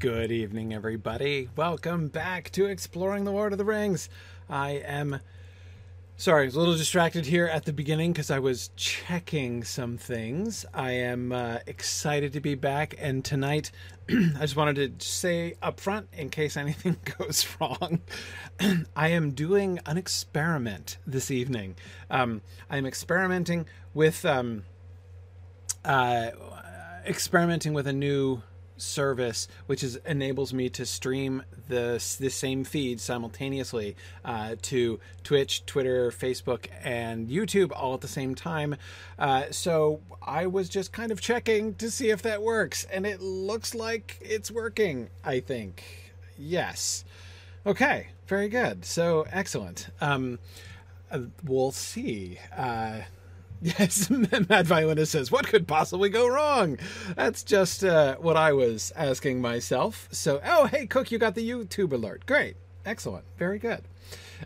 Good evening, everybody. Welcome back to Exploring the Lord of the Rings. I am sorry, I was a little distracted here at the beginning because I was checking some things. I am uh, excited to be back, and tonight I just wanted to say up front, in case anything goes wrong, I am doing an experiment this evening. Um, I am experimenting with um, uh, experimenting with a new service which is enables me to stream the the same feed simultaneously uh, to Twitch, Twitter, Facebook, and YouTube all at the same time. Uh, so I was just kind of checking to see if that works, and it looks like it's working. I think yes. Okay, very good. So excellent. Um, uh, we'll see. Uh, Yes, Mad Violinist says, What could possibly go wrong? That's just uh, what I was asking myself. So, oh, hey, Cook, you got the YouTube alert. Great. Excellent. Very good.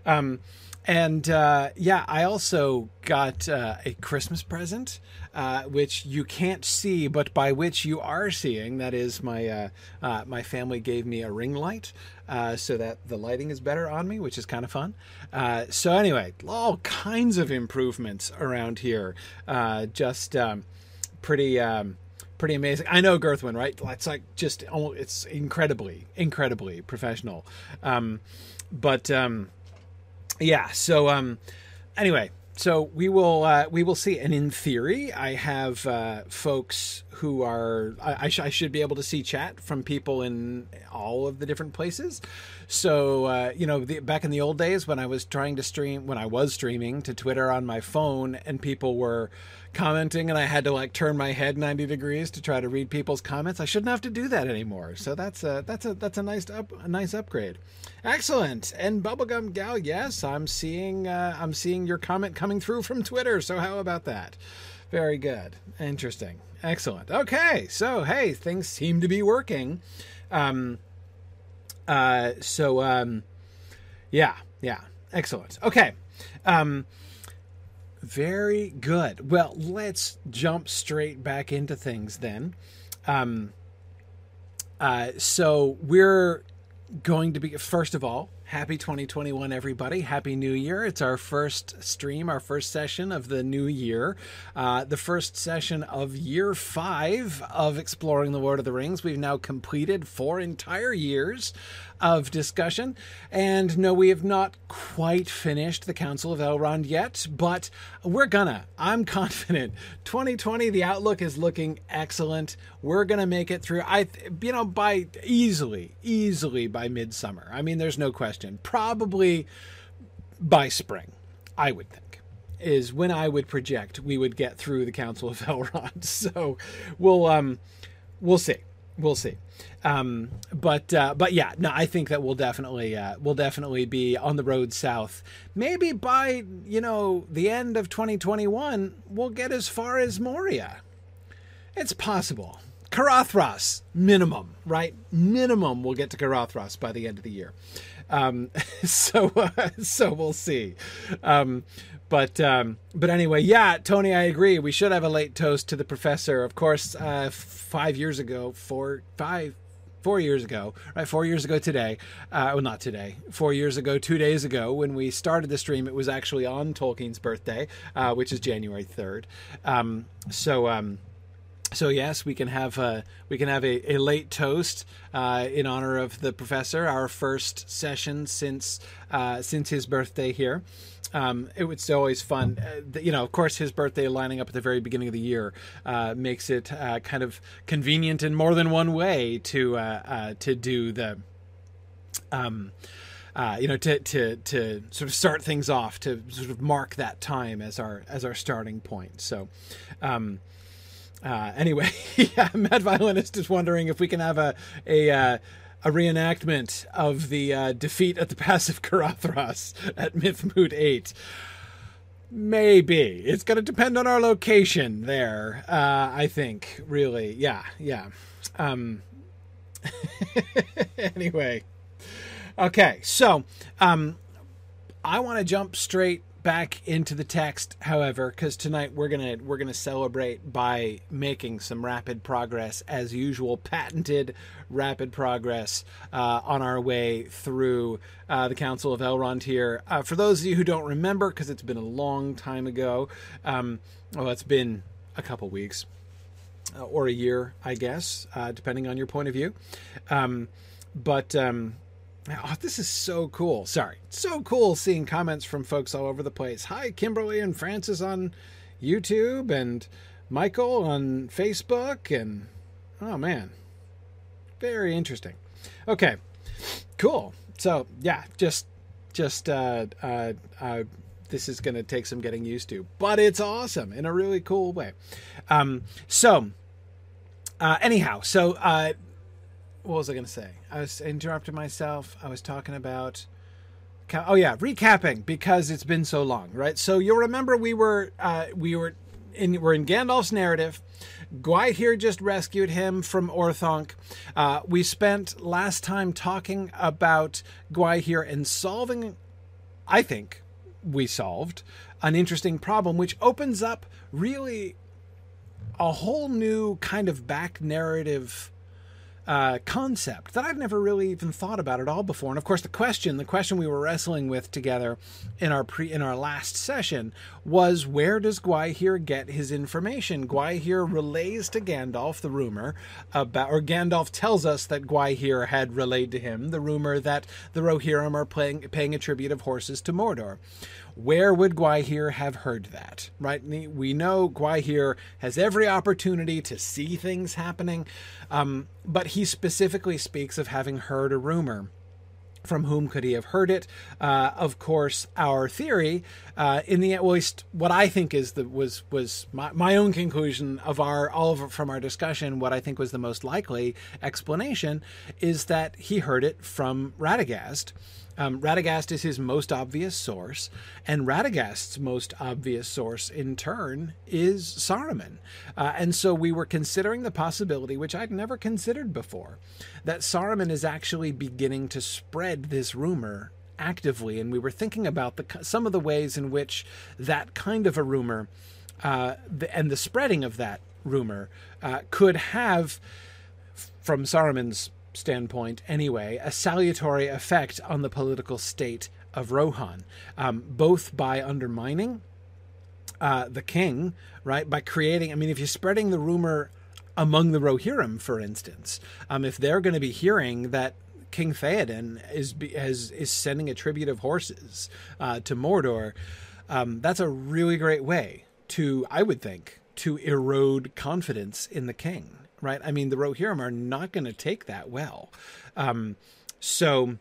Um, and uh, yeah, I also got uh, a Christmas present, uh, which you can't see, but by which you are seeing. That is, my uh, uh, my family gave me a ring light, uh, so that the lighting is better on me, which is kind of fun. so anyway, all kinds of improvements around here. just um, pretty. Um, pretty amazing. I know Girthwin, right? It's like just it's incredibly, incredibly professional. Um, but um, yeah. So um, anyway, so we will uh, we will see. And in theory, I have uh, folks who are I, I, sh- I, should be able to see chat from people in all of the different places. So uh, you know, the, back in the old days when I was trying to stream, when I was streaming to Twitter on my phone, and people were commenting, and I had to like turn my head ninety degrees to try to read people's comments. I shouldn't have to do that anymore. So that's a that's a that's a nice up a nice upgrade. Excellent. And Bubblegum Gal, yes, I'm seeing uh, I'm seeing your comment coming through from Twitter. So how about that? Very good. Interesting. Excellent. Okay. So hey, things seem to be working. Um, uh, so um, yeah, yeah. Excellent. Okay. Um, very good. Well, let's jump straight back into things then. Um, uh, so we're going to be first of all happy 2021 everybody happy new year it's our first stream our first session of the new year uh, the first session of year five of exploring the lord of the rings we've now completed four entire years of discussion. And no, we have not quite finished the Council of Elrond yet, but we're gonna. I'm confident. 2020, the outlook is looking excellent. We're gonna make it through. I, you know, by easily, easily by midsummer. I mean, there's no question. Probably by spring, I would think is when I would project we would get through the Council of Elrond. So we'll um we'll see. We'll see. Um, but uh, but yeah, no, I think that we'll definitely uh, we'll definitely be on the road south. Maybe by you know the end of 2021, we'll get as far as Moria. It's possible. Caradhras, minimum, right? Minimum, we'll get to Caradhras by the end of the year. Um, so uh, so we'll see. Um, but um, but anyway, yeah, Tony, I agree. We should have a late toast to the professor. Of course, uh, five years ago, four, five, four years ago, right? Four years ago today. Uh, well, not today. Four years ago, two days ago, when we started the stream, it was actually on Tolkien's birthday, uh, which is January third. Um, so. Um, so yes, we can have a we can have a, a late toast uh, in honor of the professor. Our first session since uh, since his birthday here um, it was always fun. Uh, you know, of course, his birthday lining up at the very beginning of the year uh, makes it uh, kind of convenient in more than one way to uh, uh, to do the. Um, uh, you know, to, to to sort of start things off, to sort of mark that time as our as our starting point. So, um, uh, anyway, yeah, Mad Violinist is wondering if we can have a a a reenactment of the uh, defeat at the Pass of Caradhras at Mythmoot 8. Maybe. It's going to depend on our location there, uh, I think, really. Yeah, yeah. Um, anyway. Okay, so um, I want to jump straight back into the text, however, because tonight we're gonna we're gonna celebrate by making some rapid progress, as usual, patented rapid progress uh, on our way through uh, the Council of Elrond here. Uh, for those of you who don't remember, because it's been a long time ago, um, well, it's been a couple weeks uh, or a year, I guess, uh, depending on your point of view. Um, but um, oh, this is so cool. Sorry, so cool seeing comments from folks all over the place. Hi, Kimberly and Francis on YouTube, and Michael on Facebook, and oh man, very interesting. Okay, cool. So yeah, just just uh, uh, uh, this is going to take some getting used to, but it's awesome in a really cool way. Um, so uh, anyhow, so uh, what was I going to say? I was interrupting myself. I was talking about. Oh yeah, recapping because it's been so long, right? So you'll remember we were uh, we were in we're in Gandalf's narrative. Gwaihir just rescued him from Orthanc. Uh, we spent last time talking about Gwaihir and solving, I think we solved, an interesting problem, which opens up really a whole new kind of back narrative uh, concept that I've never really even thought about at all before. And of course, the question, the question we were wrestling with together in our pre in our last session was where does Gwaihir get his information? Gwaihir relays to Gandalf the rumor about, or Gandalf tells us that Gwaihir had relayed to him the rumor that the Rohirrim are playing, paying a tribute of horses to Mordor. Where would Gwaihir have heard that? Right? We know Gwaihir has every opportunity to see things happening, um, but he specifically speaks of having heard a rumor from whom could he have heard it? Uh, of course, our theory, uh, in the at least what I think is the was was my, my own conclusion of our all of from our discussion. What I think was the most likely explanation is that he heard it from Radagast. Um, Radagast is his most obvious source, and Radagast's most obvious source, in turn, is Saruman. Uh, and so we were considering the possibility, which I'd never considered before, that Saruman is actually beginning to spread this rumor actively. And we were thinking about the, some of the ways in which that kind of a rumor uh, the, and the spreading of that rumor uh, could have, from Saruman's standpoint anyway, a salutary effect on the political state of Rohan, um, both by undermining uh, the king, right? By creating, I mean, if you're spreading the rumor among the Rohirrim, for instance, um, if they're going to be hearing that King Theoden is is is sending a tribute of horses uh, to Mordor, um, that's a really great way to, I would think, to erode confidence in the king right? I mean, the Rohirrim are not going to take that well. Um, so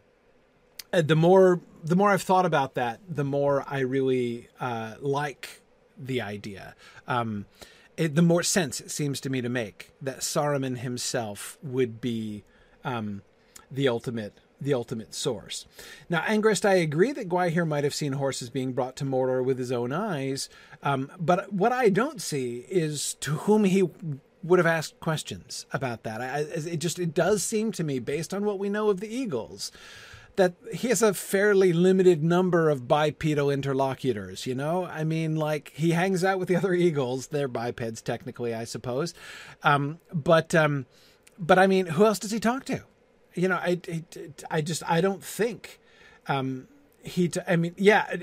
uh, the more the more I've thought about that, the more I really uh, like the idea. Um, it, the more sense it seems to me to make that Saruman himself would be um, the ultimate the ultimate source. Now, Angrist, I agree that Gwaihir might have seen horses being brought to Mordor with his own eyes, um, but what I don't see is to whom he would have asked questions about that. I, it just it does seem to me, based on what we know of the Eagles, that he has a fairly limited number of bipedal interlocutors. You know, I mean, like he hangs out with the other Eagles. They're bipeds, technically, I suppose. Um, but um, but I mean, who else does he talk to? You know, I I, I just I don't think. Um, he, t- I mean, yeah,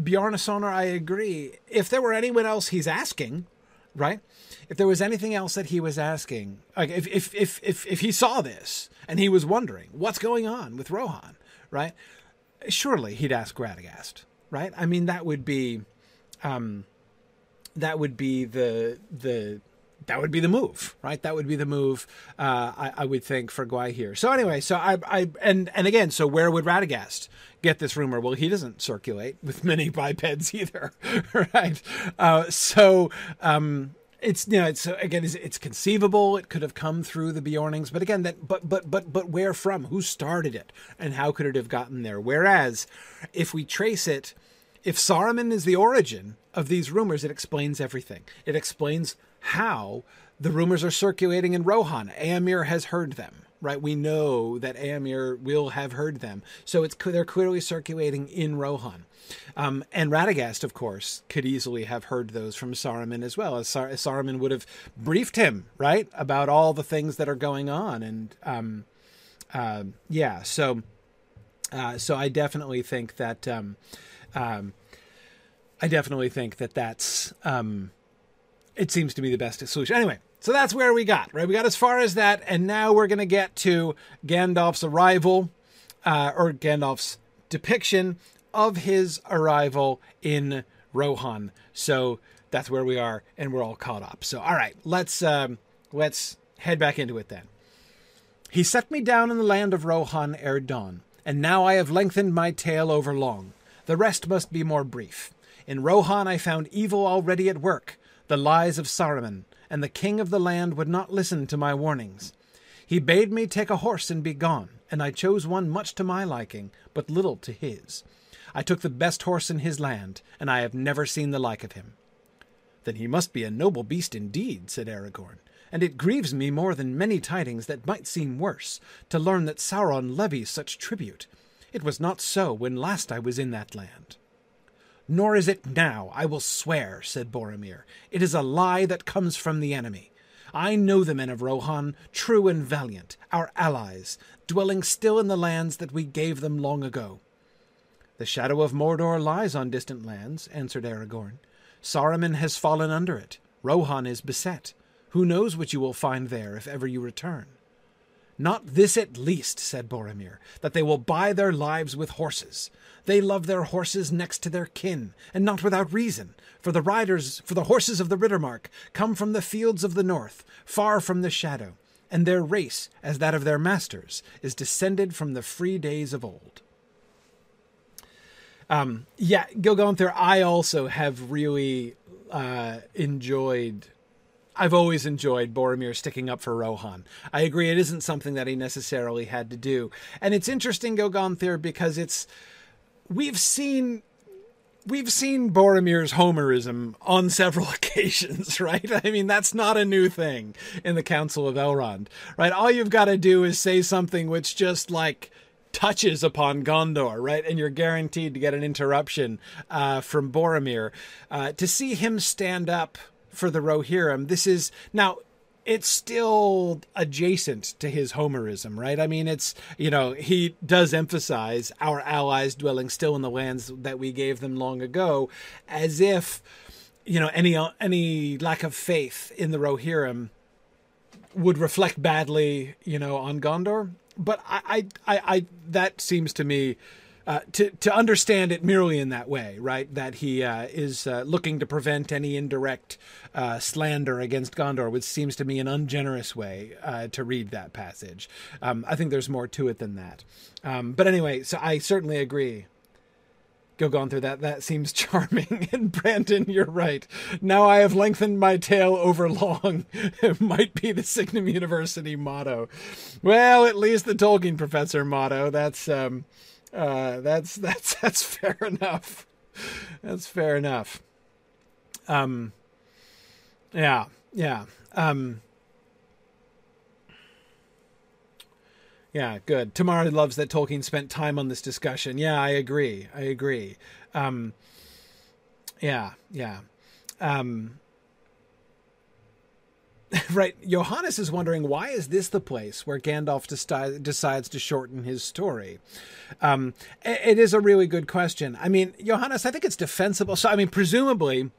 Bjarnasonar, I agree. If there were anyone else he's asking, right? if there was anything else that he was asking, like if if if if, if he saw this and he was wondering what's going on with Rohan, right? Surely he'd ask Radagast, right? I mean, that would be, um, that would be the the that would be the move, right? That would be the move. Uh, I, I, would think for Gwaihir. So anyway, so I, I, and and again, so where would Radagast get this rumor? Well, he doesn't circulate with many bipeds either, right? Uh, so um, it's you know it's again it's, it's, conceivable it could have come through the Beornings, but again that but but but but where from? Who started it, and how could it have gotten there? Whereas, if we trace it, if Saruman is the origin of these rumors, it explains everything. It explains how the rumors are circulating in Rohan. Eomer has heard them right? We know that Eomer will have heard them, so it's they're clearly circulating in Rohan. Um, and Radagast, of course, could easily have heard those from Saruman as well, as, Sar- Saruman would have briefed him, right, about all the things that are going on. And um, uh, yeah, so uh, so I definitely think that um, um, I definitely think that that's um, it seems to be the best solution. Anyway, so that's where we got right. We got as far as that, and now we're going to get to Gandalf's arrival, uh, or Gandalf's depiction of his arrival in Rohan. So that's where we are, and we're all caught up. So all right, let's um, let's head back into it then. He set me down in the land of Rohan ere dawn, and now I have lengthened my tale over long. The rest must be more brief. In Rohan I found evil already at work, the lies of Saruman, and the king of the land would not listen to my warnings. He bade me take a horse and be gone, and I chose one much to my liking, but little to his. I took the best horse in his land, and I have never seen the like of him. Then he must be a noble beast indeed, said Aragorn, and it grieves me more than many tidings that might seem worse, to learn that Sauron levies such tribute. It was not so when last I was in that land. Nor is it now, I will swear, said Boromir. It is a lie that comes from the enemy. I know the men of Rohan, true and valiant, our allies, dwelling still in the lands that we gave them long ago. The shadow of Mordor lies on distant lands, answered Aragorn. Saruman has fallen under it. Rohan is beset. Who knows what you will find there if ever you return? Not this at least, said Boromir, that they will buy their lives with horses. They love their horses next to their kin, and not without reason, for the riders, for the horses of the Riddermark, come from the fields of the north, far from the shadow, and their race, as that of their masters, is descended from the free days of old. Um, yeah, Gilgonther, I also have really uh, enjoyed I've always enjoyed Boromir sticking up for Rohan. I agree it isn't something that he necessarily had to do. And it's interesting, Gilgonther, because it's we've seen we've seen Boromir's Homerism on several occasions, right? I mean, that's not a new thing in the Council of Elrond, right? All you've got to do is say something which just like touches upon Gondor, right? And you're guaranteed to get an interruption uh, from Boromir. Uh, to see him stand up for the Rohirrim. This is now it's still adjacent to his Homerism, right? I mean, it's, you know, he does emphasize our allies dwelling still in the lands that we gave them long ago, as if, you know, any any lack of faith in the Rohirrim would reflect badly, you know, on Gondor. But I, I, I, I that seems to me uh, to to understand it merely in that way, right? That he uh, is uh, looking to prevent any indirect uh, slander against Gondor, which seems to me an ungenerous way uh, to read that passage. Um, I think there's more to it than that. Um, but anyway, so I certainly agree. Gilgonther that. That seems charming. and Brandon, you're right. Now I have lengthened my tale over long. it might be the Signum University motto. Well, at least the Tolkien professor motto. That's um, uh, that's that's that's fair enough. That's fair enough. Um, yeah, yeah. Um, yeah, good. Tamara loves that Tolkien spent time on this discussion. Yeah, I agree. I agree. Um, yeah, yeah. Um, right, Johannes is wondering why is this the place where Gandalf deci- decides to shorten his story? Um, it is a really good question. I mean, Johannes, I think it's defensible. So, I mean, presumably,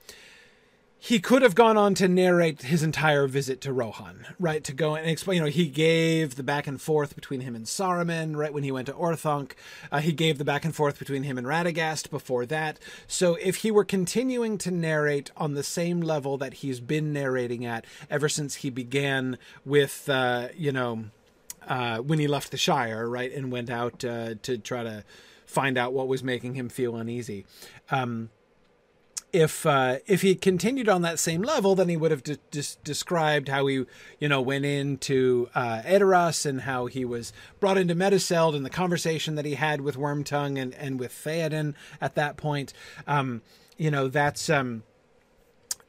he could have gone on to narrate his entire visit to Rohan, right? To go and explain, you know, he gave the back and forth between him and Saruman, right? When he went to Orthanc, uh, he gave the back and forth between him and Radagast before that. So if he were continuing to narrate on the same level that he's been narrating at ever since he began with, uh, you know, uh, when he left the Shire, right, and went out uh, to try to find out what was making him feel uneasy. Um, if uh, if he continued on that same level, then he would have de- de- described how he, you know, went into uh, Edoras and how he was brought into Meduseld and the conversation that he had with Wormtongue and, and with Theoden at that point. Um, you know, that's um,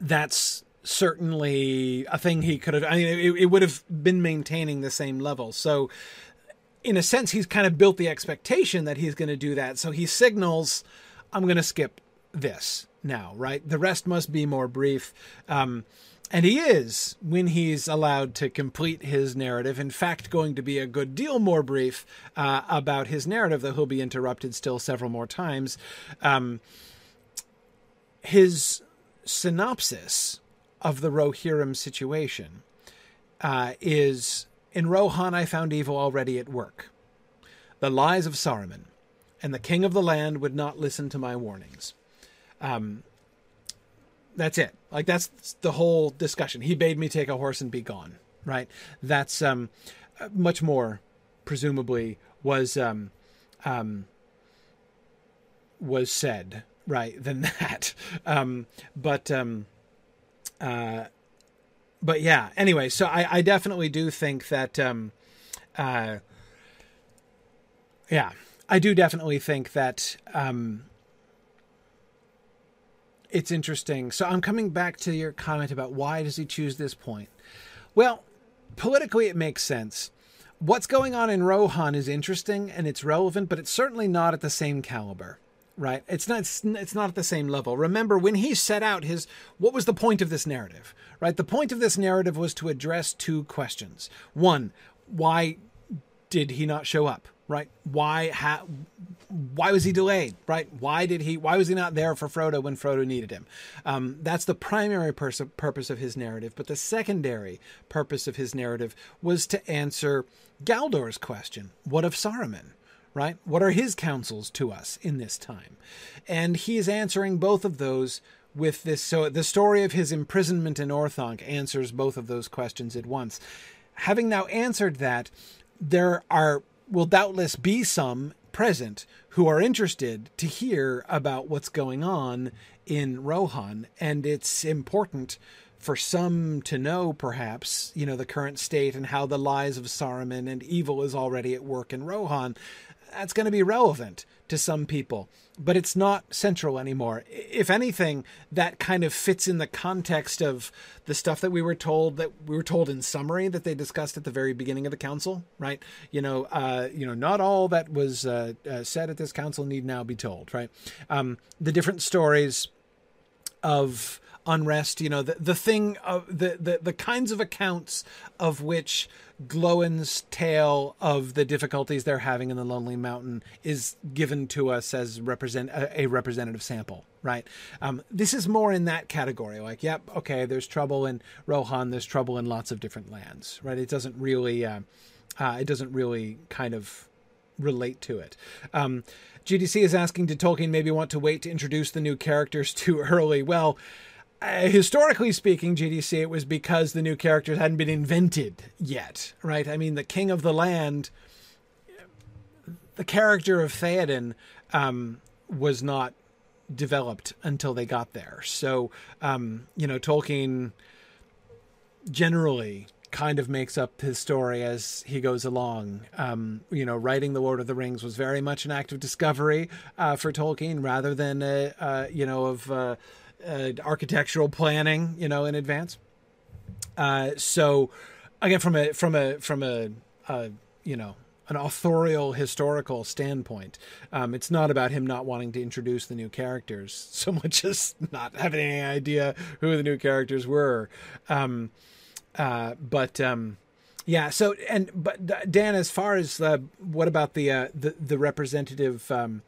that's certainly a thing he could have. I mean, it, it would have been maintaining the same level. So, in a sense, he's kind of built the expectation that he's going to do that. So he signals, "I'm going to skip this now." Right? The rest must be more brief. Um, and he is when he's allowed to complete his narrative. In fact, going to be a good deal more brief uh, about his narrative, though he'll be interrupted still several more times. Um, his synopsis of the Rohirrim situation uh, is In Rohan I found evil already at work. The lies of Saruman, and the king of the land would not listen to my warnings. Um, that's it. Like that's the whole discussion. He bade me take a horse and be gone. Right. That's um, much more, presumably, was um, um, was said right than that. Um, but um, uh, but yeah. Anyway, so I, I definitely do think that um, uh, yeah, I do definitely think that um, it's interesting. So I'm coming back to your comment about why does he choose this point? Well, politically it makes sense. What's going on in Rohan is interesting and it's relevant, but it's certainly not at the same caliber right it's not it's, not at the same level remember when he set out his what was the point of this narrative right the point of this narrative was to address two questions one why did he not show up right why ha- why was he delayed right why did he why was he not there for frodo when frodo needed him um, that's the primary pers- purpose of his narrative but the secondary purpose of his narrative was to answer galdor's question what of saruman right? What are his counsels to us in this time? And he is answering both of those with this. So the story of his imprisonment in Orthanc answers both of those questions at once. Having now answered that, there are will doubtless be some present who are interested to hear about what's going on in Rohan, and it's important for some to know, perhaps, you know, the current state and how the lies of Saruman and evil is already at work in Rohan that's going to be relevant to some people, but it's not central anymore. If anything, that kind of fits in the context of the stuff that we were told that we were told in summary that they discussed at the very beginning of the council, right? You know, uh, you know, not all that was uh, uh, said at this council need now be told, right? Um, the different stories of unrest, you know, the the thing of the the the kinds of accounts of which Glóin's tale of the difficulties they're having in the Lonely Mountain is given to us as represent a, a representative sample, right? Um, this is more in that category. Like, yep, okay, there's trouble in Rohan, there's trouble in lots of different lands, right? It doesn't really, uh, uh, it doesn't really kind of relate to it. Um, GDC is asking, did Tolkien maybe want to wait to introduce the new characters too early? Well, uh, historically speaking, GDC, it was because the new characters hadn't been invented yet, right? I mean, the King of the Land, the character of Theoden, um, was not developed until they got there. So, um, you know, Tolkien generally kind of makes up his story as he goes along. Um, you know, writing The Lord of the Rings was very much an act of discovery uh, for Tolkien rather than, a, uh, you know, of uh, uh, architectural planning, you know, in advance. Uh, so, again, from a from a from a uh, you know an authorial historical standpoint, um, it's not about him not wanting to introduce the new characters so much as not having any idea who the new characters were. Um, uh, but um, yeah, so and but Dan, as far as uh, what about the uh, the the representative? Um,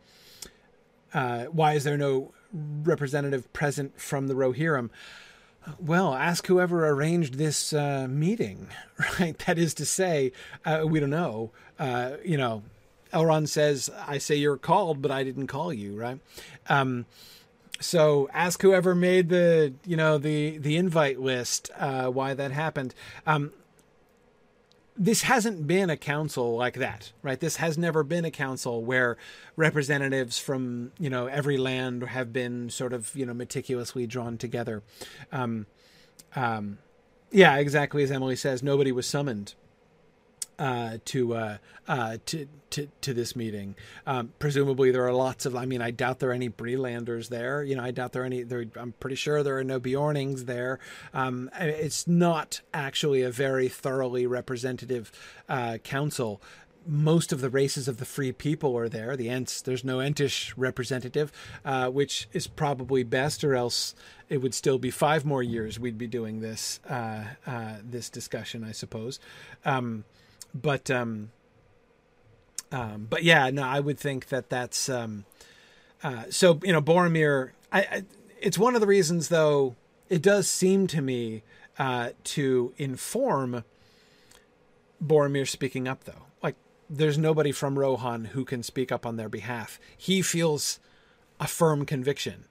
uh, why is there no representative present from the Rohirrim. Well, ask whoever arranged this uh, meeting, right? That is to say, uh, we don't know. Uh, you know, Elrond says, "I say you're called, but I didn't call you," right? Um, so ask whoever made the you know the the invite list uh, why that happened. Um, this hasn't been a council like that, right? This has never been a council where representatives from you know every land have been sort of you know meticulously drawn together. Um, um, yeah, exactly as Emily says, nobody was summoned. Uh, to, uh, uh, to to to this meeting. Um, presumably, there are lots of. I mean, I doubt there are any Bree-landers there. You know, I doubt there are any. There, I'm pretty sure there are no Beornings there. Um, it's not actually a very thoroughly representative uh, council most of the races of the free people are there. The Ents, there's no Entish representative, uh, which is probably best, or else it would still be five more years we'd be doing this uh, uh, this discussion, I suppose. Um, but um, um, but yeah, no, I would think that that's um, uh, so. You know, Boromir. I, I, it's one of the reasons, though. It does seem to me uh, to inform Boromir speaking up, though. Like, there's nobody from Rohan who can speak up on their behalf. He feels a firm conviction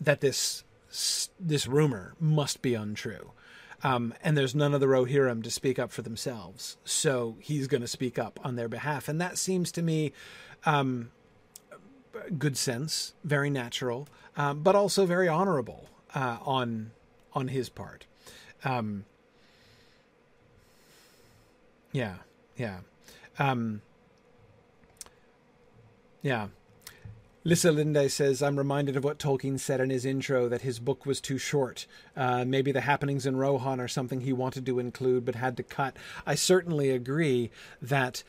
that this this rumor must be untrue. Um, and there's none of the Rohirrim to speak up for themselves. So he's going to speak up on their behalf. And that seems to me um, good sense, very natural, um, but also very honorable uh, on on his part. Um, yeah, yeah, um, yeah. Lissa Linde says, I'm reminded of what Tolkien said in his intro that his book was too short. Uh, maybe the happenings in Rohan are something he wanted to include but had to cut. I certainly agree that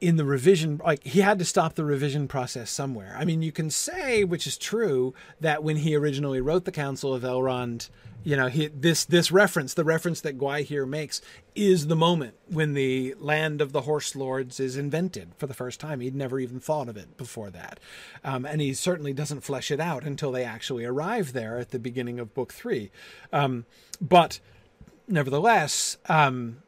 in the revision, like he had to stop the revision process somewhere. I mean, you can say, which is true, that when he originally wrote the Council of Elrond, you know, he, this this reference, the reference that Gwaihir makes, is the moment when the land of the horse lords is invented for the first time. He'd never even thought of it before that, um, and he certainly doesn't flesh it out until they actually arrive there at the beginning of book three. Um, but nevertheless, um,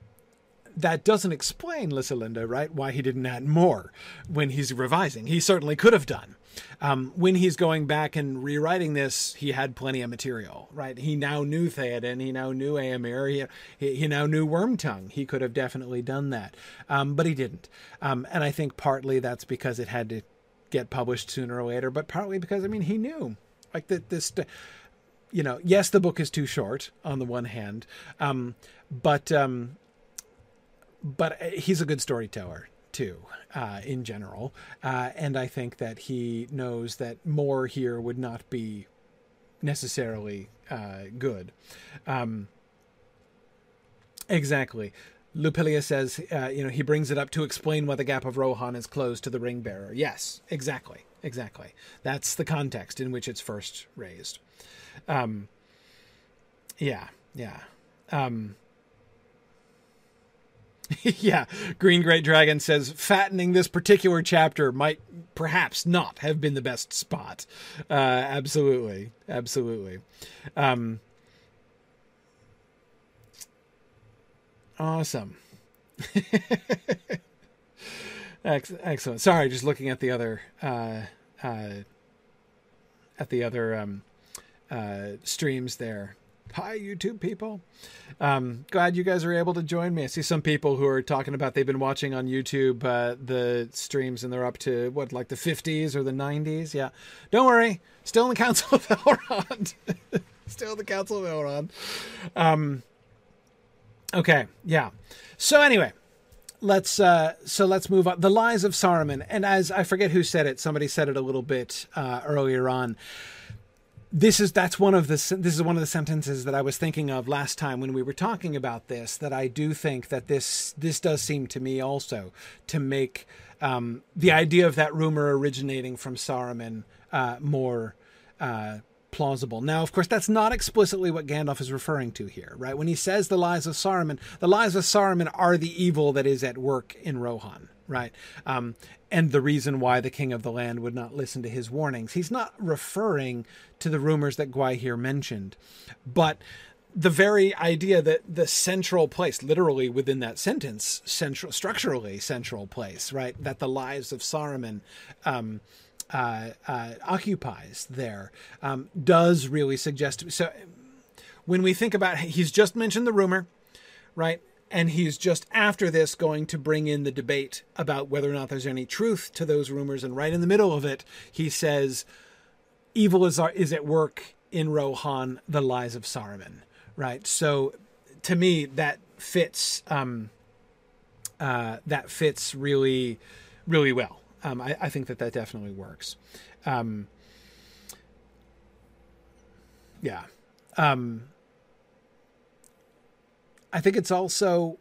that doesn't explain Lissa right? Why he didn't add more when he's revising. He certainly could have done. Um, when he's going back and rewriting this, he had plenty of material, right? He now knew Theoden, he now knew Eomer, he, he now knew Wormtongue. He could have definitely done that, um, but he didn't. Um, and I think partly that's because it had to get published sooner or later, but partly because I mean he knew, like that this. You know, yes, the book is too short on the one hand, um, but um, but uh, he's a good storyteller too, uh, in general. Uh, and I think that he knows that more here would not be necessarily uh, good. Um, exactly. Lupilia says, uh, you know, he brings it up to explain why the gap of Rohan is closed to the ring bearer. Yes, exactly, exactly. That's the context in which it's first raised. Um, yeah, yeah. Um, yeah, Green Great Dragon says fattening this particular chapter might perhaps not have been the best spot. Uh, absolutely, absolutely. Um, awesome. Excellent. Sorry, just looking at the other uh, uh, at the other um, uh, streams there. Hi, YouTube people. Um, glad you guys are able to join me. I see some people who are talking about they've been watching on YouTube uh, the streams and they're up to what, like the 50s or the 90s. Yeah, don't worry, still in the Council of Elrond. still in the Council of Elrond. Um, okay, yeah. So anyway, let's uh, so let's move on. The lies of Saruman, and as I forget who said it, somebody said it a little bit uh, earlier on this is that's one of the this is one of the sentences that I was thinking of last time when we were talking about this. That I do think that this this does seem to me also to make um, the idea of that rumor originating from Saruman uh, more uh, plausible. Now, of course, that's not explicitly what Gandalf is referring to here, right? When he says the lies of Saruman, the lies of Saruman are the evil that is at work in Rohan, right? Um, and the reason why the king of the land would not listen to his warnings. He's not referring to the rumors that Gwaihir mentioned, but the very idea that the central place, literally within that sentence, central, structurally central place, right, that the lives of Saruman um, uh, uh, occupies there, um, does really suggest. So, when we think about, he's just mentioned the rumor, right? And he's just after this going to bring in the debate about whether or not there's any truth to those rumors. And right in the middle of it, he says, Evil is, is at work in Rohan, the lies of Saruman. Right. So to me, that fits. Um, uh, that fits really, really well. Um, I, I, think that that definitely works. Um, yeah. Um, I think it's also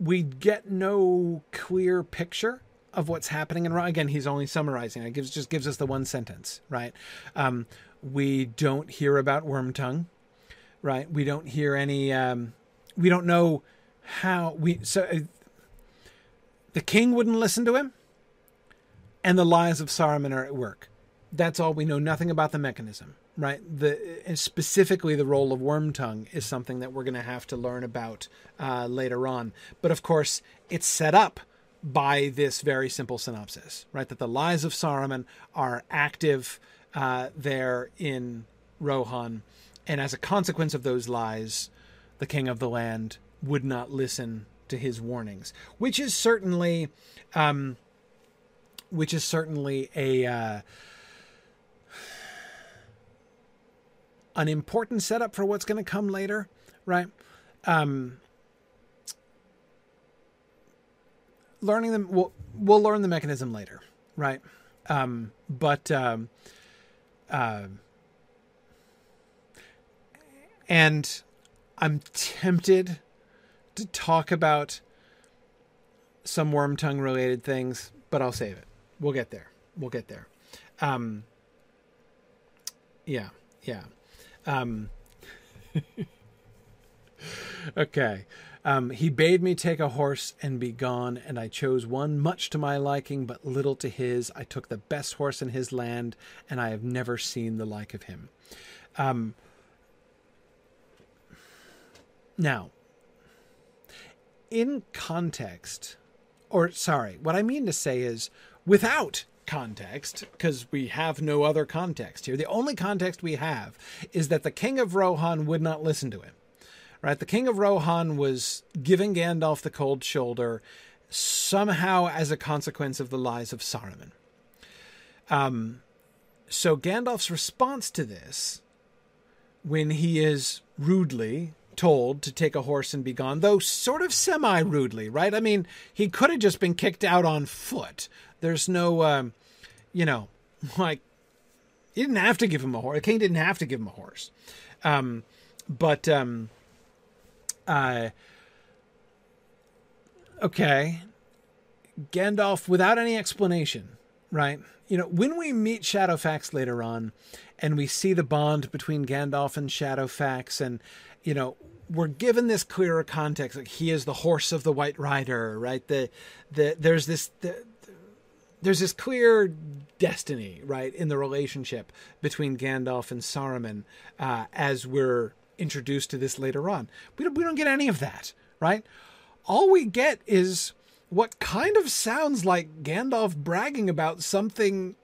we get no clear picture of what's happening in Raw. Again, he's only summarizing. It gives just gives us the one sentence, right? Um, we don't hear about Wormtongue, right? We don't hear any. Um, we don't know how we. So uh, the king wouldn't listen to him, and the lies of Saruman are at work. That's all we know. Nothing about the mechanism, right? The specifically the role of Wormtongue is something that we're going to have to learn about uh, later on. But of course, it's set up by this very simple synopsis, right? That the lies of Saruman are active uh, there in Rohan, and as a consequence of those lies, the king of the land would not listen to his warnings, which is certainly, um, which is certainly a uh, an important setup for what's going to come later, right? Um, learning them we'll, we'll learn the mechanism later right? Um, but um, uh, and i'm tempted to talk about some Wormtongue related things but i'll save it. We'll get there. We'll get there. Um, yeah yeah um, okay um, he bade me take a horse and be gone, and I chose one much to my liking, but little to his. I took the best horse in his land, and I have never seen the like of him. Um, now, in context, or sorry, what I mean to say is without context, because we have no other context here. The only context we have is that the king of Rohan would not listen to him. Right? The king of Rohan was giving Gandalf the cold shoulder somehow as a consequence of the lies of Saruman. Um, so Gandalf's response to this, when he is rudely told to take a horse and be gone, though sort of semi rudely, right? I mean, he could have just been kicked out on foot. There's no, um, you know, like, he didn't have to give him a horse. The king didn't have to give him a horse. Um, but, um, uh, okay, Gandalf without any explanation, right? You know, when we meet Shadowfax later on, and we see the bond between Gandalf and Shadowfax, and you know, we're given this clearer context. Like he is the horse of the White Rider, right? The the there's this the, there's this clear destiny, right, in the relationship between Gandalf and Saruman uh, as we're introduced to this later on. We don't, we don't get any of that, right? All we get is what kind of sounds like Gandalf bragging about something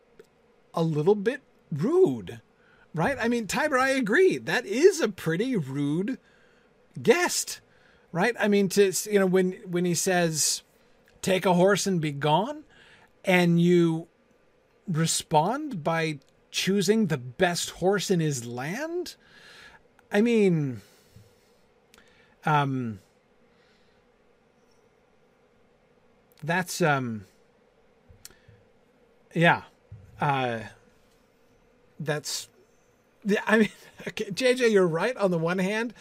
a little bit rude, right? I mean, Tiber, I agree. That is a pretty rude guest, right? I mean, to you know, when when he says, "Take a horse and be gone," and you respond by choosing the best horse in his land I mean, um, that's um, yeah, uh, that's. yeah. I mean, okay, JJ, you're right. On the one hand,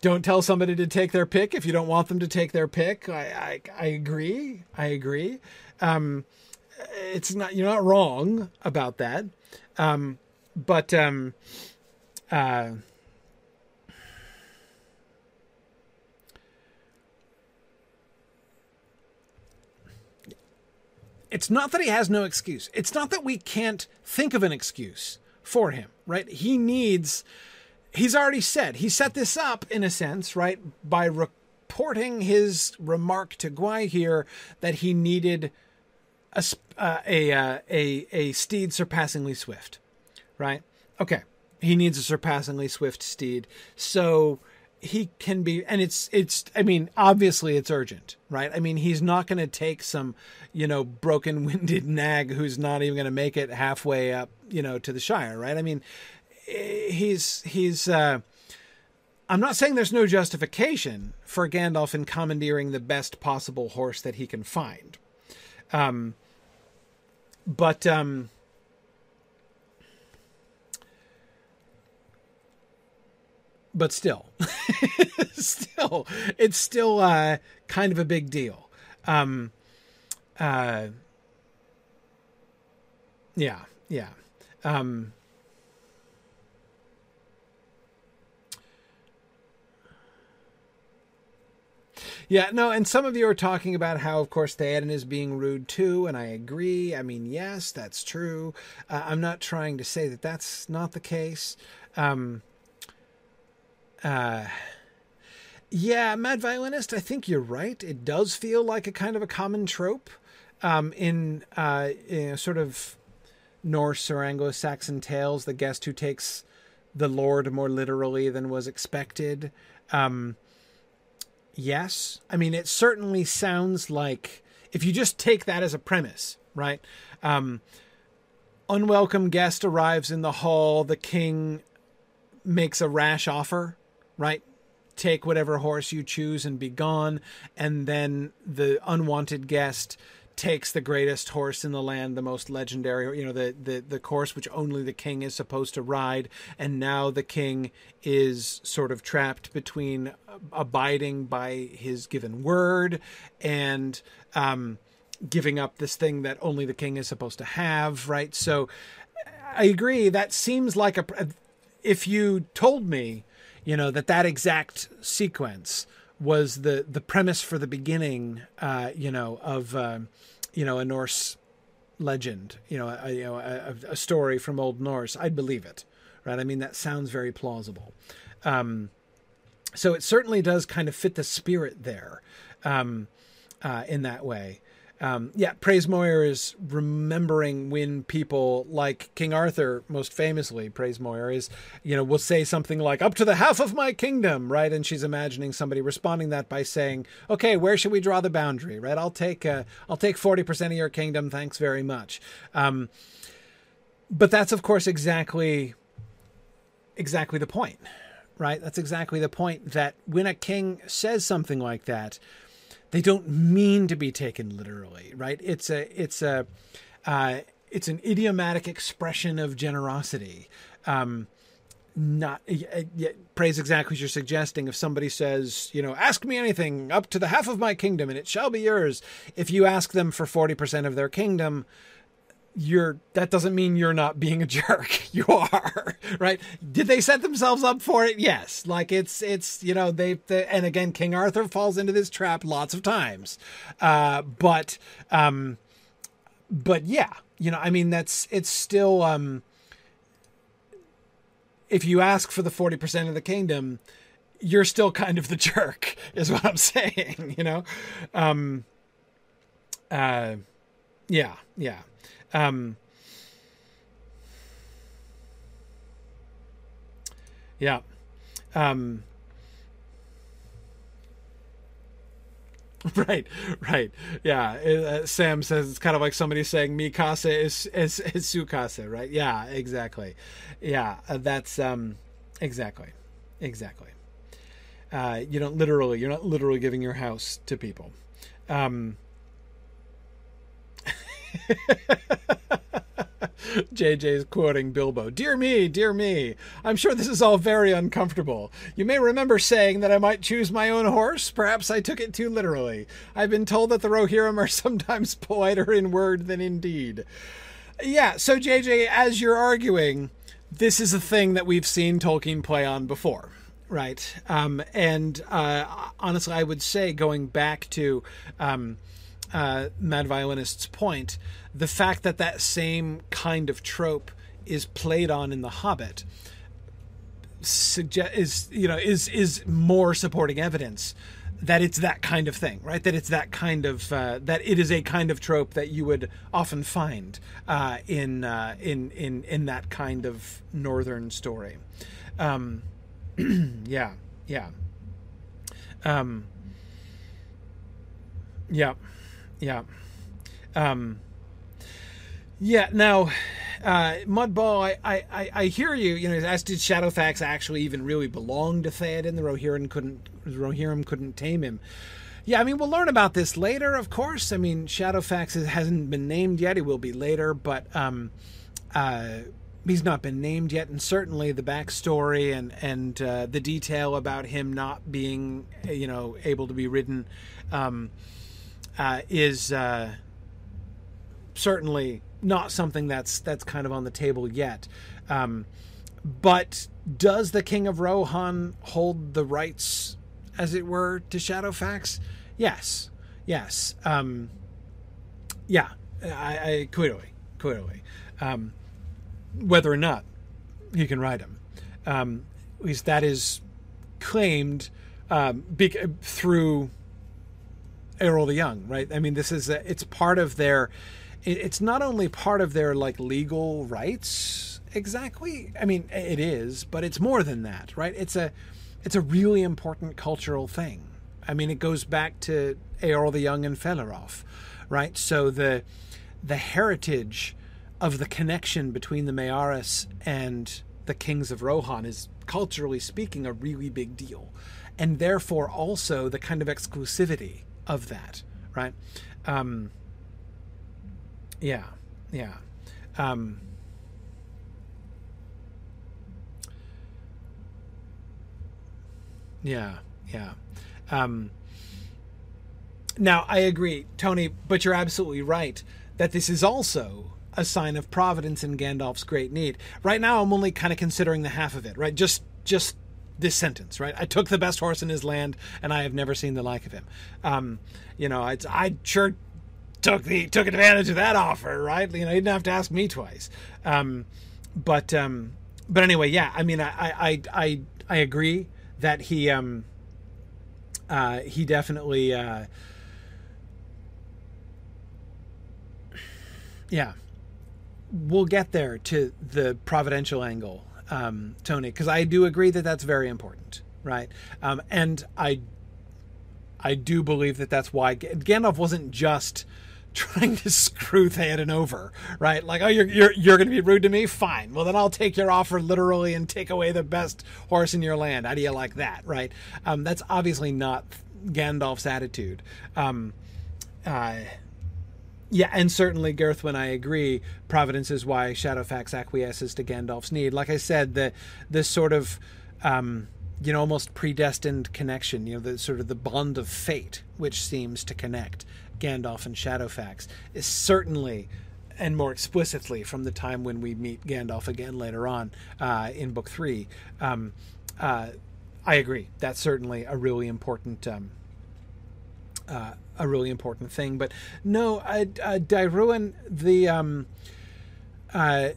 don't tell somebody to take their pick if you don't want them to take their pick. I I, I agree. I agree. Um, it's not you're not wrong about that. Um, but um, uh, it's not that he has no excuse. It's not that we can't think of an excuse for him, right? He needs, he's already said, he set this up in a sense, right? By reporting his remark to Gwaihir that he needed a, uh, a, uh, a, a steed surpassingly swift, right? Okay. He needs a surpassingly swift steed. So, he can be and it's it's i mean obviously it's urgent right i mean he's not going to take some you know broken winded nag who's not even going to make it halfway up you know to the shire right i mean he's he's uh I'm not saying there's no justification for Gandalf in commandeering the best possible horse that he can find. Um, but um, but still, still, it's still uh, kind of a big deal. Um, uh, yeah, yeah. Um, Yeah, no, and some of you are talking about how, of course, Theoden is being rude too, and I agree. I mean, yes, that's true. Uh, I'm not trying to say that that's not the case. Um, uh, yeah, Mad Violinist, I think you're right. It does feel like a kind of a common trope um, in, uh, in sort of Norse or Anglo Saxon tales, the guest who takes the Lord more literally than was expected. Um, yes. I mean, it certainly sounds like if you just take that as a premise, right? Um, unwelcome guest arrives in the hall. The king makes a rash offer, right? Take whatever horse you choose and be gone. And then the unwanted guest takes the greatest horse in the land, the most legendary, you know, the, the, the course which only the king is supposed to ride. And now the king is sort of trapped between abiding by his given word and um, giving up this thing that only the king is supposed to have, right? So I agree. That seems like a. If you told me, you know, that that exact sequence was the the premise for the beginning, uh, you know, of uh, you know a Norse legend, you know, a, you know, a, a, story from Old Norse, I'd believe it, right? I mean, that sounds very plausible. Um, so it certainly does kind of fit the spirit there, um, uh, in that way. Um, yeah, Praise Moyer is remembering when people like King Arthur, most famously, Praise Moyer is, you know, will say something like, up to the half of my kingdom, right? And she's imagining somebody responding that by saying, okay, where should we draw the boundary, right? I'll take, uh, I'll take 40% of your kingdom. Thanks very much. Um, but that's, of course, exactly, exactly the point, right? That's exactly the point that when a king says something like that, they don't mean to be taken literally, right? It's a it's a uh, it's an idiomatic expression of generosity. Um, not praise exactly what you're suggesting. If somebody says, you know, ask me anything up to the half of my kingdom and it shall be yours. If you ask them for 40% of their kingdom, you're that doesn't mean you're not being a jerk. You are right? Did they set themselves up for it? Yes. Like it's it's you know they, they and again king arthur falls into this trap lots of times. Uh but um but yeah you know i mean that's it's still um if you ask for the 40% of the kingdom you're still kind of the jerk is what i'm saying you know? Um uh yeah yeah um, yeah. Um, right, right. Yeah. Uh, Sam says it's kind of like somebody saying "mi casa is is, is su casa," right? Yeah, exactly. Yeah, uh, that's um, exactly, exactly. Uh, you don't literally, you're not literally giving your house to people. Um, JJ's quoting Bilbo. Dear me, dear me. I'm sure this is all very uncomfortable. You may remember saying that I might choose my own horse. Perhaps I took it too literally. I've been told that the Rohirrim are sometimes politer in word than in deed. Yeah, so JJ, as you're arguing, this is a thing that we've seen Tolkien play on before right? Um, and uh, honestly, I would say going back to um, uh, Mad Violinist's point, the fact that that same kind of trope is played on in The Hobbit suggest is you know is is more supporting evidence that it's that kind of thing, right? That it's that kind of uh, that it is a kind of trope that you would often find uh, in uh, in in in that kind of northern story. Um, yeah, yeah, um, yeah. Yeah. Um, yeah. Now, uh, Mudball, I, I, I hear you. You know, as did Shadowfax actually even really belong to Theoden? The Rohirrim couldn't Rohirrim couldn't tame him. Yeah, I mean, we'll learn about this later, of course. I mean, Shadowfax hasn't been named yet. He will be later, but um, uh, he's not been named yet. And certainly the backstory and and uh, the detail about him not being, you know, able to be ridden um, uh, is uh, certainly not something that's that's kind of on the table yet. Um, but does the King of Rohan hold the rights, as it were, to Shadowfax? Yes, yes, um, yeah. I, I clearly, clearly, um, whether or not he can ride him, um, at least that is claimed um, through Eorl the Young, right? I mean, this is a, it's part of their it's not only part of their like legal rights exactly. I mean, it is, but it's more than that, right? It's a it's a really important cultural thing. I mean, it goes back to Eorl the Young and Felaróf, right? So the the heritage of the connection between the Mearas and the kings of Rohan is culturally speaking a really big deal. And therefore also the kind of exclusivity of that, right? Um, yeah, yeah. Um, yeah, yeah. Um, now, I agree, Tony, but you're absolutely right that this is also a sign of providence in Gandalf's great need. Right now, I'm only kind of considering the half of it, right? Just, just this sentence, right? I took the best horse in his land, and I have never seen the like of him. Um, you know, I, I sure took the took advantage of that offer, right? You know, he didn't have to ask me twice. Um, but um, but anyway, yeah. I mean, I I I I agree that he um uh, he definitely uh, yeah. We'll get there to the providential angle, um, Tony, because I do agree that that's very important, right? Um, and I I do believe that that's why Gandalf wasn't just trying to screw Theoden over, right? Like, oh, you're you're you're going to be rude to me? Fine. Well, then I'll take your offer literally and take away the best horse in your land. How do you like that, right? Um, that's obviously not Gandalf's attitude. Um, uh, yeah, and certainly, Girthwin, I agree. Providence is why Shadowfax acquiesces to Gandalf's need. Like I said, the this sort of um, you know almost predestined connection, you know, the sort of the bond of fate, which seems to connect Gandalf and Shadowfax is certainly and more explicitly from the time when we meet Gandalf again later on uh, in Book Three. Um, uh, I agree. That's certainly a really important, um, uh, a really important thing. But no, uh, uh, Dairuan, the um, uh,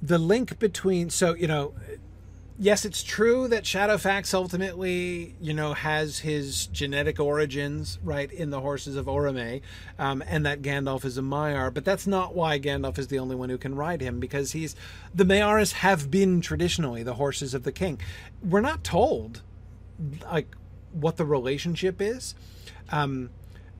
the link between so you know yes, it's true that Shadowfax ultimately, you know, has his genetic origins right in the horses of Orome, um, and that Gandalf is a Maiar. But that's not why Gandalf is the only one who can ride him, because he's the Mearas have been traditionally the horses of the king. We're not told like what the relationship is. Um,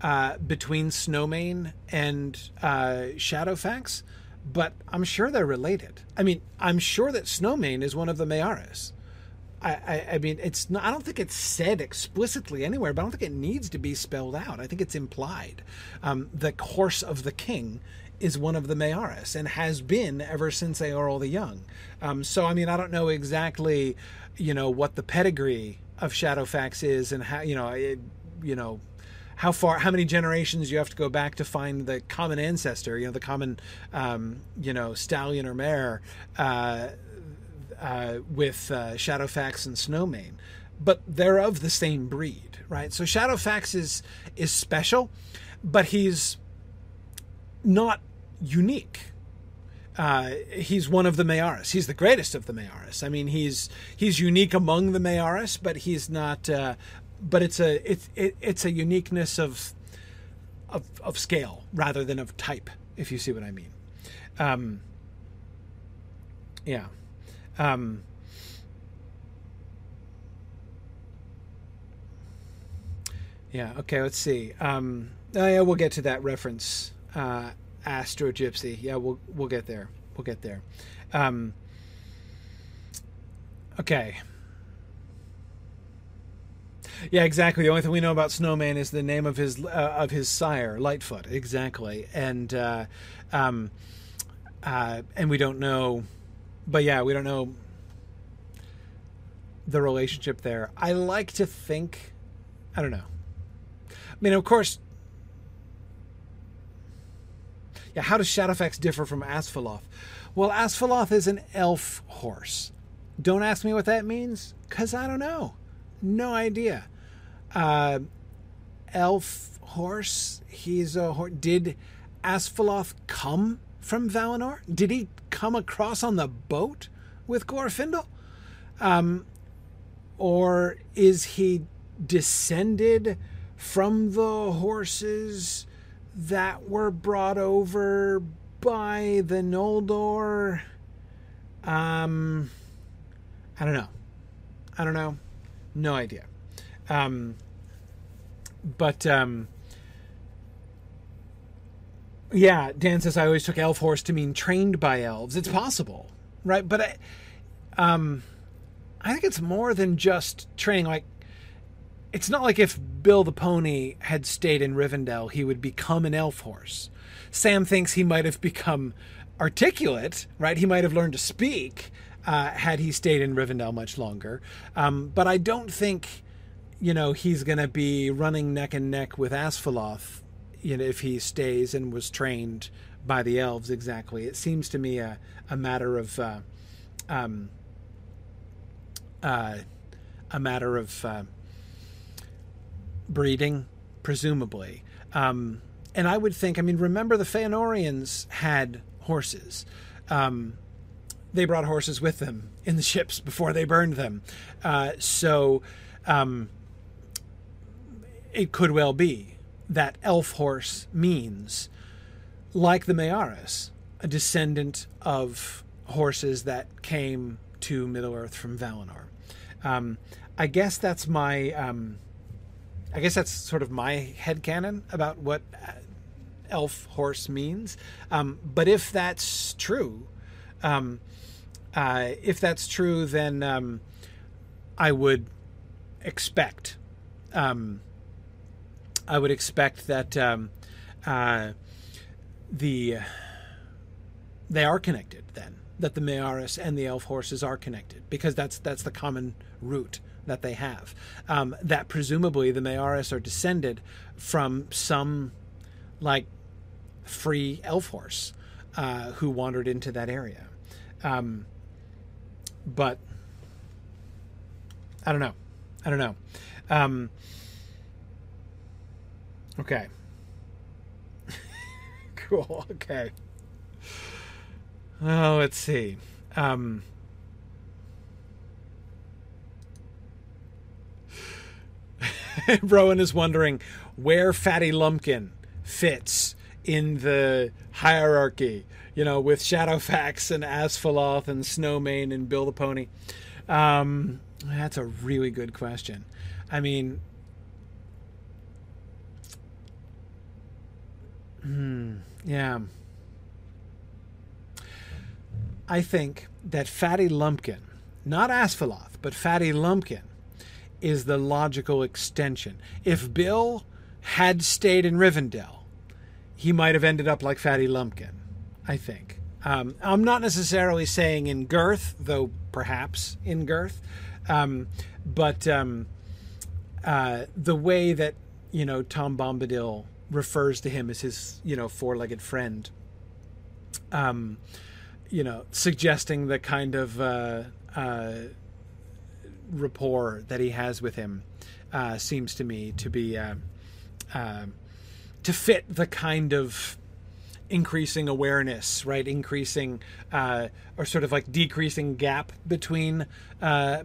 uh, between Snowmane and uh, Shadowfax, but I'm sure they're related. I mean, I'm sure that Snowmane is one of the Mearas. I, I, I, mean, it's not, I don't think it's said explicitly anywhere, but I don't think it needs to be spelled out. I think it's implied. Um, the horse of the king is one of the Mearas and has been ever since Eorl the Young. Um, so, I mean, I don't know exactly, you know, what the pedigree of Shadowfax is and how, you know, it, you know, how far, how many generations you have to go back to find the common ancestor, you know, the common, um, you know, stallion or mare uh, uh, with uh, Shadowfax and Snowmane, but they're of the same breed, right? So Shadowfax is is special, but he's not unique. Uh, he's one of the Mearas. He's the greatest of the Mearas. I mean, he's he's unique among the Mearas, but he's not uh, but it's a it's it, it's a uniqueness of, of of scale rather than of type, if you see what I mean. Um, yeah. Um, yeah. Okay. Let's see. Um, oh yeah, we'll get to that reference uh, Astro Gypsy. Yeah, we'll we'll get there. We'll get there. Um, okay. Yeah, exactly. The only thing we know about Snowmane is the name of his uh, of his sire, Lightfoot. Exactly, and uh, um, uh, and we don't know, but yeah, we don't know the relationship there. I like to think, I don't know. I mean, of course, yeah. How does Shadowfax differ from Asfaloth? Well, Asfaloth is an elf horse. Don't ask me what that means, cause I don't know. No idea uh, elf horse. He's a horse. Did Asfaloth come from Valinor? Did he come across on the boat with Glorfindel? Um, or is he descended from the horses that were brought over by the Noldor? Um, I don't know. I don't know. No idea. Um, but um, yeah, Dan says I always took elf horse to mean trained by elves. It's possible, right? But I, um, I think it's more than just training. Like, it's not like if Bill the Pony had stayed in Rivendell, he would become an elf horse. Sam thinks he might have become articulate, right? He might have learned to speak uh, had he stayed in Rivendell much longer. Um, but I don't think you know, he's going to be running neck and neck with Asfaloth, you know, if he stays and was trained by the elves exactly. It seems to me a, a matter of, uh, um, uh, a matter of uh, breeding, presumably. Um, and I would think, I mean, remember the Feanorians had horses. Um, they brought horses with them in the ships before they burned them. Uh, so, um, it could well be that elf horse means, like the Mearas, a descendant of horses that came to Middle Earth from Valinor. Um, I guess that's my. Um, I guess that's sort of my head canon about what uh, elf horse means. Um, but if that's true, um, uh, if that's true, then um, I would expect um, I would expect that um, uh, the they are connected then that the Mearas and the elf horses are connected because that's that's the common root that they have. Um, that presumably the Mearas are descended from some like free elf horse uh, who wandered into that area. Um, but I don't know. I don't know. Um, Okay. cool. Okay. Oh, let's see. Um, Rowan is wondering where Fatty Lumpkin fits in the hierarchy, you know, with Shadowfax and Asfaloth and Snowmane and Bill the Pony. Um, that's a really good question. I mean, Hmm. Yeah. I think that Fatty Lumpkin, not Asfaloth, but Fatty Lumpkin, is the logical extension. If Bill had stayed in Rivendell, he might have ended up like Fatty Lumpkin, I think. Um, I'm not necessarily saying in girth, though perhaps in girth, um, but um, uh, the way that, you know, Tom Bombadil refers to him as his, you know, four-legged friend. Um, you know, suggesting the kind of uh, uh, rapport that he has with him uh, seems to me to be uh, uh, to fit the kind of increasing awareness, right? Increasing uh, or sort of like decreasing gap between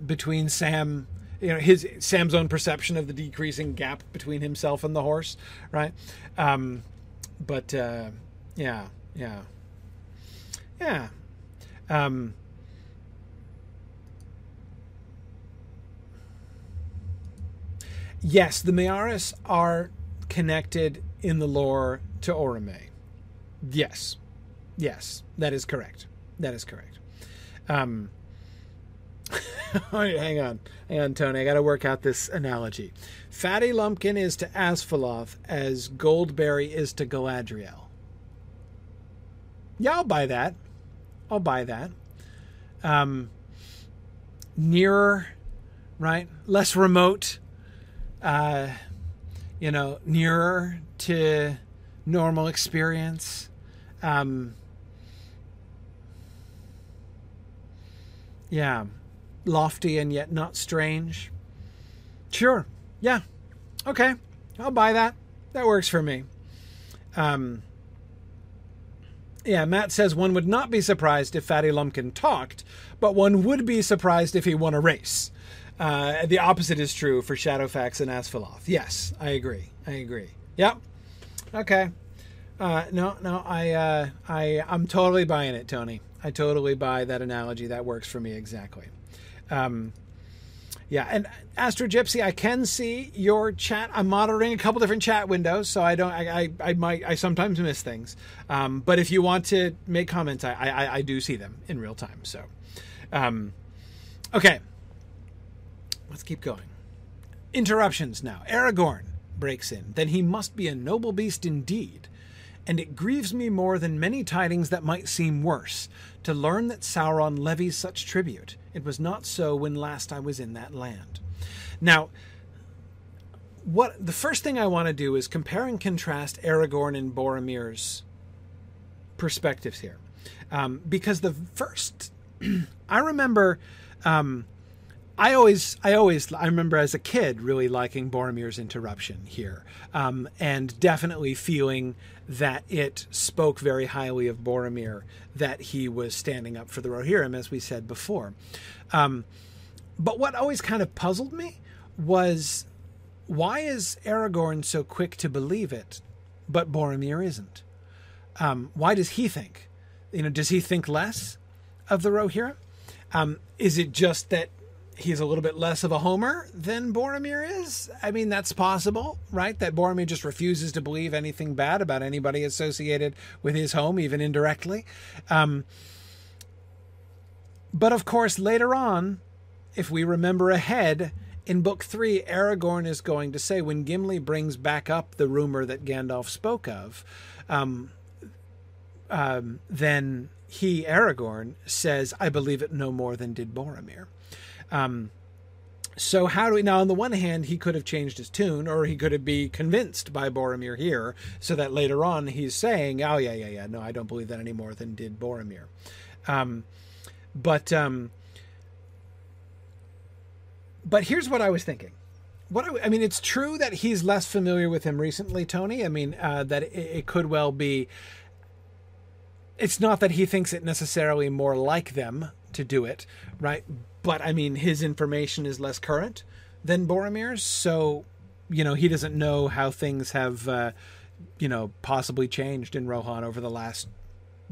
between Sam you know his Sam's own perception of the decreasing gap between himself and the horse, right? Um, but uh, yeah, yeah, yeah. Um, yes, the Mearas are connected in the lore to Orome. Yes. Yes, that is correct. That is correct. Um, hang on. Hang on, Tony. I got to work out this analogy. Fatty Lumpkin is to Asfaloth as Goldberry is to Galadriel. Yeah, I'll buy that. I'll buy that. Um, nearer, right? Less remote. Uh, you know, nearer to normal experience. Um, yeah, lofty and yet not strange. Sure. Yeah. Okay. I'll buy that. That works for me. Um, yeah, Matt says one would not be surprised if Fatty Lumpkin talked, but one would be surprised if he won a race. Uh, the opposite is true for Shadowfax and Asfaloth. Yes, I agree. I agree. Yep. Okay. Uh, no, no, I, uh, I, I'm totally buying it, Tony. I totally buy that analogy. That works for me exactly. Um, yeah, and Astro Gypsy, I can see your chat. I'm monitoring a couple different chat windows, so I don't. I I, I might. I sometimes miss things. Um, but if you want to make comments, I, I I do see them in real time. So, um, okay, let's keep going. Interruptions now. Aragorn breaks in. Then he must be a noble beast indeed and it grieves me more than many tidings that might seem worse, to learn that Sauron levies such tribute. It was not so when last I was in that land. Now, what the first thing I want to do is compare and contrast Aragorn and Boromir's perspectives here, um, because the first I remember. Um, I always, I always, I remember as a kid really liking Boromir's interruption here, um, and definitely feeling that it spoke very highly of Boromir, that he was standing up for the Rohirrim, as we said before. Um, but what always kind of puzzled me was why is Aragorn so quick to believe it, but Boromir isn't? Um, why does he think? You know, does he think less of the Rohirrim? Um, is it just that he's a little bit less of a homer than Boromir is. I mean, that's possible, right? That Boromir just refuses to believe anything bad about anybody associated with his home, even indirectly. Um, but of course, later on, if we remember ahead, in book three, Aragorn is going to say, when Gimli brings back up the rumor that Gandalf spoke of, um, um, then he, Aragorn, says, I believe it no more than did Boromir. Um, so how do we now? On the one hand, he could have changed his tune, or he could have be convinced by Boromir here, so that later on he's saying, "Oh yeah, yeah, yeah, no, I don't believe that any more than did Boromir." Um, but um, but here's what I was thinking. What I, I, mean, it's true that he's less familiar with him recently, Tony. I mean, uh, that it, it could well be. It's not that he thinks it necessarily more like them to do it, right? But I mean, his information is less current than Boromir's, so you know he doesn't know how things have, uh, you know, possibly changed in Rohan over the last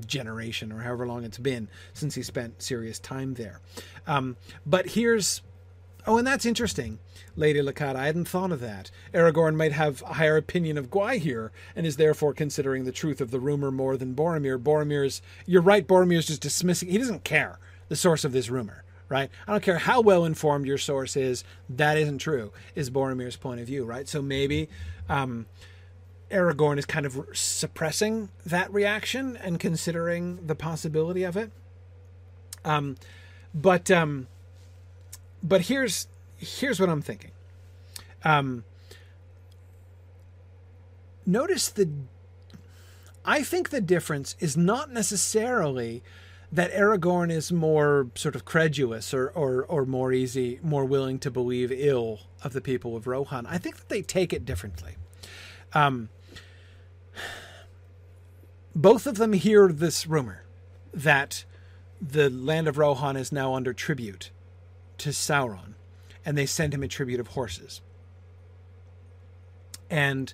generation or however long it's been since he spent serious time there. Um, but here's Oh, and that's interesting, Lady Lakata. I hadn't thought of that. Aragorn might have a higher opinion of Gwaihir and is therefore considering the truth of the rumor more than Boromir. Boromir's, you're right, Boromir's just dismissing, he doesn't care the source of this rumor right? I don't care how well informed your source is, that isn't true, is Boromir's point of view, right? So maybe um, Aragorn is kind of suppressing that reaction and considering the possibility of it. Um, but um, but here's here's what I'm thinking. Um, notice the. I think the difference is not necessarily that Aragorn is more sort of credulous or, or, or more easy, more willing to believe ill of the people of Rohan. I think that they take it differently. Um, both of them hear this rumor that the land of Rohan is now under tribute to Sauron, and they send him a tribute of horses. And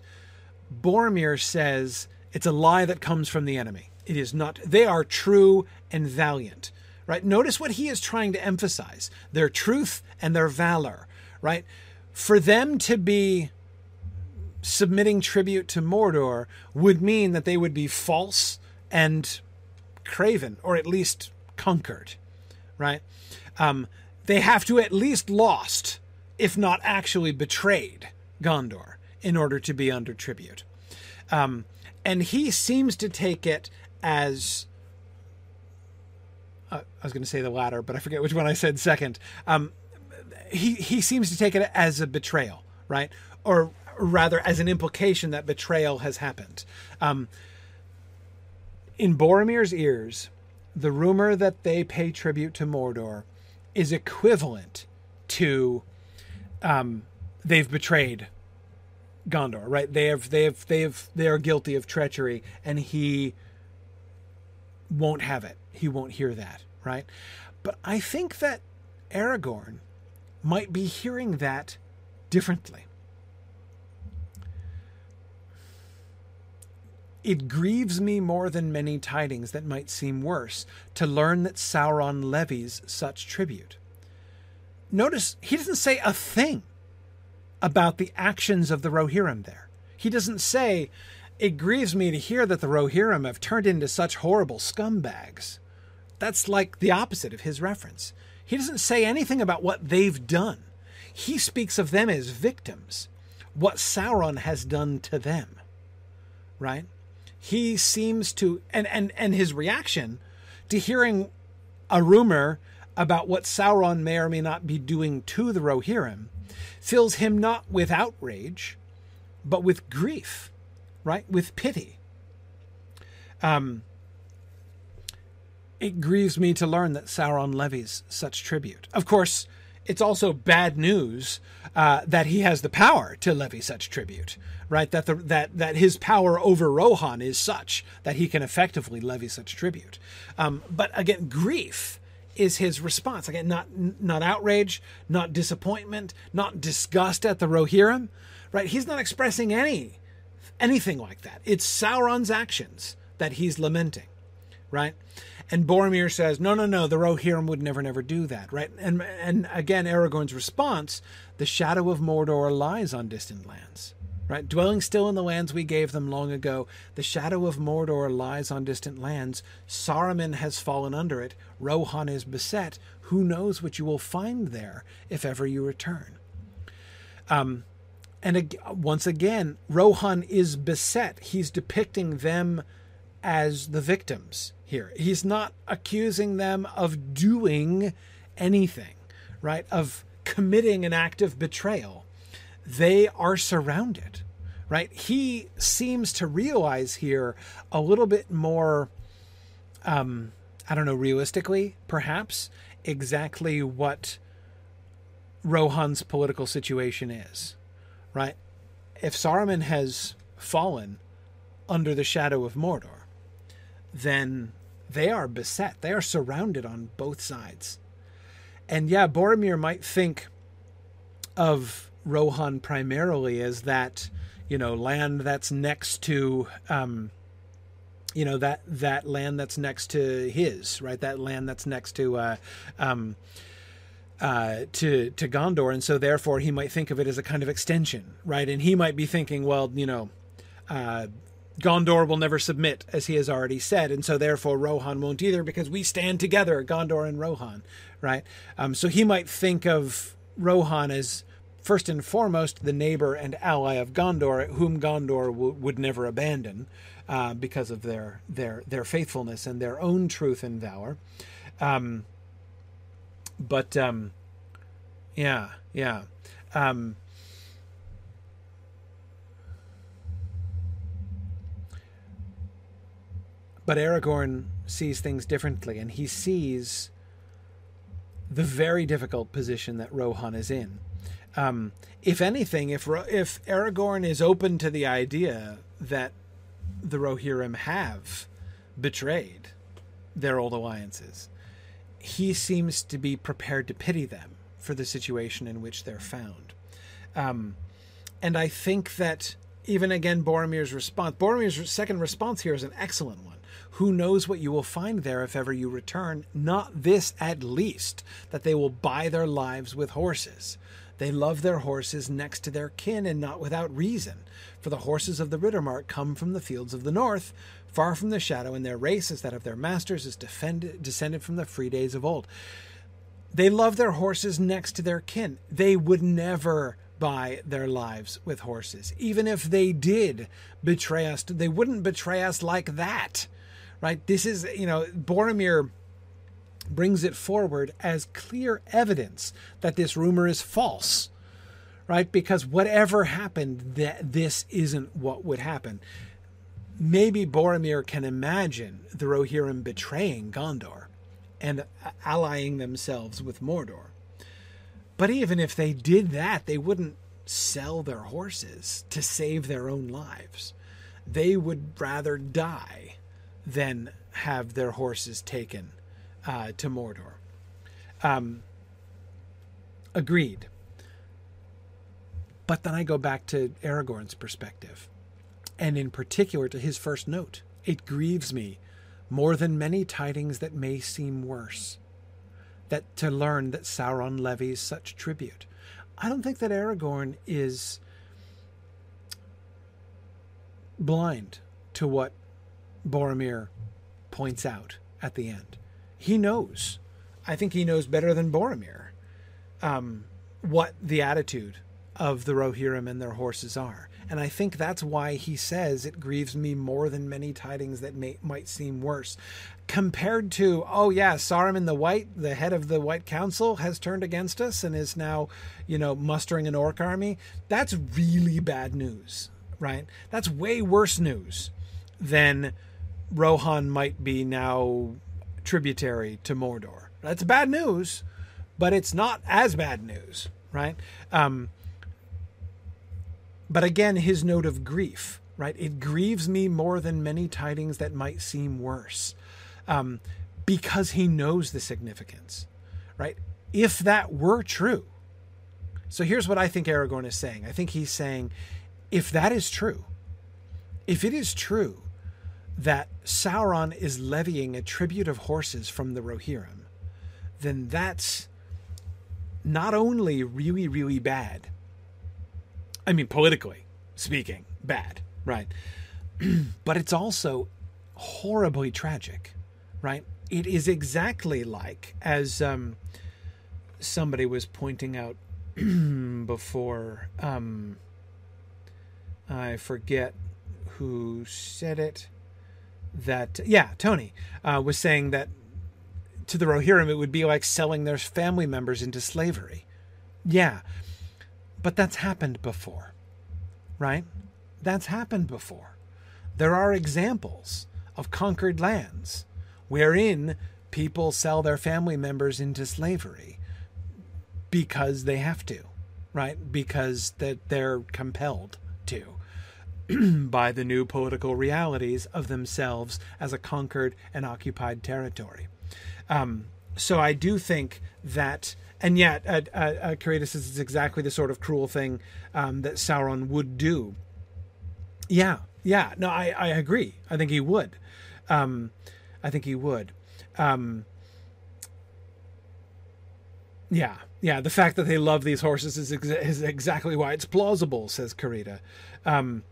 Boromir says it's a lie that comes from the enemy. It is not. They are true and valiant. Right? Notice what he is trying to emphasize their truth and their valor. Right? For them to be submitting tribute to Mordor would mean that they would be false and craven, or at least conquered, right? Um, they have to at least lost, if not actually betrayed, Gondor in order to be under tribute. Um, and he seems to take it as uh, I was going to say the latter, but I forget which one I said second. Um, he he seems to take it as a betrayal, right? Or rather, as an implication that betrayal has happened. Um, in Boromir's ears, the rumor that they pay tribute to Mordor is equivalent to um, they've betrayed Gondor, right? They have they have they have they are guilty of treachery, and he won't have it. He won't hear that, right? But I think that Aragorn might be hearing that differently. It grieves me more than many tidings that might seem worse to learn that Sauron levies such tribute. Notice he doesn't say a thing about the actions of the Rohirrim there. He doesn't say, It grieves me to hear that the Rohirrim have turned into such horrible scumbags. That's like the opposite of his reference. He doesn't say anything about what they've done. He speaks of them as victims, what Sauron has done to them. Right? He seems to and and and his reaction to hearing a rumor about what Sauron may or may not be doing to the Rohirrim fills him not with outrage, but with grief, right? With pity. Um, it grieves me to learn that Sauron levies such tribute. Of course, it's also bad news uh, that he has the power to levy such tribute, right? That the that that his power over Rohan is such that he can effectively levy such tribute. Um, but again, grief is his response. Again, not not outrage, not disappointment, not disgust at the Rohirrim, right? He's not expressing any anything like that. It's Sauron's actions that he's lamenting, right? And Boromir says, "No, no, no. The Rohirrim would never, never do that, right?" And and again, Aragorn's response: "The shadow of Mordor lies on distant lands." right? Dwelling still in the lands we gave them long ago, the shadow of Mordor lies on distant lands. Saruman has fallen under it. Rohan is beset. Who knows what you will find there if ever you return? Um, and once again, Rohan is beset. He's depicting them as the victims here. He's not accusing them of doing anything, right? Of committing an act of betrayal they are surrounded, right? He seems to realize here a little bit more, um, I don't know, realistically, perhaps, exactly what Rohan's political situation is, right? If Saruman has fallen under the shadow of Mordor, then they are beset. They are surrounded on both sides. And yeah, Boromir might think of Rohan primarily as that you know land that's next to um, you know that that land that's next to his right that land that's next to uh, um, uh, to to Gondor, and so therefore he might think of it as a kind of extension, right? And he might be thinking, well, you know, uh, Gondor will never submit, as he has already said, and so therefore Rohan won't either, because we stand together, Gondor and Rohan, right? Um, so he might think of Rohan as first and foremost the neighbor and ally of Gondor, whom Gondor w- would never abandon uh, because of their their their faithfulness and their own truth and valor. Um, but um, yeah, yeah. Um, but Aragorn sees things differently, and he sees the very difficult position that Rohan is in. Um, if anything, if if Aragorn is open to the idea that the Rohirrim have betrayed their old alliances, he seems to be prepared to pity them for the situation in which they're found. Um, and I think that even again, Boromir's response, Boromir's second response here is an excellent one. Who knows what you will find there if ever you return? Not this, at least, that they will buy their lives with horses They love their horses next to their kin and not without reason. For the horses of the Riddermark come from the fields of the north, far from the shadow, and their race is that of their masters, is defended, descended from the free days of old. They love their horses next to their kin. They would never buy their lives with horses. Even if they did betray us, they wouldn't betray us like that. Right? This is, you know, Boromir brings it forward as clear evidence that this rumor is false. Right? Because whatever happened, that this isn't what would happen. Maybe Boromir can imagine the Rohirrim betraying Gondor and allying themselves with Mordor. But even if they did that, they wouldn't sell their horses to save their own lives. They would rather die than have their horses taken uh, to Mordor. Um, agreed. But then I go back to Aragorn's perspective, and in particular to his first note. It grieves me more than many tidings that may seem worse, that to learn that Sauron levies such tribute. I don't think that Aragorn is blind to what Boromir points out at the end. He knows. I think he knows better than Boromir um, what the attitude of the Rohirrim and their horses are. And I think that's why he says it grieves me more than many tidings that may, might seem worse. Compared to, oh yeah, Saruman the White, the head of the White Council, has turned against us and is now, you know, mustering an orc army. That's really bad news, right? That's way worse news than Rohan might be now tributary to Mordor. That's bad news, but it's not as bad news, right? Um, but again, his note of grief, right? It grieves me more than many tidings that might seem worse, um, because he knows the significance, right? If that were true, so here's what I think Aragorn is saying. I think he's saying, if that is true, if it is true that Sauron is levying a tribute of horses from the Rohirrim, then that's not only really, really bad, I mean, politically speaking, bad, right? but it's also horribly tragic, right? It is exactly like, as um, somebody was pointing out before, um, I forget who said it, that, yeah, Tony uh, was saying that to the Rohirrim, it would be like selling their family members into slavery. Yeah, but that's happened before, right? That's happened before. There are examples of conquered lands wherein people sell their family members into slavery because they have to, right? Because that they're compelled by the new political realities of themselves as a conquered and occupied territory. Um, so I do think that and yet uh, uh, uh Caritas is exactly the sort of cruel thing um, that Sauron would do. Yeah, yeah, no, I, I agree. I think he would. Um, I think he would. Um, yeah, yeah. The fact that they love these horses is, ex- is exactly why it's plausible, says Carita. Um,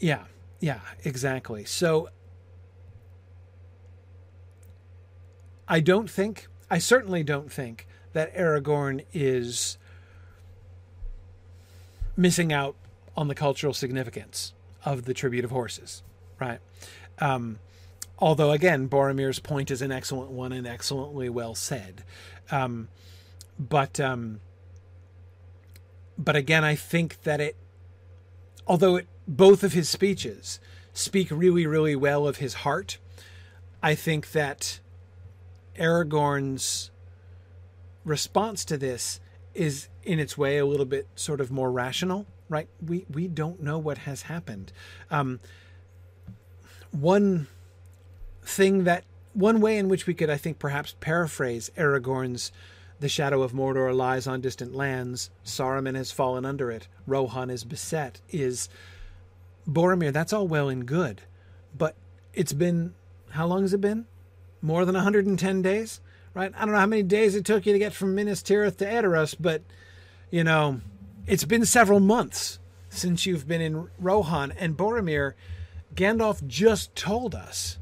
yeah, yeah, exactly. So I don't think I certainly don't think that Aragorn is missing out on the cultural significance of the tribute of horses, right? Um, although, again, Boromir's point is an excellent one and excellently well said. Um, but, um, but again, I think that it, although it, both of his speeches speak really, really well of his heart, I think that Aragorn's response to this is in its way a little bit sort of more rational, right? We we don't know what has happened. Um, one thing that one way in which we could, I think, perhaps paraphrase Aragorn's "The shadow of Mordor lies on distant lands. Saruman has fallen under it. Rohan is beset." Is Boromir? That's all well and good, but it's been how long has it been? more than 110 days, right? I don't know how many days it took you to get from Minas Tirith to Edoras, but you know, it's been several months since you've been in Rohan and Boromir. Gandalf just told us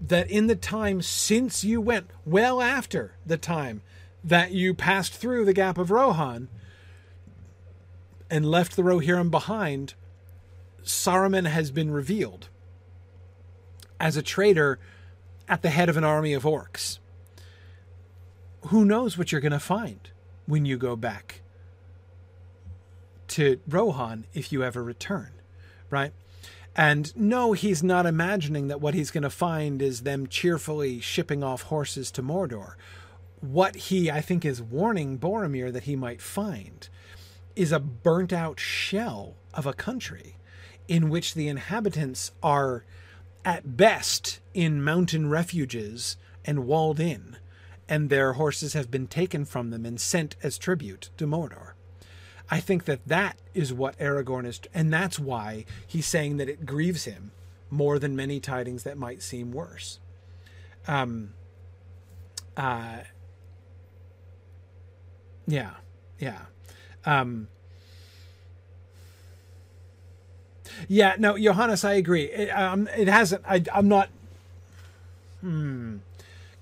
that in the time since you went, well after the time that you passed through the Gap of Rohan and left the Rohirrim behind, Saruman has been revealed as a traitor at the head of an army of orcs. Who knows what you're going to find when you go back to Rohan if you ever return, right? And no, he's not imagining that what he's going to find is them cheerfully shipping off horses to Mordor. What he, I think, is warning Boromir that he might find is a burnt out shell of a country in which the inhabitants are, at best, in mountain refuges and walled in, and their horses have been taken from them and sent as tribute to Mordor. I think that that is what Aragorn is, and that's why he's saying that it grieves him more than many tidings that might seem worse. Um, uh, yeah, yeah. Um, yeah, no, Johannes, I agree. It, um, it hasn't. I, I'm not. Hmm.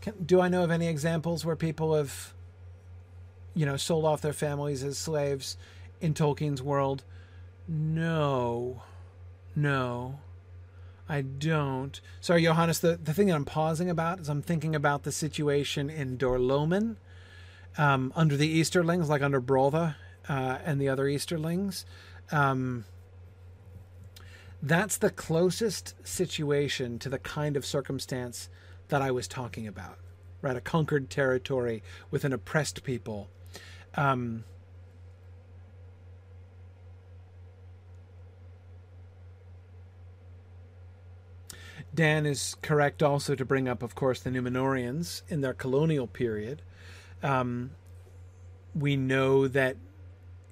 Can, do I know of any examples where people have, you know, sold off their families as slaves in Tolkien's world? No. No. I don't. Sorry, Johannes, the, the thing that I'm pausing about is I'm thinking about the situation in Dor-lómin um, under the Easterlings, like under Brodda uh, and the other Easterlings. Um, that's the closest situation to the kind of circumstance that I was talking about, right? A conquered territory with an oppressed people. Um, Dan is correct also to bring up, of course, the Númenóreans in their colonial period. Um, we know that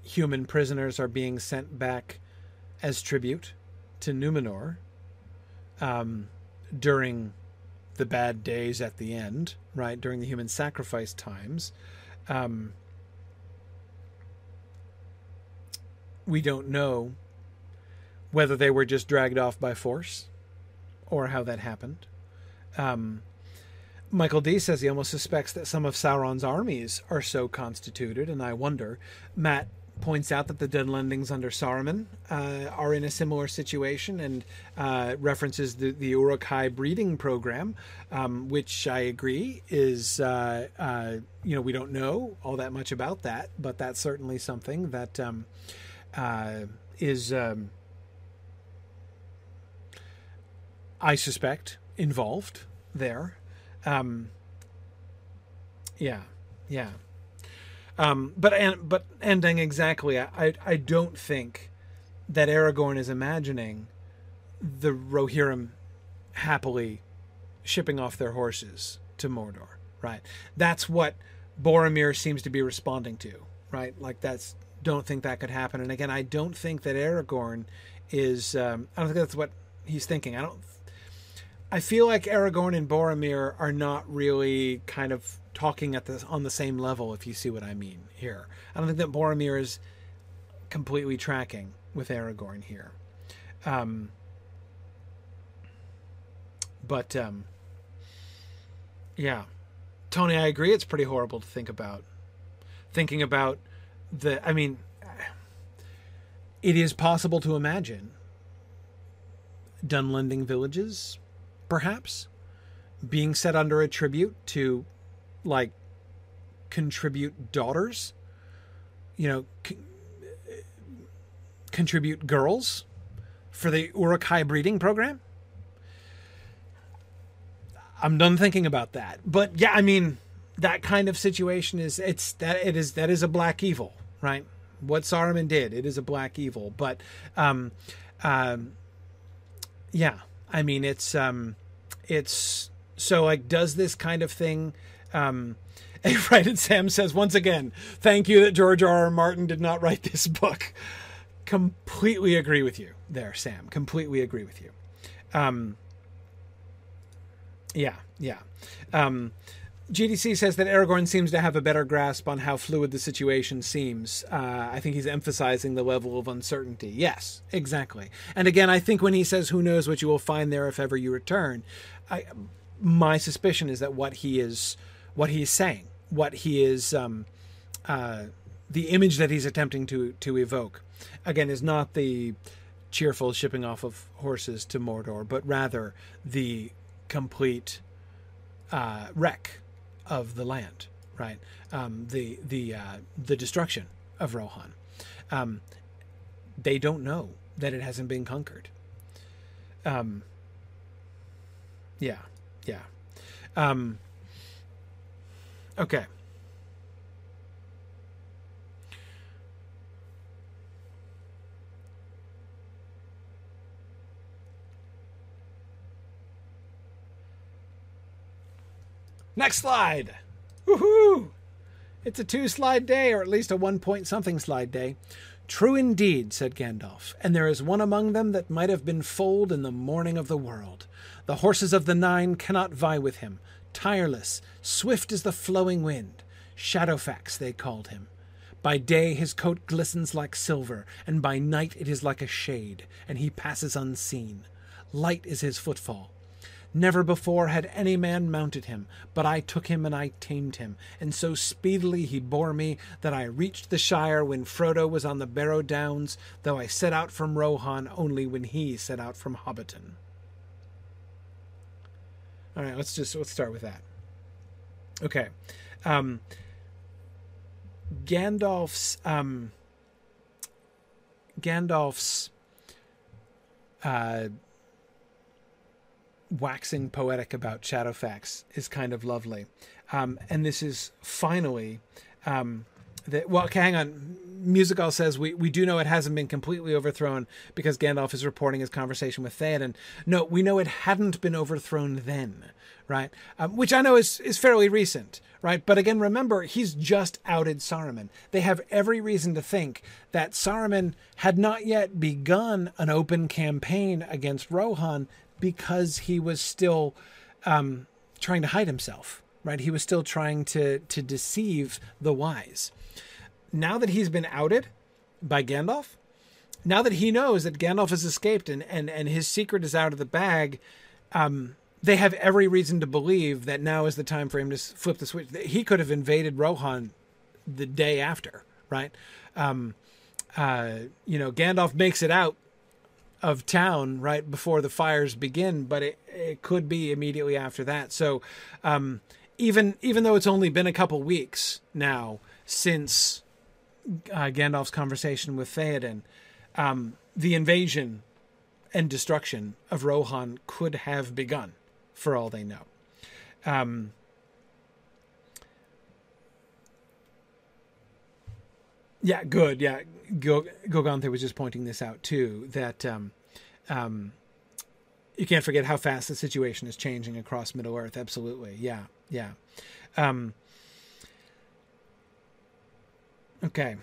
human prisoners are being sent back as tribute to Numenor um, during the bad days at the end, right? During the human sacrifice times. Um, we don't know whether they were just dragged off by force or how that happened. Um, Michael D says he almost suspects that some of Sauron's armies are so constituted, and I wonder. Matt points out that the Dunlendings under Saruman uh, are in a similar situation and uh, references the, the Uruk-hai breeding program, um, which I agree is, uh, uh, you know, we don't know all that much about that, but that's certainly something that um, uh, is, um, I suspect, involved there. Um, yeah, yeah. Um, but and but ending exactly, I I don't think that Aragorn is imagining the Rohirrim happily shipping off their horses to Mordor. Right. That's what Boromir seems to be responding to. Right. Like that's don't think that could happen. And again, I don't think that Aragorn is. Um, I don't think that's what he's thinking. I don't. I feel like Aragorn and Boromir are not really kind of talking at the on the same level, if you see what I mean here. I don't think that Boromir is completely tracking with Aragorn here. Um, but um, yeah, Tony, I agree. It's pretty horrible to think about. Thinking about the, I mean, it is possible to imagine Dunlending villages, perhaps, being set under a tribute to like contribute daughters, you know, c- contribute girls for the Uruk-hai breeding program. I'm done thinking about that. But yeah, I mean, that kind of situation is it's that it is that is a black evil, right? What Saruman did, it is a black evil. But um um yeah, I mean it's um it's so like does this kind of thing um, right, and Sam says once again, thank you that George R. R. Martin did not write this book. Completely agree with you there, Sam. Completely agree with you. Um, yeah, yeah. Um, GDC says that Aragorn seems to have a better grasp on how fluid the situation seems. Uh, I think he's emphasizing the level of uncertainty. Yes, exactly. And again, I think when he says, "Who knows what you will find there if ever you return," I, my suspicion is that what he is, what he is saying, what he is, um, uh, the image that he's attempting to to evoke, again, is not the cheerful shipping off of horses to Mordor, but rather the complete uh, wreck of the land, right? Um, the the uh, the destruction of Rohan. Um, they don't know that it hasn't been conquered. Um, yeah, yeah. Um, okay. Next slide. Woohoo! It's a two slide day, or at least a one point something slide day. True indeed, said Gandalf, and there is one among them that might have been foaled in the morning of the world. The horses of the Nine cannot vie with him. Tireless, swift as the flowing wind. Shadowfax they called him. By day his coat glistens like silver, and by night it is like a shade, and he passes unseen. Light is his footfall, Never before had any man mounted him, but I took him and I tamed him, and so speedily he bore me that I reached the Shire when Frodo was on the Barrow Downs, though I set out from Rohan only when he set out from Hobbiton. All right, let's just let's start with that. Okay, um, Gandalf's um, Gandalf's uh, waxing poetic about Shadowfax is kind of lovely. Um, and this is finally um, that. Well, okay, hang on. Musical says we, we do know it hasn't been completely overthrown because Gandalf is reporting his conversation with Theoden. No, we know it hadn't been overthrown then, right? Um, which I know is is fairly recent, right? But again, remember he's just outed Saruman. They have every reason to think that Saruman had not yet begun an open campaign against Rohan because he was still um, trying to hide himself, right? He was still trying to to deceive the wise. Now that he's been outed by Gandalf, now that he knows that Gandalf has escaped and and, and his secret is out of the bag, um, they have every reason to believe that now is the time for him to flip the switch. He could have invaded Rohan the day after, right? Um, uh, you know, Gandalf makes it out of town right before the fires begin, but it, it could be immediately after that. So um, even even though it's only been a couple weeks now since uh, Gandalf's conversation with Theoden, um, the invasion and destruction of Rohan could have begun, for all they know. Um, yeah, good. Yeah, Gilgonther was just pointing this out too. That um, um, you can't forget how fast the situation is changing across Middle Earth. Absolutely, yeah, yeah. Um, okay.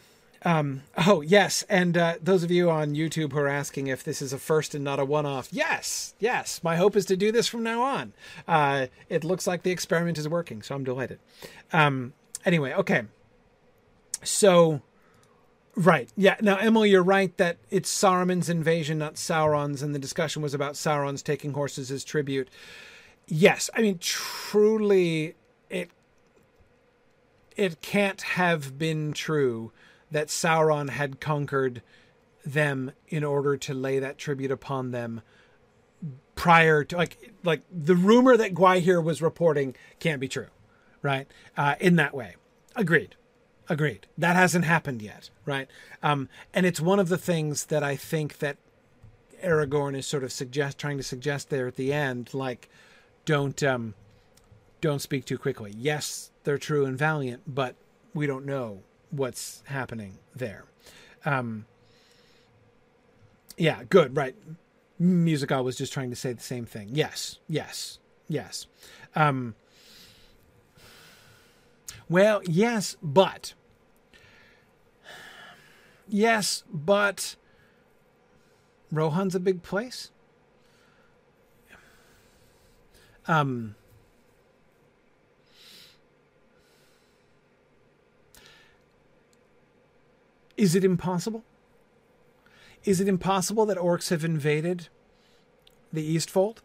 Um, oh yes, and uh, those of you on YouTube who are asking if this is a first and not a one-off, yes, yes. My hope is to do this from now on. Uh, it looks like the experiment is working, so I'm delighted. Um, anyway, okay. So Right. Yeah. Now, Emily, you're right that it's Saruman's invasion, not Sauron's, and the discussion was about Sauron's taking horses as tribute. Yes. I mean, truly, it it can't have been true that Sauron had conquered them in order to lay that tribute upon them prior to like like the rumor that Gwaihir was reporting can't be true, right? Uh, in that way, agreed. Agreed. That hasn't happened yet, right? Um, and it's one of the things that I think that Aragorn is sort of suggest trying to suggest there at the end, like, don't um, don't speak too quickly. Yes, they're true and valiant, but we don't know what's happening there. Um, yeah, good, right. Musical was just trying to say the same thing. Yes, yes, yes. Um, well, yes, but. Yes, but. Rohan's a big place. Is it impossible? Is it impossible that orcs have invaded the Eastfold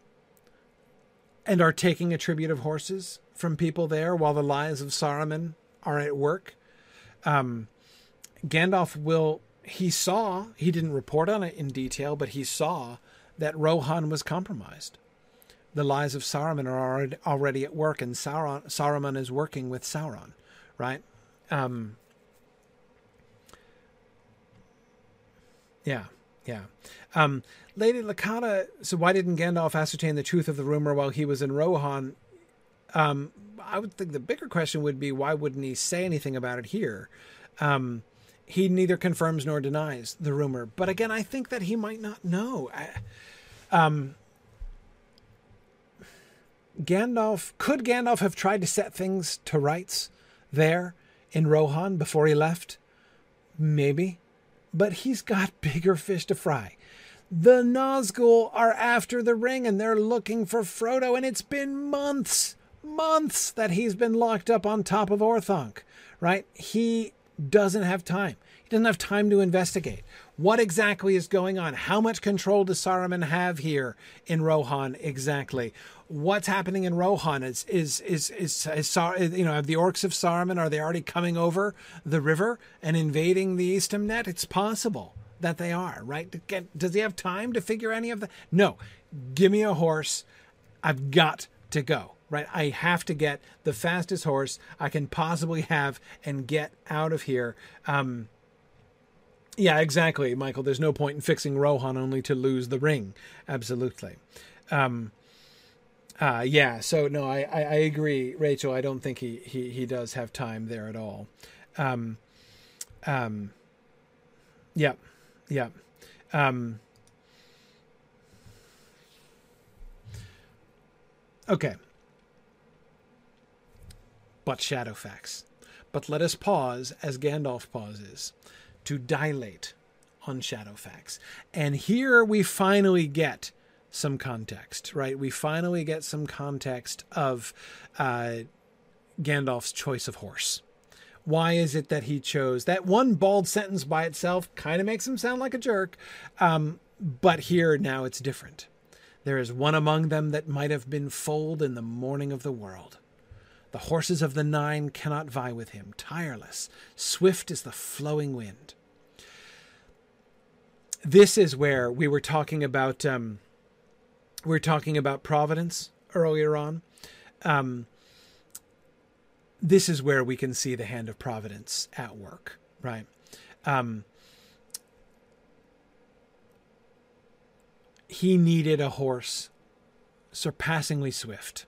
and are taking a tribute of horses from people there while the lies of Saruman are at work? Um, Gandalf will. He saw. He didn't report on it in detail, but he saw that Rohan was compromised. The lies of Saruman are already at work, and Sauron, Saruman is working with Sauron, right? Um, yeah, yeah. Um, Lady Lakata, so why didn't Gandalf ascertain the truth of the rumor while he was in Rohan? Um, I would think the bigger question would be why wouldn't he say anything about it here? Um, he neither confirms nor denies the rumor, but again, I think that he might not know. I, um, Gandalf could Gandalf have tried to set things to rights there in Rohan before he left? Maybe, but he's got bigger fish to fry. The Nazgul are after the ring and they're looking for Frodo, and it's been months, months that he's been locked up on top of Orthanc, right? He doesn't have time. He doesn't have time to investigate. What exactly is going on? How much control does Saruman have here in Rohan exactly? What's happening in Rohan is is is is, is, is you know have the orcs of Saruman are they already coming over the river and invading the Eastemnet? It's possible that they are, right? Does he have time to figure any of that? No. Give me a horse. I've got to go, right? I have to get the fastest horse I can possibly have and get out of here. Um, yeah, exactly, Michael. There's no point in fixing Rohan only to lose the ring. Absolutely. Um, uh, yeah, so no, I, I, I, agree, Rachel. I don't think he, he, he does have time there at all. Um, um, yeah. Yeah. Um, okay. But Shadowfax. But let us pause, as Gandalf pauses, to dilate on Shadowfax. And here we finally get some context, right? We finally get some context of uh, Gandalf's choice of horse. Why is it that he chose that one bald sentence by itself? Kind of makes him sound like a jerk. Um, but here now it's different. There is one among them that might have been foaled in the morning of the world. The horses of the nine cannot vie with him, tireless, swift as the flowing wind. This is where we were talking about. Um, we were talking about providence earlier on. Um, this is where we can see the hand of providence at work, right? Um, he needed a horse surpassingly swift.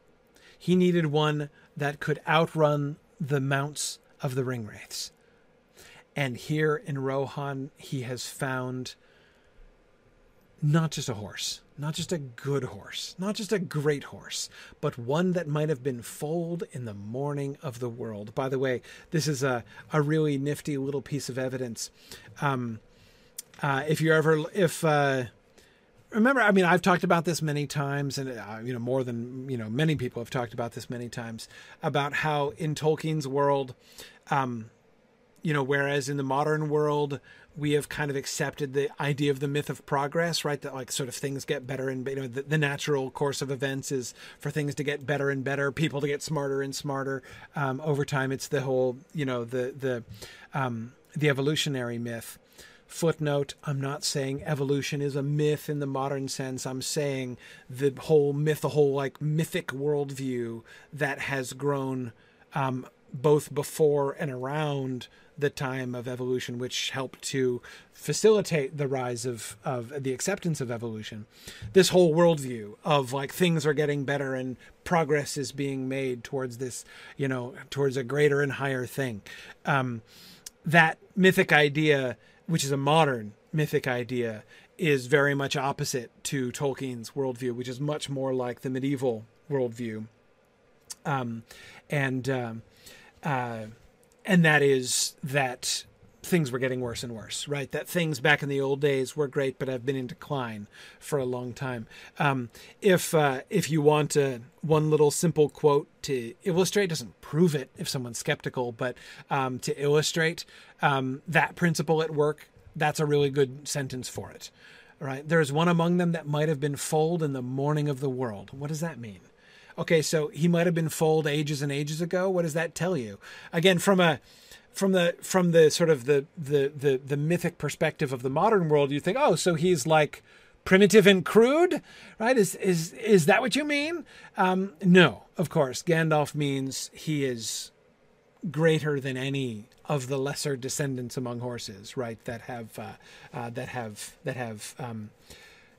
He needed one that could outrun the mounts of the ringwraiths. And here in Rohan, he has found not just a horse, not just a good horse, not just a great horse, but one that might have been foaled in the morning of the world. By the way, this is a, a really nifty little piece of evidence. Um, uh, if you're ever, if, uh, remember, I mean, I've talked about this many times, and uh, you know, more than you know, many people have talked about this many times about how in Tolkien's world, um, you know, whereas in the modern world, we have kind of accepted the idea of the myth of progress, right? That like sort of things get better and you know the, the natural course of events is for things to get better and better, people to get smarter and smarter um, over time. It's the whole you know the the um, the evolutionary myth. Footnote: I'm not saying evolution is a myth in the modern sense. I'm saying the whole myth, the whole like mythic worldview that has grown um, both before and around the time of evolution, which helped to facilitate the rise of, of the acceptance of evolution. This whole worldview of like things are getting better and progress is being made towards this, you know, towards a greater and higher thing. Um, that mythic idea, which is a modern mythic idea, is very much opposite to Tolkien's worldview, which is much more like the medieval worldview. Um, and um, uh, and that is that things were getting worse and worse, right? That things back in the old days were great, but have been in decline for a long time. Um, if uh, if you want a, one little simple quote to illustrate, doesn't prove it if someone's skeptical, but um, to illustrate um, that principle at work, that's a really good sentence for it. Right? There's one among them that might have been foaled in the morning of the world. What does that mean? Okay, so he might have been foaled ages and ages ago. What does that tell you? Again, from a from the from the sort of the the the, the mythic perspective of the modern world, you think, oh, so he's like primitive and crude, right? Is is is that what you mean? Um, no, of course. Gandalf means he is greater than any of the lesser descendants among horses, right? That have uh, uh, that have that have um,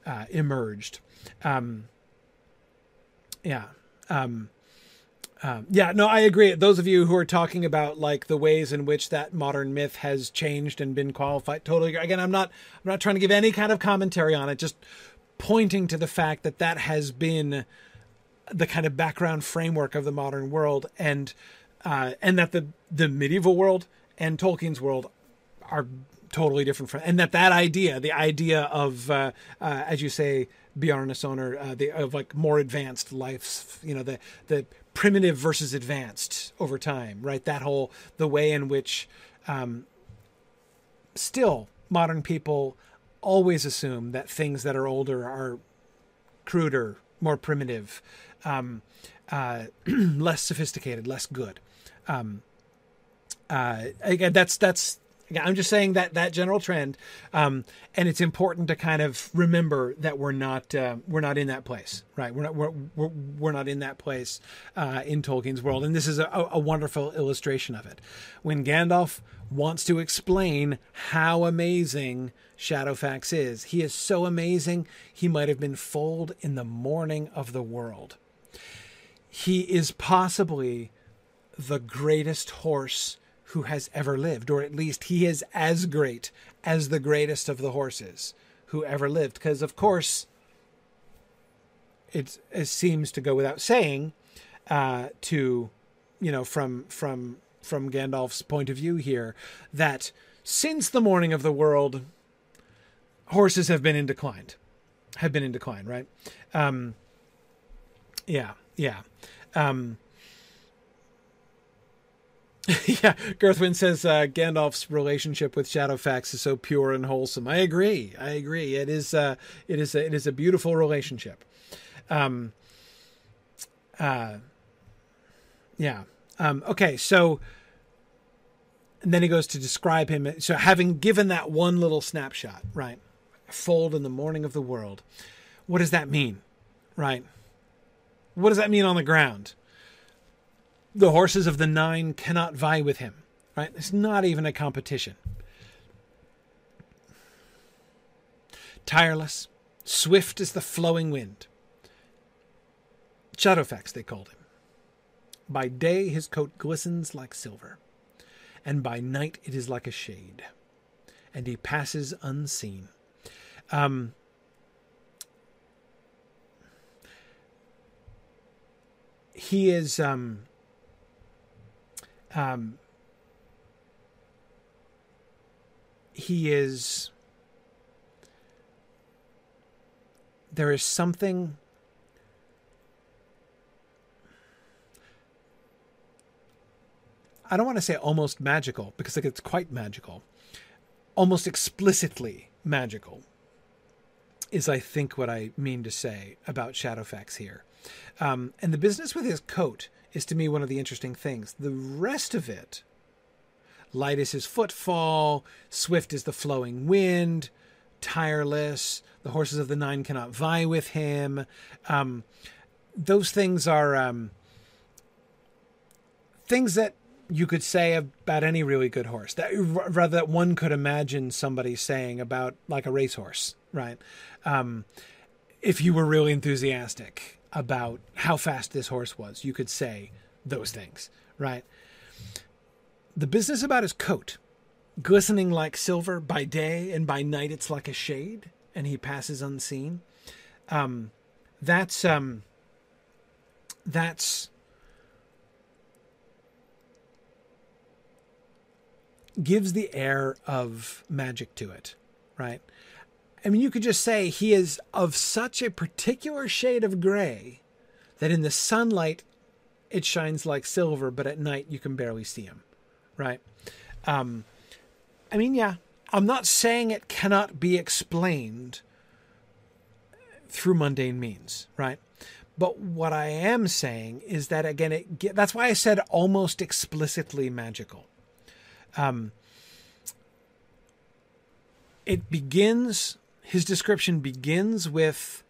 uh, emerged. Um, yeah. Um, um, yeah, no, I agree. Those of you who are talking about like the ways in which that modern myth has changed and been qualified, totally. Again, I'm not, I'm not trying to give any kind of commentary on it. Just pointing to the fact that that has been the kind of background framework of the modern world, and uh, and that the the medieval world and Tolkien's world are totally different from, and that that idea, the idea of, uh, uh, as you say, Bjarnason, uh, the of like more advanced lives, you know, the the primitive versus advanced over time, right? That whole the way in which um, still modern people always assume that things that are older are cruder, more primitive, um, uh, less sophisticated, less good. Um, uh, again, that's that's I'm just saying that that general trend, um, and it's important to kind of remember that we're not uh, we're not in that place, right? We're not we're we're, we're not in that place uh, in Tolkien's world, and this is a, a wonderful illustration of it. When Gandalf wants to explain how amazing Shadowfax is, he is so amazing he might have been foaled in the morning of the world. He is possibly the greatest horse who has ever lived, or at least he is as great as the greatest of the horses who ever lived. Because, of course, it, it, seems to go without saying uh, to, you know, from from from Gandalf's point of view here, that since the morning of the world, horses have been in decline, have been in decline, right? Um, yeah, yeah. Um, yeah, Girthwin says uh, Gandalf's relationship with Shadowfax is so pure and wholesome. I agree. I agree. It is. Uh, it is. A, it is a beautiful relationship. Um. Uh. Yeah. Um. Okay. So. And then he goes to describe him. So, having given that one little snapshot, right, fold in the morning of the world, what does that mean, right? What does that mean on the ground? The horses of the nine cannot vie with him. Right? It's not even a competition. Tireless, swift as the flowing wind. Shadowfax, they called him. By day his coat glistens like silver, and by night it is like a shade, and he passes unseen. Um, he is um, um, he is there is something I don't want to say almost magical because like it's quite magical. Almost explicitly magical is I think what I mean to say about Shadowfax here. Um, and the business with his coat is to me one of the interesting things. The rest of it, light is his footfall, swift is the flowing wind, tireless, the horses of the nine cannot vie with him. Um, those things are um, things that you could say about any really good horse. That rather that one could imagine somebody saying about like a racehorse, right? Um, if you were really enthusiastic about how fast this horse was. You could say those things, right? The business about his coat, glistening like silver by day, and by night it's like a shade, and he passes unseen. Um, that's um, that's gives the air of magic to it, right? I mean, you could just say he is of such a particular shade of gray that in the sunlight it shines like silver, but at night you can barely see him, right? Um, I mean, yeah, I'm not saying it cannot be explained through mundane means, right? But what I am saying is that again, it that's why I said almost explicitly magical. Um, it begins. His description begins with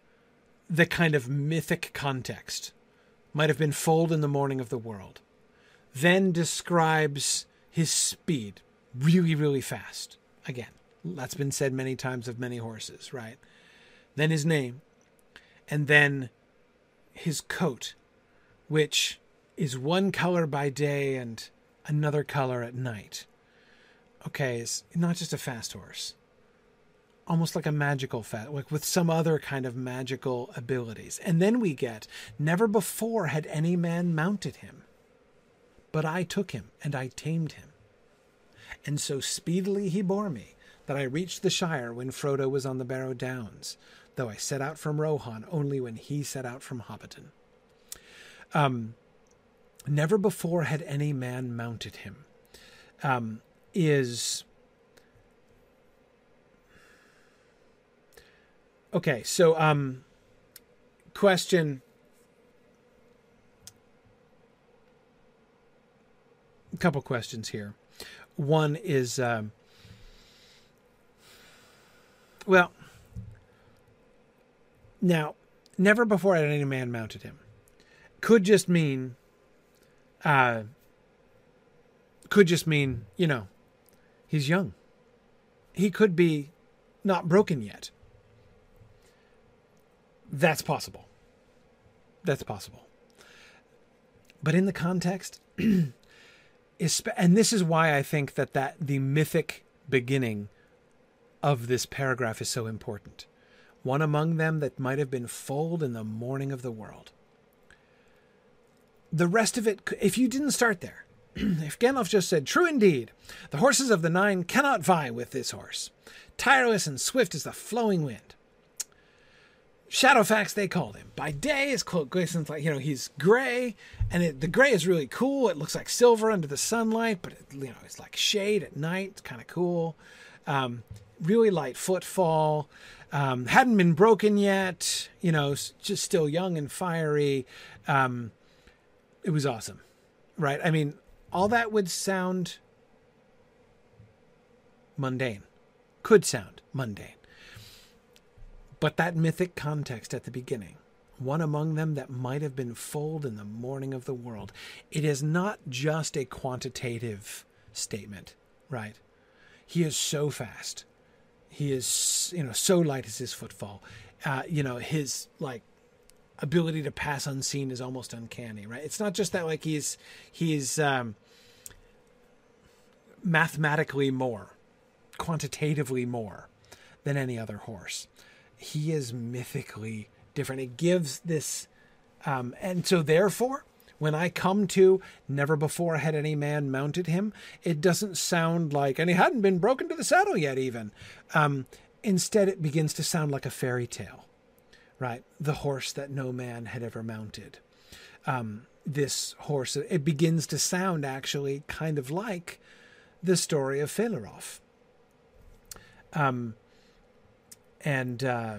the kind of mythic context. Might have been foaled in the morning of the world. Then describes his speed, really, really fast. Again, that's been said many times of many horses, right? Then his name, and then his coat, which is one color by day and another color at night. Okay, it's not just a fast horse. Almost like a magical fast, like with some other kind of magical abilities. And then we get, never before had any man mounted him. But I took him, and I tamed him. And so speedily he bore me, that I reached the Shire when Frodo was on the Barrow Downs, though I set out from Rohan only when he set out from Hobbiton. Um, never before had any man mounted him. Um, is okay. So, um, question. A couple questions here. One is, um, well, now, never before had any man mounted him. Could just mean, uh, could just mean, you know, he's young. He could be not broken yet. That's possible. That's possible. But in the context, and this is why I think that, that the mythic beginning of this paragraph is so important one among them that might have been foaled in the morning of the world. The rest of it, if you didn't start there, if Gandalf just said, True indeed, the horses of the nine cannot vie with this horse, tireless and swift as the flowing wind. Shadowfax, they called him. By day, his cloak glistens like, you know, he's gray, and it, the gray is really cool. It looks like silver under the sunlight, but, it, you know, it's like shade at night. It's kind of cool. Um, really light footfall um, hadn't been broken yet, you know, just still young and fiery. Um, it was awesome, right? I mean, all that would sound mundane, could sound mundane. But that mythic context at the beginning, one among them that might have been foaled in the morning of the world, it is not just a quantitative statement, right? He is so fast he is, you know, so light is his footfall. Uh, you know, his like ability to pass unseen is almost uncanny, right? It's not just that like he's he's um, mathematically more, quantitatively more than any other horse. He is mythically different. It gives this, um, and so therefore, when I come to never before had any man mounted him, it doesn't sound like, and he hadn't been broken to the saddle yet, even. Um, instead, it begins to sound like a fairy tale, right? The horse that no man had ever mounted. Um, this horse, it begins to sound actually kind of like the story of Felaróf. Um, and, uh,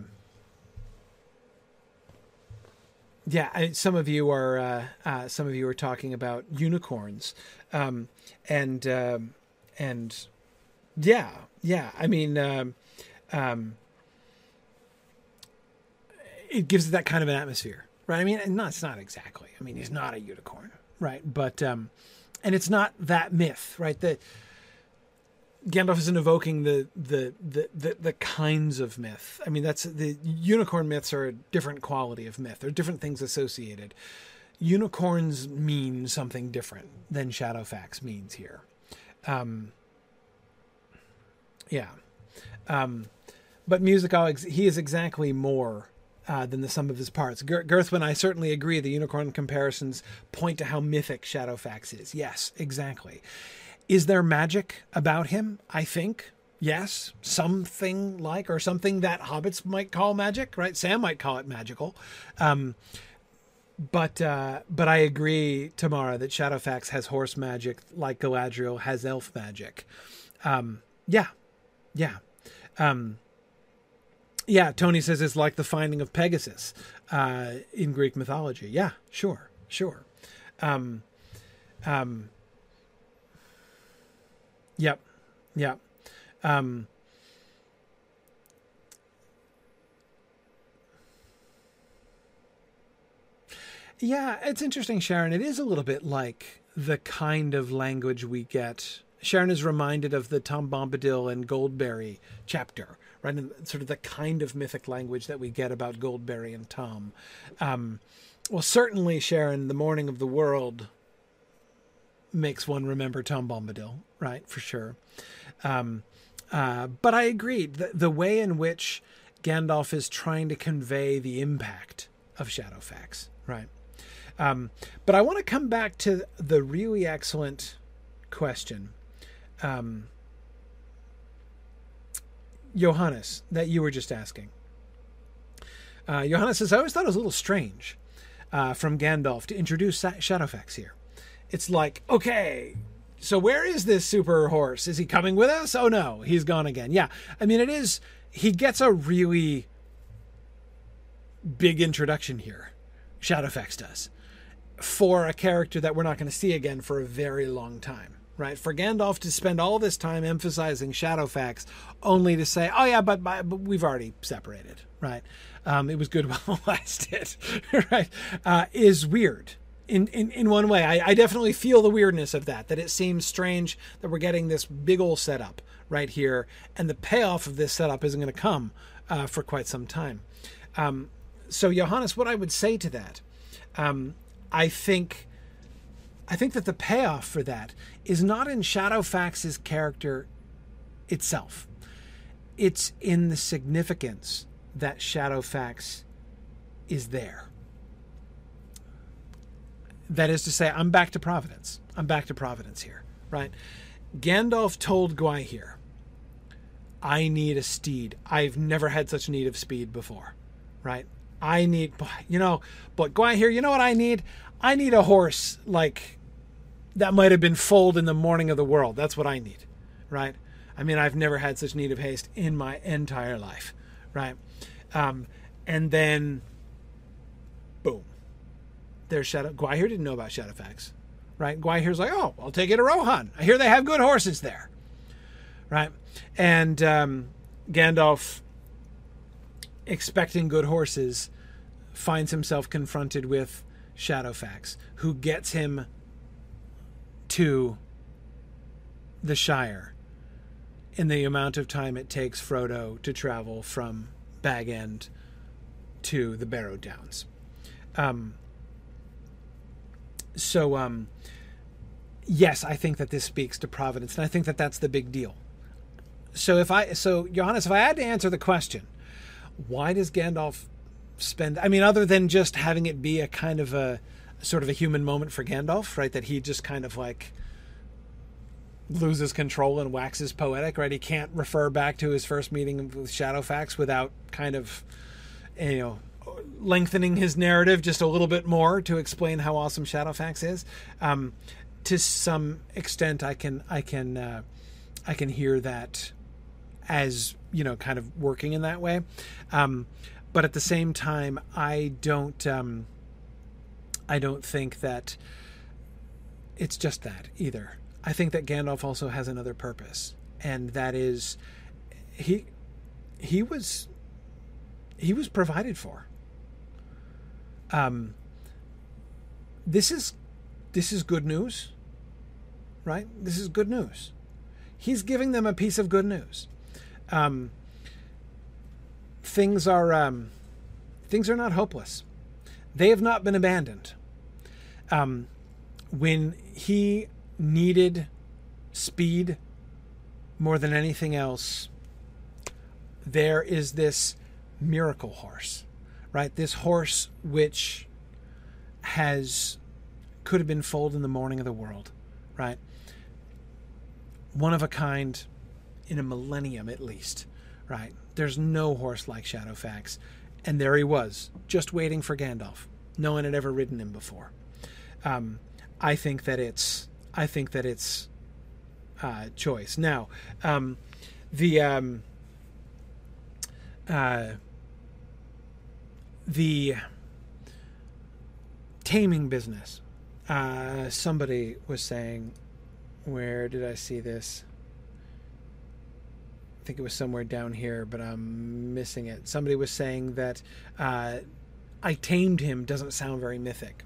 yeah, I, some of you are uh, uh, some of you are talking about unicorns, um, and um, and yeah, yeah. I mean, um, um, it gives it that kind of an atmosphere, right? I mean, not it's not exactly. I mean, he's not a unicorn, right? But um, and it's not that myth, right? The Gandalf isn't evoking the, the the, the the kinds of myth. I mean, that's the unicorn myths are a different quality of myth. There are different things associated. Unicorns mean something different than Shadowfax means here. Um, yeah, um, but musical he is exactly more uh, than the sum of his parts. G- Girthwin, I certainly agree. The unicorn comparisons point to how mythic Shadowfax is. Yes, exactly is there magic about him? I think yes, something like or something that hobbits might call magic, right? Sam might call it magical. Um, but uh, but I agree, Tamara, that Shadowfax has horse magic like Galadriel has elf magic. Um, yeah, yeah, um, yeah. Tony says it's like the finding of Pegasus uh, in Greek mythology. Yeah, sure, sure. Um, um, yep, yep. Um, yeah, it's interesting, Sharon. It is a little bit like the kind of language we get. Sharon is reminded of the Tom Bombadil and Goldberry chapter, right? And sort of the kind of mythic language that we get about Goldberry and Tom. Um, well, certainly, Sharon, the morning of the world makes one remember Tom Bombadil, right? For sure. Um, uh, but I agreed. The, the way in which Gandalf is trying to convey the impact of Shadowfax, right? Um, but I want to come back to the really excellent question, um, Johannes, that you were just asking. Uh, Johannes says, I always thought it was a little strange uh, from Gandalf to introduce Shadowfax here. It's like, okay, so where is this super horse? Is he coming with us? Oh no, he's gone again. Yeah. I mean, it is, he gets a really big introduction here. Shadowfax does. For a character that we're not going to see again for a very long time. Right, for Gandalf to spend all this time emphasizing Shadowfax, only to say, "Oh yeah, but, but we've already separated." Right, um, it was good while it lasted. right, uh, is weird in, in, in one way. I, I definitely feel the weirdness of that, that it seems strange that we're getting this big old setup right here, and the payoff of this setup isn't going to come uh, for quite some time. Um, so, Johannes, what I would say to that, um, I think, I think that the payoff for that is not in Shadowfax's character itself. It's in the significance that Shadowfax is there. That is to say, I'm back to Providence. I'm back to Providence here, right? Gandalf told Gwaihir, I need a steed. I've never had such need of speed before, right? I need, you know, but Gwaihir, you know what I need? I need a horse like that might have been foaled in the morning of the world. That's what I need, right? I mean, I've never had such need of haste in my entire life, right? Um, and then, boom, there's Shadow. Gwaihir didn't know about Shadowfax, right? Gwaihir's like, oh, I'll take it to Rohan. I hear they have good horses there, right? And um, Gandalf, expecting good horses, finds himself confronted with Shadowfax, who gets him to the Shire in the amount of time it takes Frodo to travel from Bag End to the Barrow Downs. Um, so um, yes, I think that this speaks to providence, and I think that that's the big deal. So if I so Johannes, if I had to answer the question, why does Gandalf spend? I mean, other than just having it be a kind of a sort of a human moment for Gandalf, right? That he just kind of like loses control and waxes poetic, right? He can't refer back to his first meeting with Shadowfax without kind of you know lengthening his narrative just a little bit more to explain how awesome Shadowfax is. Um, to some extent, I can I can uh, I can hear that as you know, kind of working in that way. Um, but at the same time, I don't um, I don't think that it's just that either. I think that Gandalf also has another purpose, and that is he he was he was provided for um, this is this is good news, right? This is good news. He's giving them a piece of good news. Um, things are um, things are not hopeless. They have not been abandoned. Um, when he needed speed more than anything else, there is this miracle horse right? This horse, which has could have been foaled in the morning of the world, right? one of a kind in a millennium at least, right? There's no horse like Shadowfax. And there he was, just waiting for Gandalf. No one had ever ridden him before. Um, I think that it's I think that it's uh, choice. Now, um, the um, uh, the taming business. Uh, somebody was saying, where did I see this? I think it was somewhere down here, but I'm missing it. Somebody was saying that uh, I tamed him doesn't sound very mythic.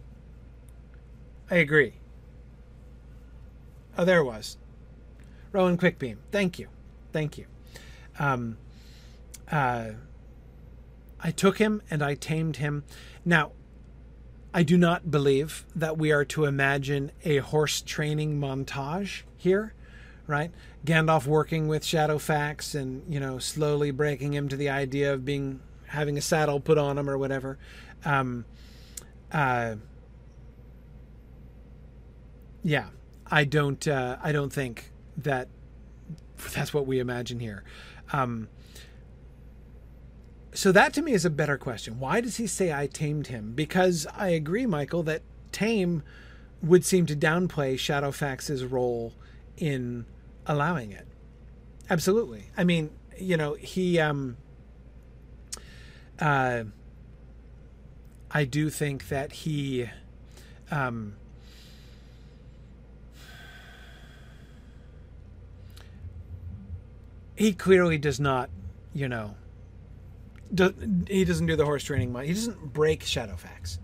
I agree. Oh, there it was. Rowan Quickbeam. Thank you. Thank you. Um, uh, I took him and I tamed him. Now, I do not believe that we are to imagine a horse training montage here, right? Gandalf working with Shadowfax and, you know, slowly breaking him to the idea of being having a saddle put on him or whatever. Um, uh, yeah, I don't. Uh, I don't think that that's what we imagine here. Um, so that to me is a better question. Why does he say I tamed him? Because I agree, Michael, that tame would seem to downplay Shadowfax's role in allowing it. Absolutely. I mean, you know, he um uh I do think that he um he clearly does not, you know, do, he doesn't do the horse training. much. He doesn't break Shadowfax,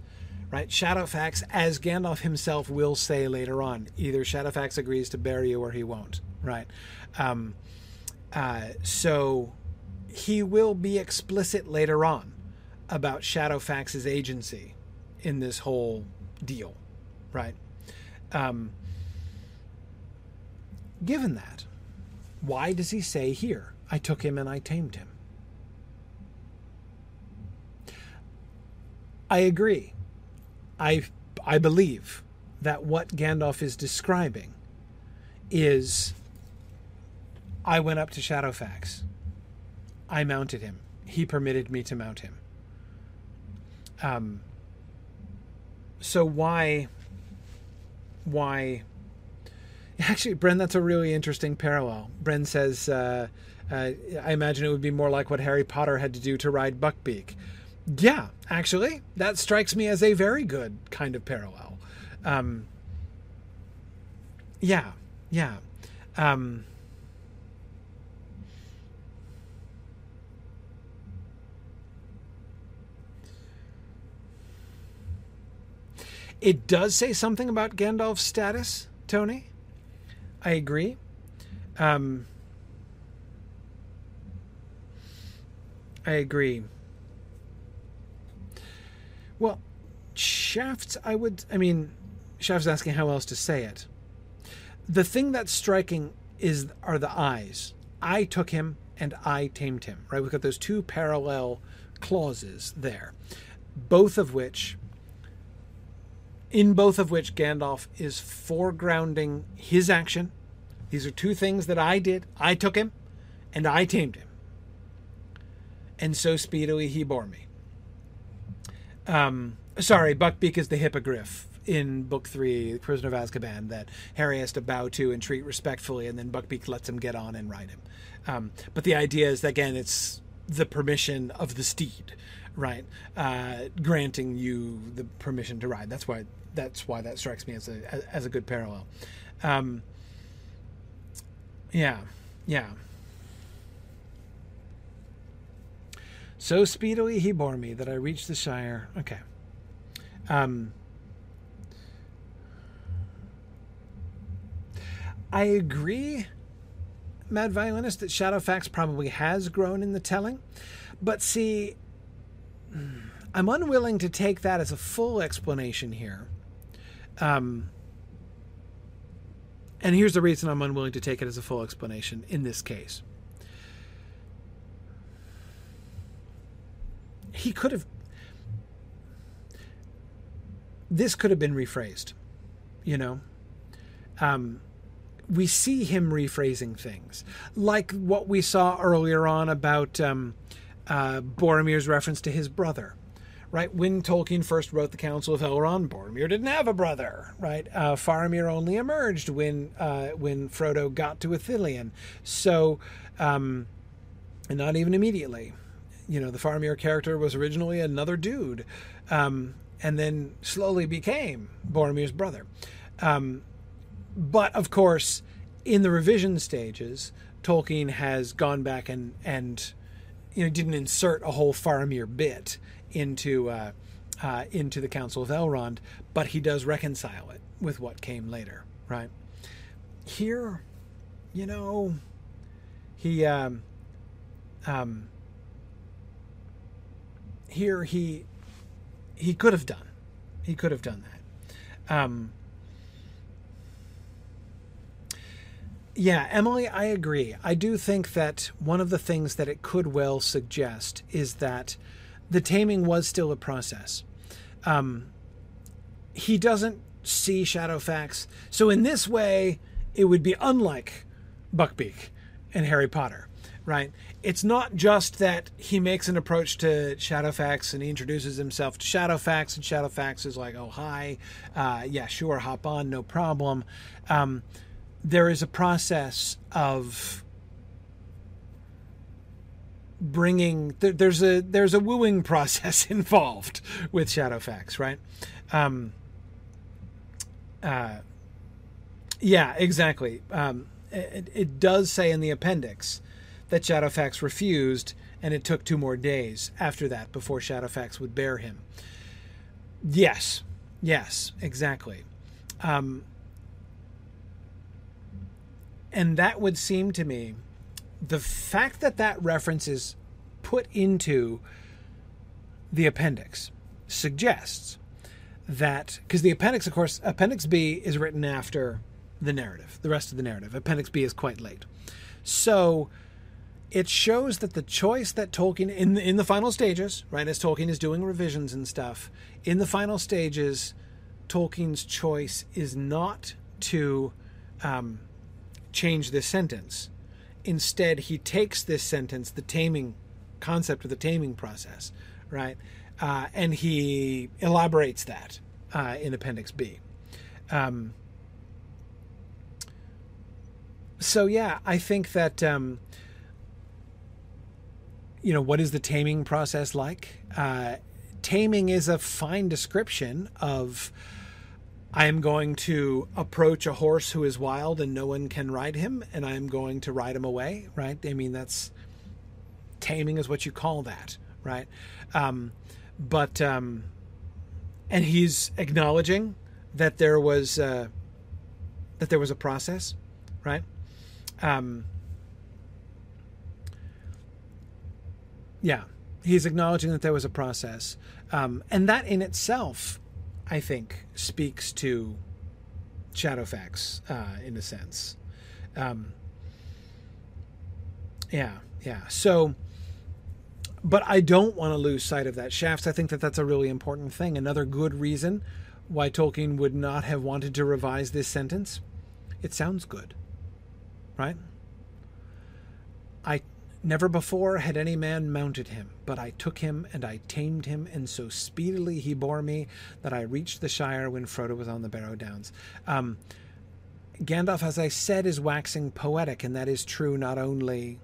right? Shadowfax, as Gandalf himself will say later on, either Shadowfax agrees to bury you or he won't, right? Um, uh, so he will be explicit later on about Shadowfax's agency in this whole deal, right? Um, given that, why does he say here, I took him and I tamed him? I agree. I I believe that what Gandalf is describing is I went up to Shadowfax. I mounted him. He permitted me to mount him. Um so why why actually Bren that's a really interesting parallel. Bren says uh, uh, I imagine it would be more like what Harry Potter had to do to ride Buckbeak. Yeah, actually, that strikes me as a very good kind of parallel. Um, yeah, yeah. Um, it does say something about Gandalf's status, Tony. I agree. Um, I agree. Well, Shaft, I would. I mean, Shaft's asking how else to say it. The thing that's striking is are the eyes. I took him and I tamed him. Right, we've got those two parallel clauses there, both of which, in both of which Gandalf is foregrounding his action. These are two things that I did. I took him, and I tamed him, and so speedily he bore me. Um, sorry, Buckbeak is the hippogriff in Book Three, The Prisoner of Azkaban, that Harry has to bow to and treat respectfully, and then Buckbeak lets him get on and ride him. Um, but the idea is that, again, it's the permission of the steed, right? Uh, granting you the permission to ride. That's why that's why that strikes me as a as a good parallel. Um, yeah, yeah. So speedily he bore me that I reached the Shire. Okay. Um, I agree, Mad Violinist, that Shadowfax probably has grown in the telling. But see, I'm unwilling to take that as a full explanation here. Um, and here's the reason I'm unwilling to take it as a full explanation in this case. He could have this could have been rephrased you know um, we see him rephrasing things, like what we saw earlier on about um, uh, Boromir's reference to his brother. Right when Tolkien first wrote the Council of Elrond, Boromir didn't have a brother. Right, uh, Faramir only emerged when uh, when Frodo got to Ithilien. So, um, and not even immediately. You know, the Faramir character was originally another dude, um, and then slowly became Boromir's brother. Um, but of course, in the revision stages, Tolkien has gone back and and you know didn't insert a whole Faramir bit into uh, uh, into the Council of Elrond, but he does reconcile it with what came later, right? Here, you know, he um, um, here he he could have done he could have done that. Um, Yeah, Emily, I agree. I do think that one of the things that it could well suggest is that the taming was still a process. Um, he doesn't see Shadowfax, so in this way, it would be unlike Buckbeak and Harry Potter, right? It's not just that he makes an approach to Shadowfax and he introduces himself to Shadowfax, and Shadowfax is like, "Oh, hi, uh, yeah, sure, hop on, no problem." Um, there is a process of bringing there, there's a there's a wooing process involved with Shadowfax, right? Um, uh, yeah, exactly. Um, it, it does say in the appendix that Shadowfax refused, and it took two more days after that before Shadowfax would bear him. Yes, yes, exactly. Um, and that would seem to me the fact that that reference is put into the appendix suggests that because the appendix of course appendix b is written after the narrative the rest of the narrative appendix b is quite late so it shows that the choice that tolkien in the, in the final stages right as tolkien is doing revisions and stuff in the final stages tolkien's choice is not to um, change this sentence. Instead, he takes this sentence, the taming concept of the taming process, right, uh, and he elaborates that uh, in Appendix B. Um, so yeah, I think that um, you know what is the taming process like? Uh, taming is a fine description of I am going to approach a horse who is wild and no one can ride him, and I'm going to ride him away, right? I mean, that's taming is what you call that, right? Um, but um, and he's acknowledging that there was uh, that there was a process, right? Um, yeah, he's acknowledging that there was a process, um, and that in itself I think, speaks to Shadowfax uh, in a sense. Um, yeah, yeah. So, but I don't want to lose sight of that. Shafts, I think that that's a really important thing. Another good reason why Tolkien would not have wanted to revise this sentence. It sounds good, right? I Never before had any man mounted him, but I took him and I tamed him, and so speedily he bore me that I reached the Shire when Frodo was on the Barrow Downs. Um, Gandalf, as I said, is waxing poetic, and that is true not only,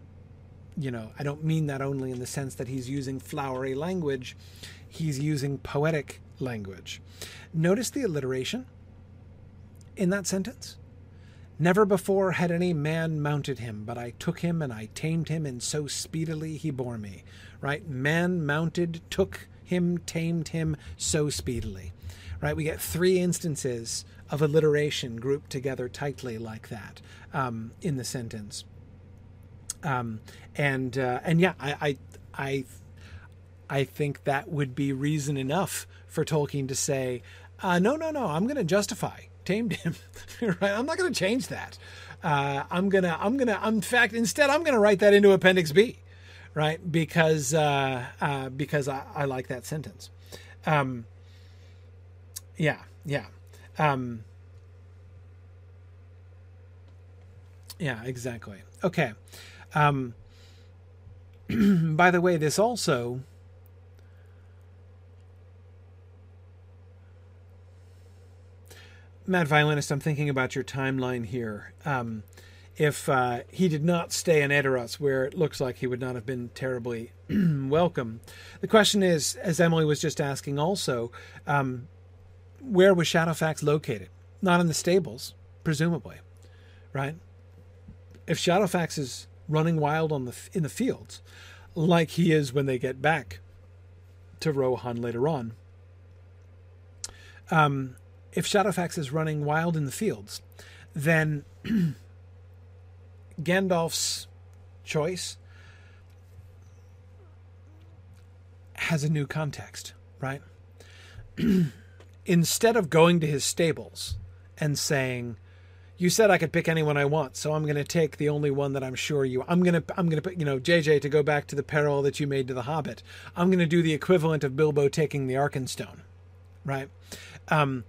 you know, I don't mean that only in the sense that he's using flowery language, he's using poetic language. Notice the alliteration in that sentence. Never before had any man mounted him, but I took him and I tamed him, and so speedily he bore me. Right? Man mounted, took him, tamed him so speedily. Right? We get three instances of alliteration grouped together tightly like that um, in the sentence. Um, and uh, and yeah, I, I I I think that would be reason enough for Tolkien to say, uh, no, no, no, I'm going to justify tamed him. right? I'm not going to change that. Uh, I'm gonna, I'm gonna, in fact, instead, I'm gonna write that into Appendix B, right? Because uh, uh, because I, I, like that sentence. Um, yeah, yeah. Um, Yeah, exactly. Okay. Um, by the way, this also Mad Violinist, I'm thinking about your timeline here. Um, if uh, he did not stay in Edoras, where it looks like he would not have been terribly welcome, the question is, as Emily was just asking also, um, where was Shadowfax located? Not in the stables, presumably, right? If Shadowfax is running wild on the in the fields, like he is when they get back to Rohan later on, um, if Shadowfax is running wild in the fields, then Gandalf's choice has a new context, right? Instead of going to his stables and saying, "You said I could pick anyone I want, so I'm going to take the only one that I'm sure you. I'm going to I'm going to put you know JJ to go back to the peril that you made to the Hobbit. I'm going to do the equivalent of Bilbo taking the Arkenstone, right? Um,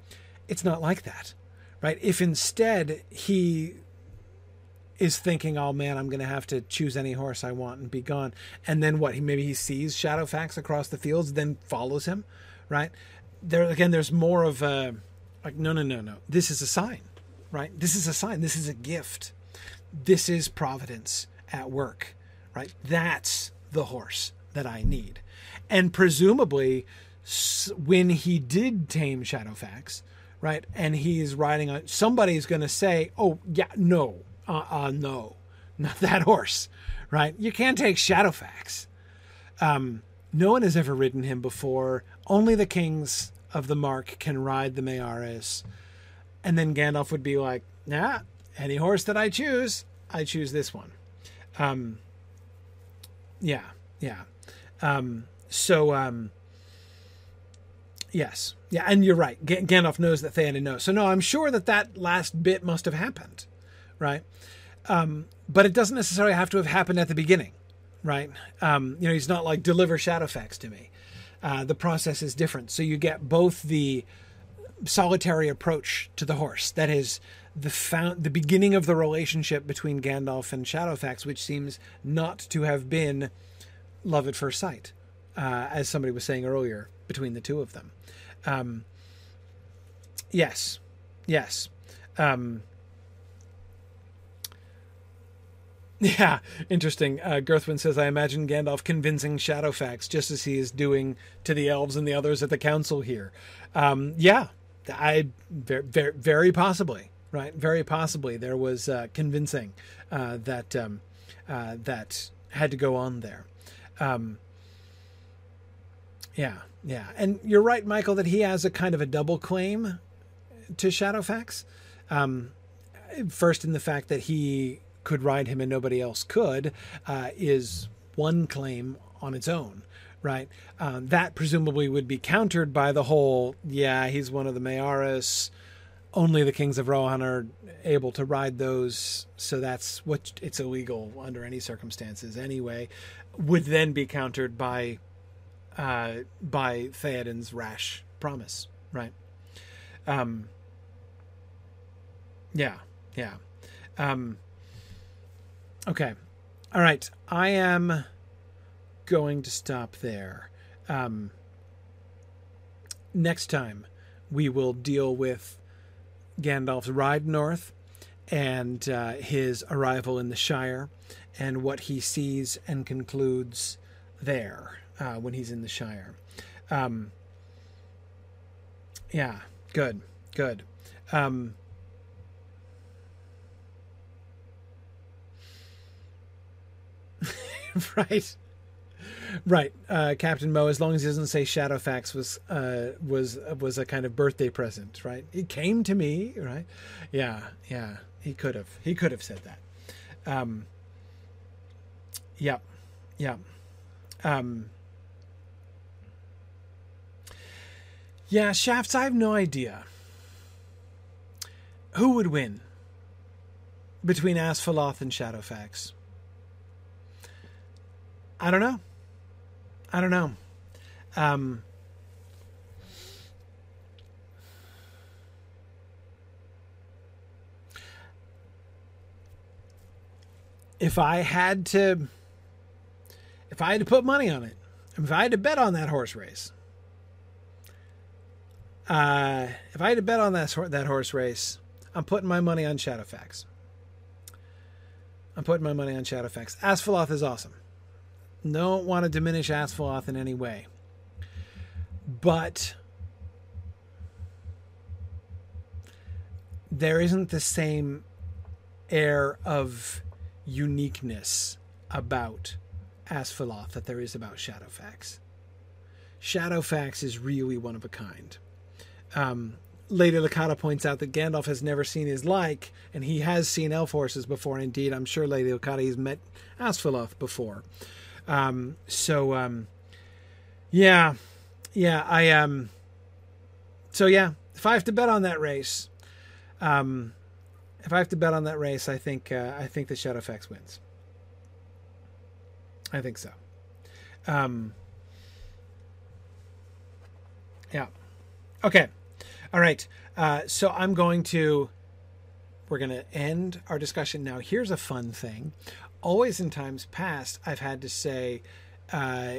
it's not like that, right? If instead he is thinking, "Oh man, I'm going to have to choose any horse I want and be gone," and then what? He maybe he sees Shadowfax across the fields, then follows him, right? There again, there's more of a like, no, no, no, no. This is a sign, right? This is a sign. This is a gift. This is providence at work, right? That's the horse that I need, and presumably, when he did tame Shadowfax, right? And he's riding on somebody's going to say, "Oh, yeah, no. Uh uh no. Not that horse." Right? You can't take Shadowfax. Um no one has ever ridden him before. Only the kings of the Mark can ride the Mearas. And then Gandalf would be like, "Nah, any horse that I choose, I choose this one." Um yeah, yeah. Um so um Yes. Yeah, and you're right. G- Gandalf knows that Theoden knows. So no, I'm sure that that last bit must have happened, right? Um, but it doesn't necessarily have to have happened at the beginning, right? Um, you know, he's not like deliver Shadowfax to me. Uh, the process is different. So you get both the solitary approach to the horse, that is the found the beginning of the relationship between Gandalf and Shadowfax, which seems not to have been love at first sight, uh, as somebody was saying earlier between the two of them. Um, yes, yes. Um, yeah, interesting. Uh, Girthwin says, I imagine Gandalf convincing Shadowfax just as he is doing to the elves and the others at the council here. Um, yeah, I very, very, very possibly, right? Very possibly there was uh, convincing uh, that um, uh, that had to go on there. Um, yeah, yeah, and you're right, Michael, that he has a kind of a double claim to Shadowfax. Um, first, in the fact that he could ride him and nobody else could, uh, is one claim on its own, right? Um, that presumably would be countered by the whole, yeah, he's one of the Mearas. Only the kings of Rohan are able to ride those, so that's what it's illegal under any circumstances anyway. Would then be countered by uh, by Theoden's rash promise, right? Um, yeah, yeah. Um, okay, all right. I am going to stop there. Um, next time, we will deal with Gandalf's ride north and uh, his arrival in the Shire and what he sees and concludes there uh, when he's in the Shire. Um, yeah, good, good. Um, right, right. Uh, Captain Mo, as long as he doesn't say Shadowfax was uh, was was a kind of birthday present, right? It came to me, right? Yeah, yeah. He could have. He could have said that. Um, yeah, yeah. Um, Yeah, Shafts, I have no idea. Who would win between Asfaloth and Shadowfax? I don't know. I don't know. Um, if I had to, if I had to put money on it, if I had to bet on that horse race, uh, if I had to bet on that that horse race, I'm putting my money on Shadowfax. I'm putting my money on Shadowfax. Asfaloth is awesome. Don't want to diminish Asfaloth in any way. But there isn't the same air of uniqueness about Asfaloth that there is about Shadowfax. Shadowfax is really one of a kind. Um, Lady Lakata points out that Gandalf has never seen his like, and he has seen elf horses before. Indeed, I'm sure Lady Lakata has met Asfaloth before. Um, so, um, yeah, yeah, I um, so yeah, if I have to bet on that race, um, if I have to bet on that race, I think uh, I think the Shadowfax wins. I think so. Um, yeah. Okay. All right. Uh, so I'm going to. We're going to end our discussion now. Here's a fun thing. Always in times past, I've had to say, uh,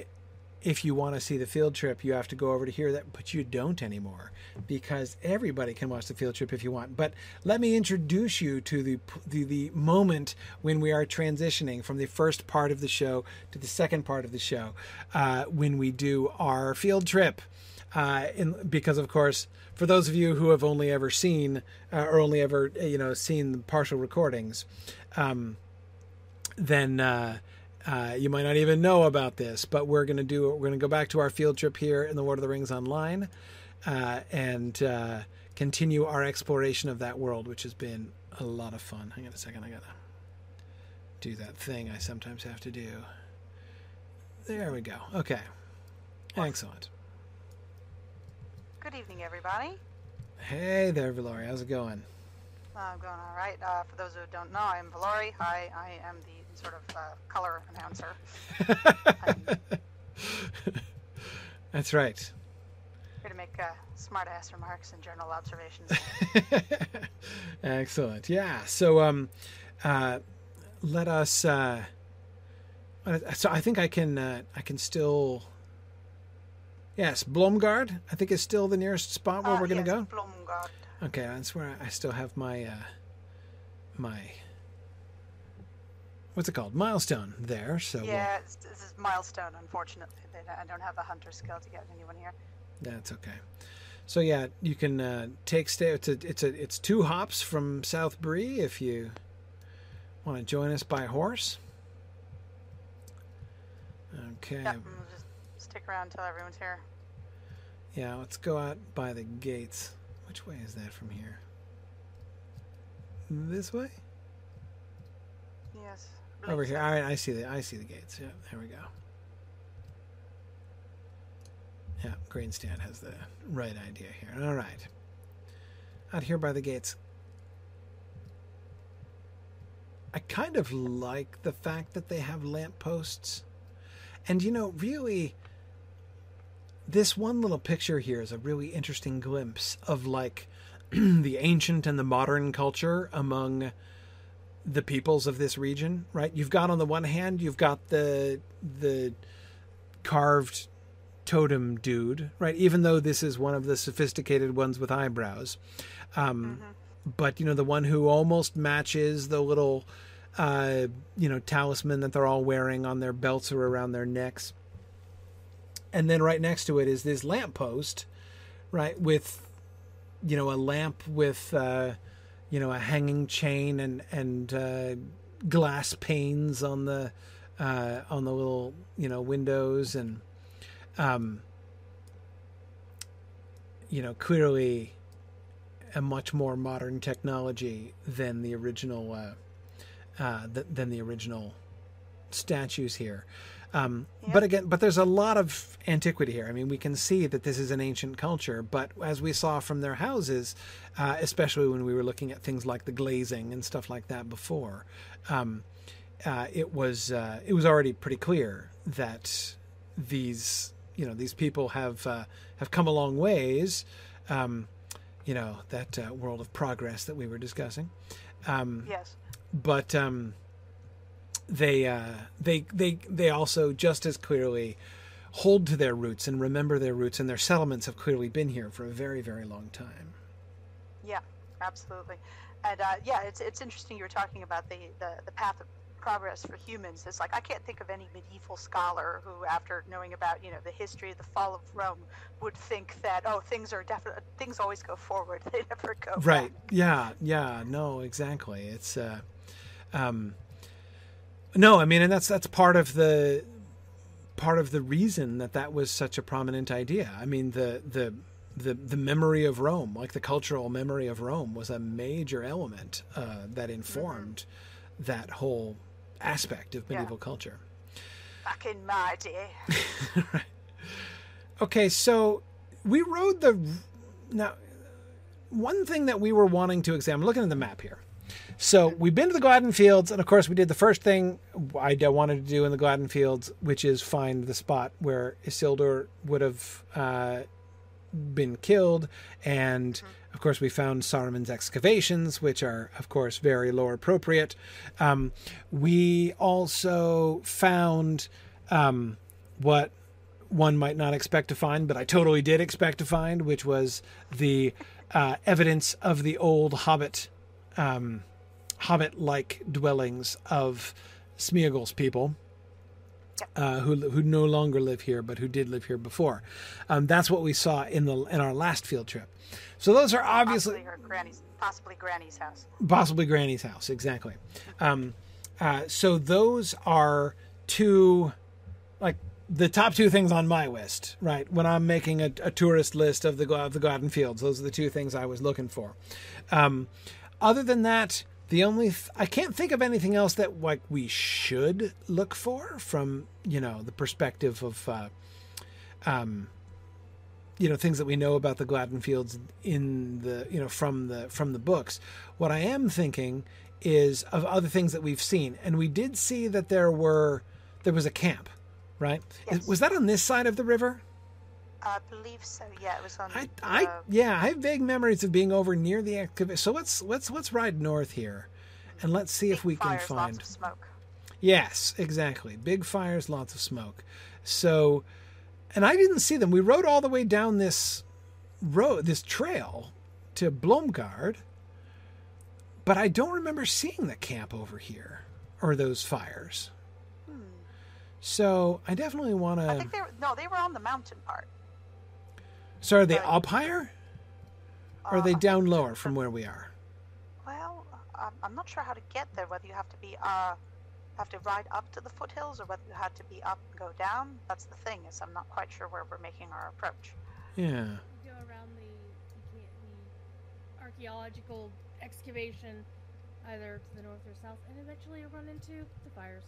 if you want to see the field trip, you have to go over to here. That, but you don't anymore because everybody can watch the field trip if you want. But let me introduce you to the, the the moment when we are transitioning from the first part of the show to the second part of the show, uh, when we do our field trip. Uh, in, because of course, for those of you who have only ever seen uh, or only ever you know seen partial recordings, um, then uh, uh, you might not even know about this, but we're going to do. We're going to go back to our field trip here in the Lord of the Rings online, uh, and uh, continue our exploration of that world, which has been a lot of fun. Hang on a second, I gotta do that thing I sometimes have to do. There we go. Okay, excellent. Good evening, everybody. Hey there, Valori. How's it going? I'm going all right. Uh, for those who don't know, I'm Valori. Hi, I am the sort of uh, color announcer. That's right. Here to make uh, smart-ass remarks and journal observations. Excellent. Yeah. So, um, uh, let us. Uh, so I think I can. Uh, I can still. Yes, Blomgard. I think is still the nearest spot where uh, we're going to yes, go. Blomgard. Okay, that's where I still have my uh, my what's it called milestone there. So we'll- Yeah, it's, this is milestone. Unfortunately, I don't have the hunter skill to get anyone here. That's okay. So yeah, you can uh, take stay. It's a, it's a it's two hops from South Bree if you want to join us by horse. Okay. Yep, we'll stick around until everyone's here. Yeah, let's go out by the gates. Which way is that from here? This way? Yes. Over here. All right, I see the I see the gates. Yeah, there we go. Yeah, Greenstand has the right idea here. All right. Out here by the gates. I kind of like the fact that they have lampposts. And you know, really this one little picture here is a really interesting glimpse of like the ancient and the modern culture among the peoples of this region, right? You've got on the one hand, you've got the the carved totem dude, right? Even though this is one of the sophisticated ones with eyebrows, um, but you know the one who almost matches the little, uh, you know, talisman that they're all wearing on their belts or around their necks. And then right next to it is this lamppost, right, with you know a lamp with. Uh, you know a hanging chain and and uh, glass panes on the uh, on the little you know windows and um, you know clearly a much more modern technology than the original uh, uh, th- than the original statues here. Um, But again, but there's a lot of antiquity here. I mean, we can see that this is an ancient culture, but as we saw from their houses, uh, especially when we were looking at things like the glazing and stuff like that before, um, uh, it was uh, it was already pretty clear that these you know these people have uh, have come a long ways. Um, you know that uh, world of progress that we were discussing. Um, Yes. but um, they uh, they they they also just as clearly hold to their roots and remember their roots, and their settlements have clearly been here for a very very long time. Yeah, absolutely. And uh, yeah, it's it's interesting you were talking about the, the, the path of progress for humans. It's like I can't think of any medieval scholar who, after knowing about you know the history of the fall of Rome, would think that oh things are definitely things always go forward. They never go Right. back. Yeah. Yeah. No. Exactly. It's. Uh, um, no, I mean, and that's that's part of the part of the reason that that was such a prominent idea. I mean, the the the the memory of Rome, like the cultural memory of Rome, was a major element uh, that informed that whole aspect of Yeah. medieval culture. Back in my day. Okay, so we rode the now. One thing that we were wanting to examine, looking at the map here. So we've been to the Gladden Fields, and of course we did the first thing I wanted to do in the Gladden Fields, which is find the spot where Isildur would have uh, been killed, and of course we found Saruman's excavations, which are of course very lore appropriate. Um, we also found um, what one might not expect to find, but I totally did expect to find, which was the uh, evidence of the old Hobbit, um, Hobbit-like dwellings of Smeagol's people, uh, who who no longer live here, but who did live here before. Um, that's what we saw in the in our last field trip. So those are obviously Possibly her granny's, possibly Granny's house. possibly Granny's house, exactly. Um, uh, so those are two, like the top two things on my list, right? When I'm making a, a tourist list of the of the Gladden Fields, those are the two things I was looking for. Um, other than that, the only th- I can't think of anything else that like we should look for from you know the perspective of. Uh, um, you know things that we know about the Gladden Fields in the you know from the from the books. What I am thinking is of other things that we've seen, and we did see that there were there was a camp, right? Yes. Was that on this side of the river? I believe so. Yeah, it was on. I, I uh, yeah, I have vague memories of being over near the excavation. So let's let's let's ride north here, and let's see if we can find. lots of smoke. Yes, exactly. Big fires, lots of smoke. So, and I didn't see them. We rode all the way down this road, this trail to Blomgard, but I don't remember seeing the camp over here or those fires. So I definitely want Hmm. I to. think they were no, they were on the mountain part. So are they but- up higher, or are they Uh, down lower from where we are? Well, I'm, I'm not sure how to get there. Whether you have to be uh, have to ride up to the foothills, or whether you had to be up and go down. That's the thing. Is I'm not quite sure where we're making our approach. Yeah. go around the the archaeological excavation either to the north or south and eventually you'll run into the fires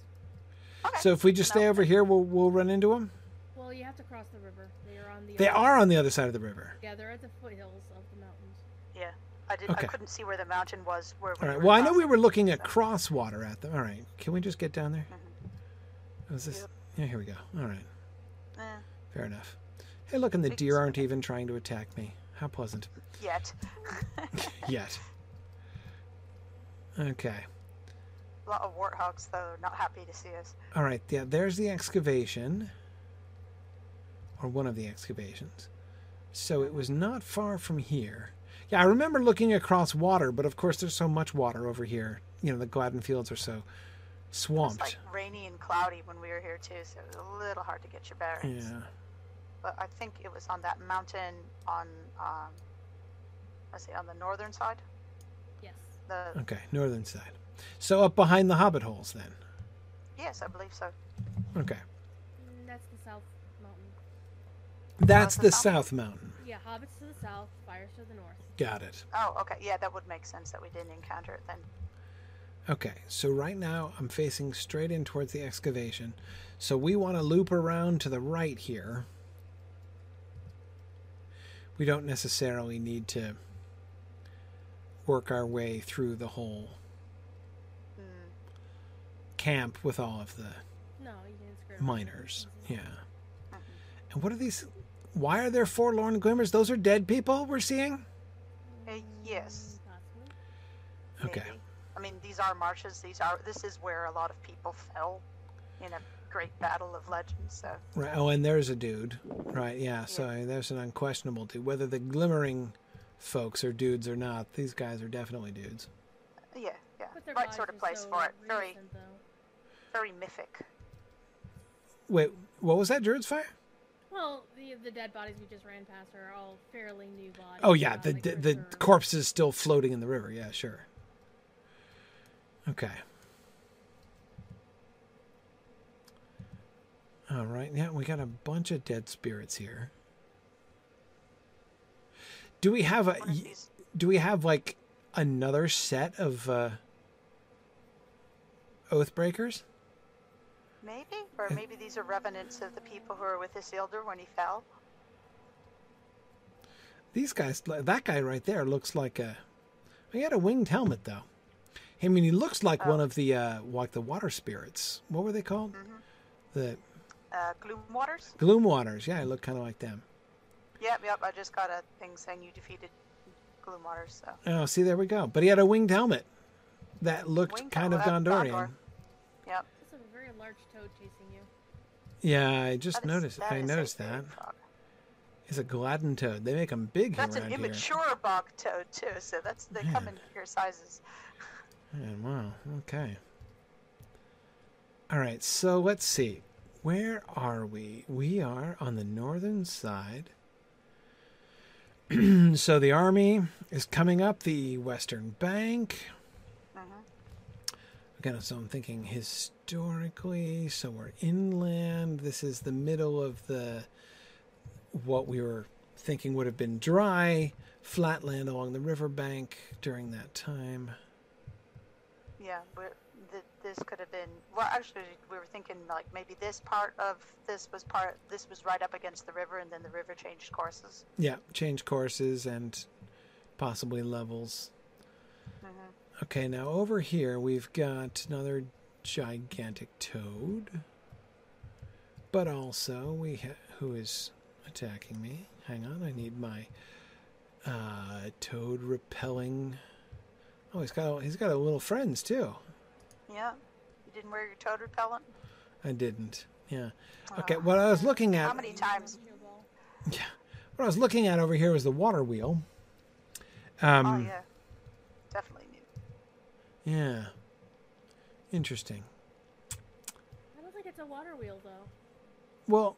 Okay. So if we just stay over here, we'll we'll run into them. Well you have to cross the river they are on the They other- are on the other side of the river. yeah they're at the foothills of the mountains Yeah, I did. Okay. I couldn't see where the mountain was. Where we All right. were Well, I know we were looking at so- crosswater at them. All right. Can we just get down there? Mhm. Is this? Yep. Yeah. Here we go. All right. Eh, Fair enough. Hey, look, and the deer aren't even trying to attack me. How pleasant. yet. Yet. Okay. A lot of warthogs, though, not happy to see us. All right. Yeah. There's the excavation, or one of the excavations. So it was not far from here. Yeah, I remember looking across water, but of course there's so much water over here. You know, the Gladden Fields are so It was swamped. like rainy and cloudy when we were here too, so it was a little hard to get your bearings. Yeah. But I think it was on that mountain on, um, let's see, on the northern side. yes The Okay. Northern side. So up behind the Hobbit holes, then. yes, I believe so. Okay. Mm, that's the south mountain That's the the south? South Mountain. yeah hobbits to the south fires to the north Got it. Oh, okay, yeah, that would make sense that we didn't encounter it then. Okay, so right now I'm facing straight in towards the excavation. So we want to loop around to the right here. We don't necessarily need to work our way through the whole Hmm. camp with all of the no you can skirt around it. miners. Yeah. Mhm. And what are these? Why are there forlorn glimmers? Those are dead people we're seeing? Uh, yes. Okay. maybe. I mean, these are marshes. These are. This is where a lot of people fell in a great battle of legends. So Right. Oh, and there's a dude. Right. Yeah. So there's an unquestionable dude. Whether the glimmering folks are dudes or not, these guys are definitely dudes. yeah, yeah, But right sort of place so for it. Very, though. very mythic. Wait, what was that? Druid's fire? Well, the the dead bodies we just ran past are all fairly new bodies. Oh yeah, the like the, the preserved. corpse is still floating in the river. Yeah, sure. Okay. All right. Yeah, we got a bunch of dead spirits here. Do we have a? One of these. Do we have like another set of uh, oath breakers? Maybe, or maybe these are revenants of the people who were with Isildur when he fell. These guys, that guy right there looks like a. He had a winged helmet though. I mean, he looks like one of the uh, like the water spirits. What were they called? The Uh, Gloom Waters. gloom waters. Yeah, he looked kind of like them. Yep, yep. I just got a thing saying you defeated Gloom Waters. So Oh, see, there we go. But he had a winged helmet that looked Winged kind of helmet, that's Gondorian. Gondor. yep. It's a very large toad chasing you. Yeah, I just That is- noticed. that I noticed big that. frog. It's a gladden toad. They make them big That's here an around here. immature bog toad too. So that's they come in your sizes. Yeah, wow. Okay. All right. So let's see. Where are we? We are on the northern side. so the army is coming up the western bank. Hmm Again, so I'm thinking historically. So we're inland. This is the middle of the what we were thinking would have been dry, flat land along the riverbank during that time. Yeah, th- this could have been. Well, actually, we were thinking like maybe this part of this was part. This was right up against the river, and then the river changed courses. Yeah, changed courses and possibly levels. hmm Okay, now over here we've got another gigantic toad, but also we ha- who is attacking me? Hang on, I need my uh, toad repelling. Oh, he's got he's got a little friends too. Yeah, you didn't wear your toad repellent. I didn't. Yeah. Okay. Oh. What I was looking at. How many times? Yeah. What I was looking at over here was the water wheel. Um, oh yeah. Yeah. Interesting. I don't think it's a water wheel though. Well,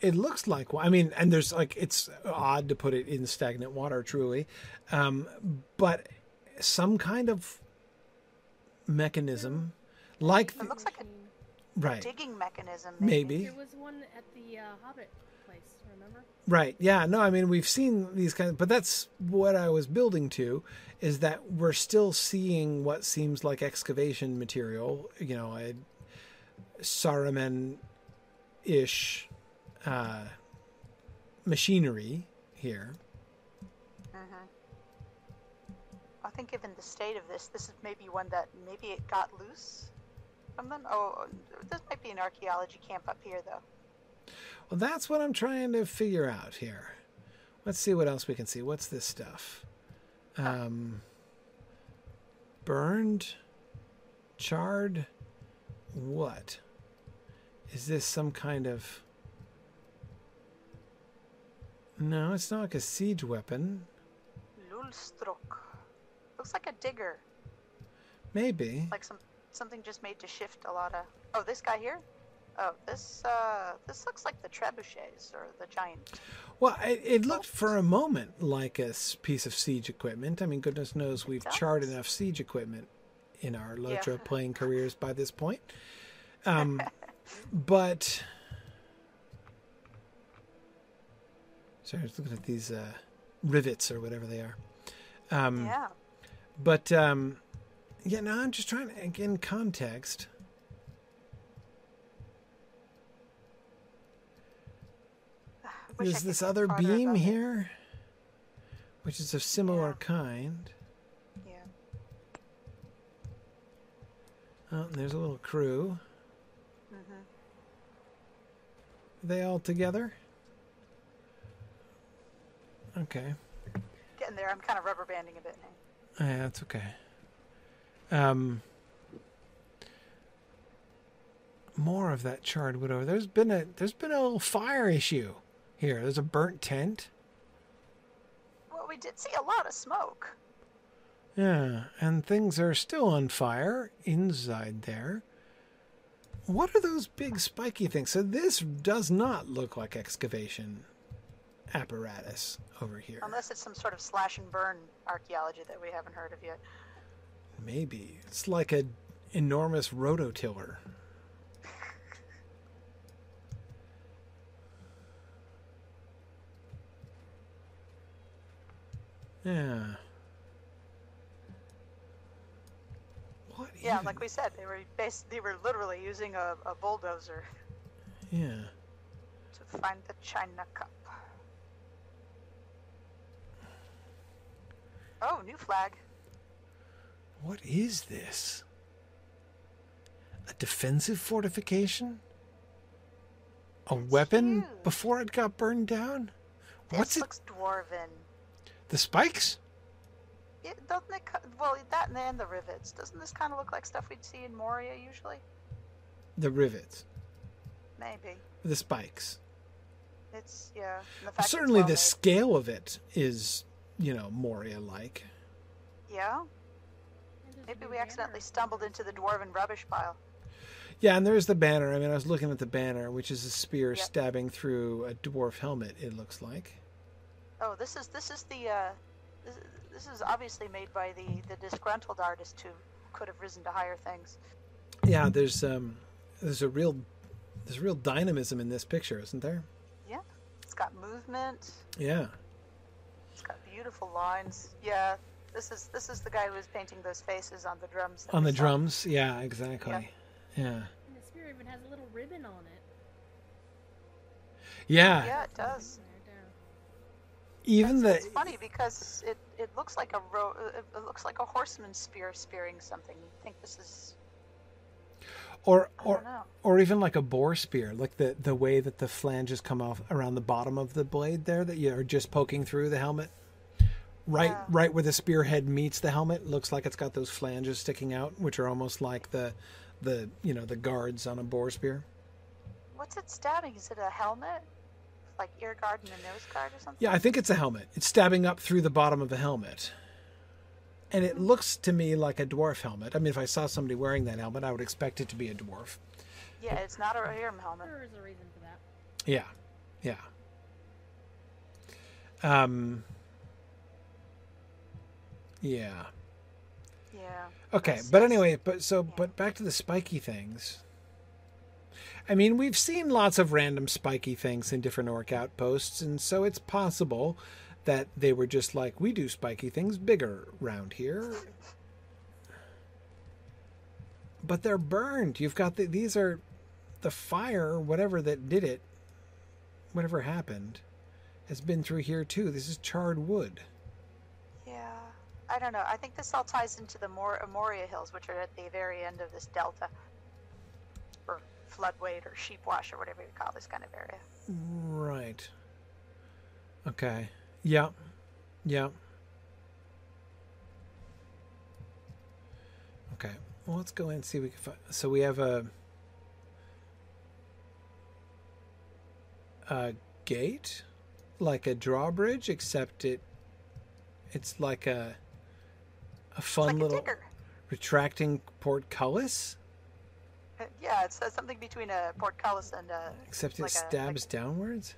it looks like one. I mean, and there's like it's odd to put it in stagnant water, truly, um, but some kind of mechanism, like It looks like a right, digging mechanism. maybe There was one at the uh, Hobbit place. Remember? right. Yeah, no, I mean we've seen these kinds, but that's what I was building to, is that we're still seeing what seems like excavation material. You know, a Saruman ish uh, machinery here. hmm I think, given the state of this, this is maybe one that maybe it got loose from them. Oh, this might be an archaeology camp up here, though. Well, that's what I'm trying to figure out here. Let's see what else we can see. What's this stuff? Um, burned, charred. What is this? Some kind of? No, it's not like a siege weapon. Lulstruk. Looks like a digger, Maybe. like some something just made to shift a lot of. Oh, this guy here. Oh, this uh, this looks like the trebuchets or the giant. Well, it, it looked for a moment like a piece of siege equipment. I mean, goodness knows we've charred enough siege equipment in our Yeah. Lotro playing careers by this point. Um, but sorry, I was looking at these uh, rivets or whatever they are. Um, yeah. But um, yeah, no, I'm just trying to again context. I wish I There's this other beam above it. here, which is of similar Yeah. kind. Yeah. Oh, and there's a little crew. hmm Are they all together? Okay. Getting there. I'm kind of rubber banding a bit now. Yeah, that's okay. Um, more of that charred wood over. There's been a there's been a little fire issue here. There's a burnt tent. Well, we did see a lot of smoke. Yeah, and things are still on fire inside there. What are those big spiky things? So this does not look like excavation apparatus over here. Unless it's some sort of slash and burn archaeology that we haven't heard of yet. Maybe it's like a enormous rototiller. Yeah. What? Yeah, even- like we said, they were bas- they were literally using a, a bulldozer Yeah. to find the China Cup. Oh, new flag. What is this? A defensive fortification? A It's weapon huge. before it got burned down? This What's it? looks dwarven. The spikes? Yeah, doesn't it? Well, that and the rivets. Doesn't this kind of look like stuff we'd see in Moria usually? The rivets. Maybe. The spikes. It's yeah. the Certainly, well the made. scale of it is, you know, Moria like. Yeah. And there's a Maybe we accidentally stumbled into the dwarven rubbish pile. Yeah, and there's the banner. I mean, I was looking at the banner, which is a spear Yep. stabbing through a dwarf helmet, it looks like. Oh, this is this is the uh, this, this is obviously made by the the disgruntled artist who could have risen to higher things. Yeah, there's um there's a real there's real dynamism in this picture, isn't there? Yeah, it's got movement. Yeah. It's got beautiful lines. Yeah, this is this is the guy who was painting those faces on the drums. On the saw. drums, yeah, exactly. Yeah. And the spear even has a little ribbon on it. Yeah. Yeah, it does. Even It's, it's funny because it, it looks like a ro- it, it looks like a horseman spear spearing something. You think this is or or or even like a boar spear, like the the way that the flanges come off around the bottom of the blade there that you are just poking through the helmet. Right Yeah. right where the spearhead meets the helmet, looks like it's got those flanges sticking out, which are almost like the the you know, the guards on a boar spear. What's it stabbing? Is it a helmet? Like ear guard and a nose guard or something? Yeah, I think it's a helmet. It's stabbing up through the bottom of the helmet. And it looks to me like a dwarf helmet. I mean, if I saw somebody wearing that helmet, I would expect it to be a dwarf. Yeah, it's not a ear helmet. There is a reason for that. Yeah. Yeah. Um Yeah. Yeah. Okay, but anyway, but so but back to the spiky things. I mean, we've seen lots of random spiky things in different orc outposts, and so it's possible that they were just like, we do spiky things bigger round here. But they're burned. You've got the, these are the fire, whatever that did it, whatever happened, has been through here too. This is charred wood. Yeah. I don't know. I think this all ties into the Mor- Moria Hills, which are at the very end of this delta, floodway, or sheep wash, or whatever you call this kind of area. Right. Okay. Yeah. Yeah. Okay. Well, let's go in and see if we can find. So we have a a gate, like a drawbridge, except it it's like a a fun like little digger. retracting portcullis, Yeah, it's uh, something between a portcullis and a. except it Like a- like- stabs downwards.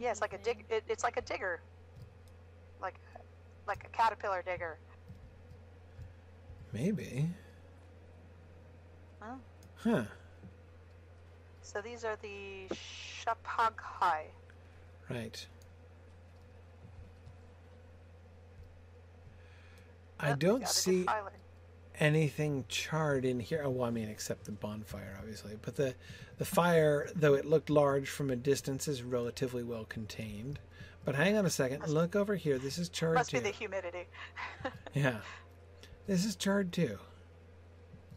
Yeah, it's like a dig. It, it's like a digger. Like, like a caterpillar digger. Maybe. Oh. Huh. So these are the Shapaghai. Right. I don't see. Anything charred in here. Oh, well, I mean, except the bonfire, obviously. But the the fire, though it looked large from a distance, is relatively well contained. But hang on a second. Must- Look over here. This is charred Must too. be the humidity. Yeah. This is charred too.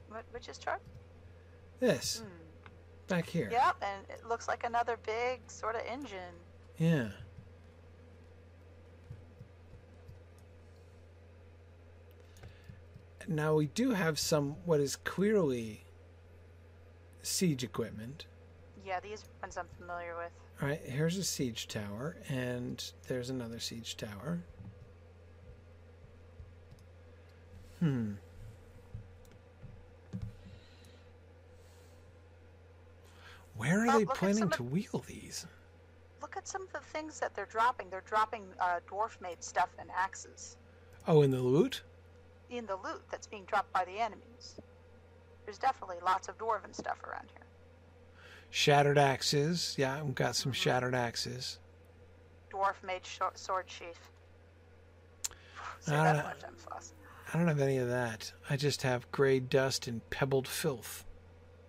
What, which is charred? This Hmm. back here. Yep, and it looks like another big sort of engine. Yeah. Now we do have some what is clearly siege equipment. Yeah, these ones I'm familiar with. All right, here's a siege tower, and there's another siege tower. Hmm. Where are Well, they planning some of- to wheel these? Look at some of the things that they're dropping. They're dropping uh, dwarf-made stuff and axes Oh, in the loot? In the loot that's being dropped by the enemies. There's definitely lots of dwarven stuff around here. Shattered axes. Yeah, we've got some Mhm. shattered axes. Dwarf-made short sword sheath. Say I don't know. much, I'm fussed. I don't have any of that. I just have gray dust and pebbled filth.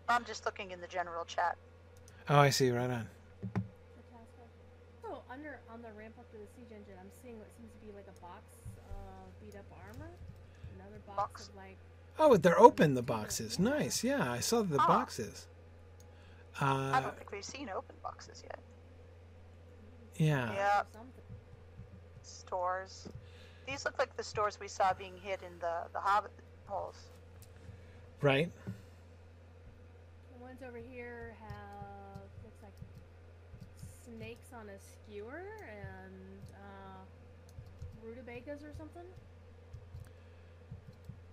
I'm just looking in the general chat. Oh, I see. Right on. Fantastic. So under on the ramp up to the siege engine, I'm seeing what seems to be like a box of beat up armor. Another box, Box? like Oh, they're open, the boxes. Nice. Yeah, I saw the Ah. boxes. I Uh, don't think we've seen open boxes yet. yeah. Yeah. Stores. These look like the stores we saw being hid in the, the hobbit holes. Right. The ones over here have looks like snakes on a skewer and uh, rutabagas or something.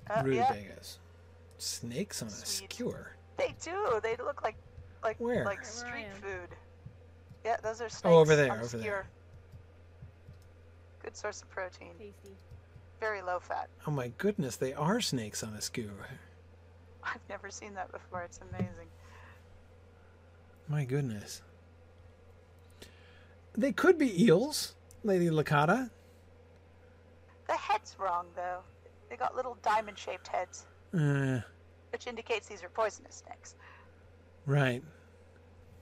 Uh, yeah, Rutabagas. Snakes on a skewer. they do. They look like like Where? like Right where I street am. food. Yeah, those are snakes. Oh, over there, on a over there. Good source of protein. Tasty. Very low fat. Oh my goodness, they are snakes on a skewer. I've never seen that before. It's amazing. My goodness. They could be eels, Lady Lakata. The head's wrong though. They got little diamond-shaped heads, Uh, which indicates these are poisonous snakes. right.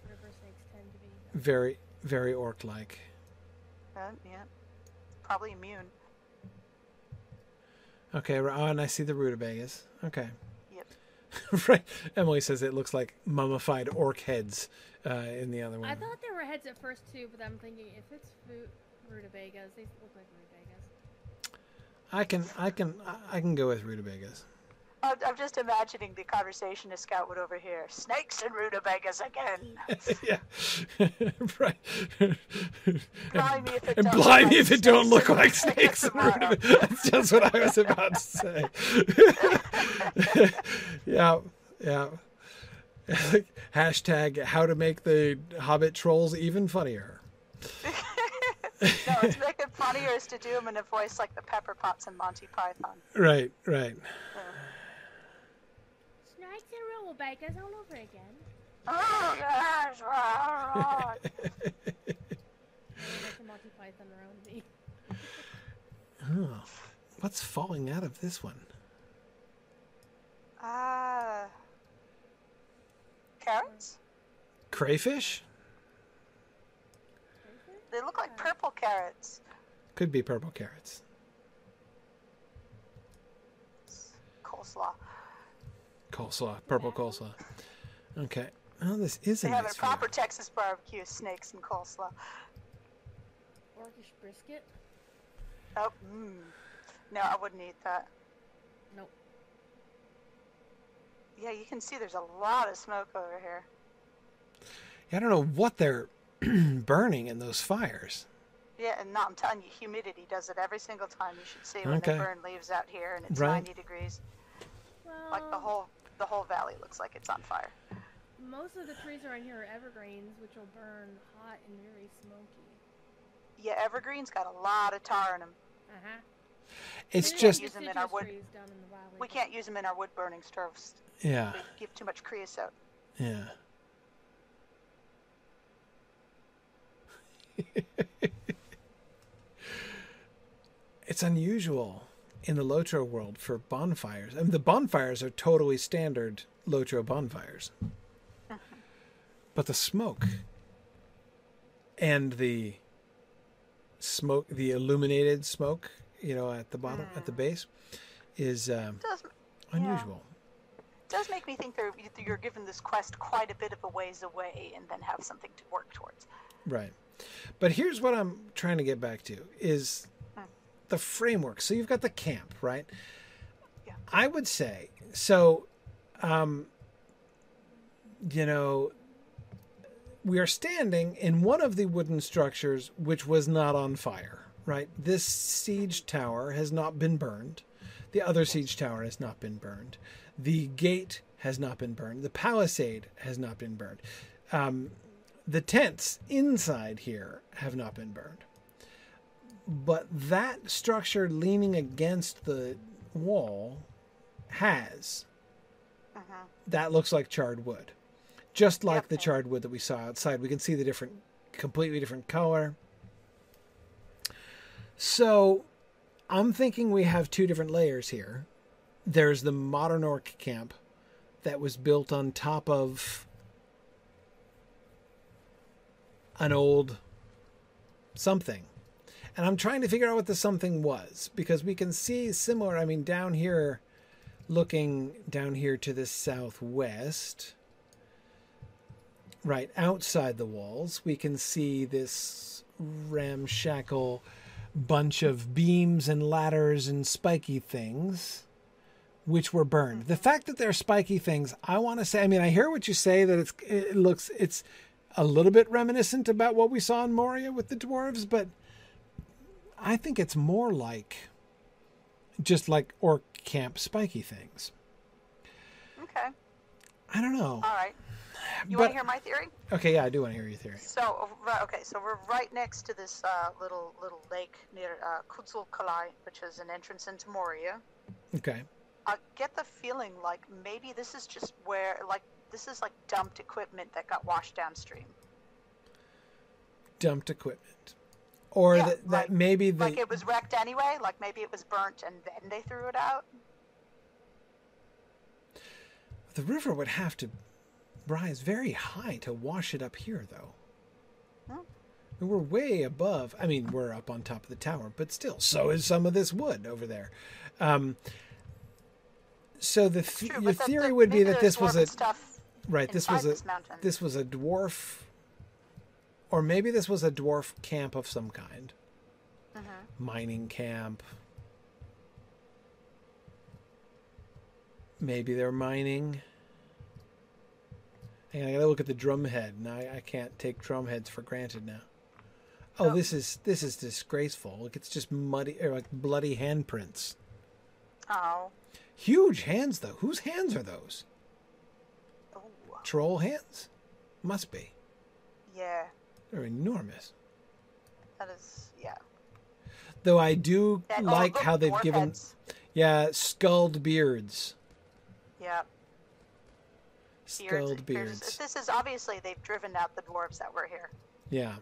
River snakes tend to be. Very, very orc-like. Uh, yeah, probably immune. Okay, oh, and I see the rutabagas. Okay. Yep. right. Emily says it looks like mummified orc heads uh, in the other one. I thought they were heads at first too, but I'm thinking if it's food rutabagas, they look like rutabagas. I can, I can, I- can go with rutabagas. I'm I'm just imagining the conversation a scout would overhear. Snakes and rutabagas again. yeah, right. Blimey if it and don't look blimey like if it don't snakes look like snakes and rutabagas. That's just what I was about to say. yeah, yeah. Hashtag how to make the Hobbit trolls even funnier. No, it's making funnier is to do them in a voice like the Pepper Potts and Monty Python. Right, right. Snakes and rutabagas all over again. Oh, yes, right. Make a Monty Python around me. Oh, what's falling out of this one? Ah. carrots? Crayfish? They look like purple carrots. Could be purple carrots. Coleslaw. Coleslaw, purple coleslaw. Okay. Oh, this is a They have nice a proper view. Texas barbecue, snakes and coleslaw. Orcish brisket. Oh, mmm. No, I wouldn't eat that. Nope. Yeah, you can see there's a lot of smoke over here. Yeah, I don't know what they're burning in those fires. Yeah, and not, I'm telling you, humidity does it every single time. You should see when Okay. they burn leaves out here and it's Right. 90 degrees. Well, Like the whole the whole valley looks like it's on fire. most of the trees around here are evergreens, which will burn hot and very smoky. Yeah, evergreen's got a lot of tar in them. Uh huh. It's They just use them in our wood- trees down in the valley. We can't use them in our wood burning stoves. yeah, They give too much creosote. yeah. it's unusual in the Lotro world for bonfires. I mean, the bonfires are totally standard Lotro bonfires, but the smoke and the smoke, the illuminated smoke, you know, at the bottom, at the base, is um, Does unusual. does make me think they're, you're given this quest quite a bit of a ways away, and then have something to work towards. Right. But here's what I'm trying to get back to is. The framework. So you've got the camp, right? Yeah. I would say so. Um, you know, we are standing in one of the wooden structures which was not on fire. Right, this siege tower has not been burned. The other siege tower has not been burned. The gate has not been burned. The palisade has not been burned. Um, the tents inside here have not been burned. But that structure leaning against the wall has. Mhm. That looks like charred wood. Just like Yep. the charred wood that we saw outside. We can see the different, completely different color. So I'm thinking we have two different layers here. There's the modern orc camp that was built on top of an old something. And I'm trying to figure out what the something was because we can see similar. I mean, down here, looking down here to the southwest, right outside the walls, we can see this ramshackle bunch of beams and ladders and spiky things which were burned. The fact that they're spiky things, I want to say, I mean, I hear what you say that it's it looks it's a little bit reminiscent about what we saw in Moria with the dwarves, but I think it's more like just like orc camp spiky things. Okay. I don't know. All right. You But- want to hear my theory? Okay, yeah, I do want to hear your theory. So, okay, so we're right next to this uh, little little lake near uh, Kidzul-kâlah, which is an entrance into Moria. Okay. I get the feeling like maybe this is just where, like, this is like dumped equipment that got washed downstream. Dumped equipment. Or Yeah, that, that like- maybe the Like it was wrecked anyway. Like maybe it was burnt and then they threw it out. the river would have to rise very high to wash it up here though. Hmm. We're way above. I mean, we're up on top of the tower, but still, so is some of this wood over there. Um, so the th- True, your the- theory the- would be that this was a stuff right. This was a this was a dwarf, or maybe this was a dwarf camp of some kind, Mhm. mining camp. Maybe they're mining. Hang on, I gotta look at the drum head. Now I, I can't take drum heads for granted now. Oh, Oh. this is this is disgraceful. Look, it's just muddy or like bloody handprints. Oh. Huge hands though. Whose hands are those? Ooh. Troll hands? Must be. Yeah. They're enormous. That is. Yeah. Though I do That- oh, like look, how they've given heads. yeah, skulled beards. Yeah. Skulled There's- beards. This is obviously they've driven out the dwarves that were here. Yeah.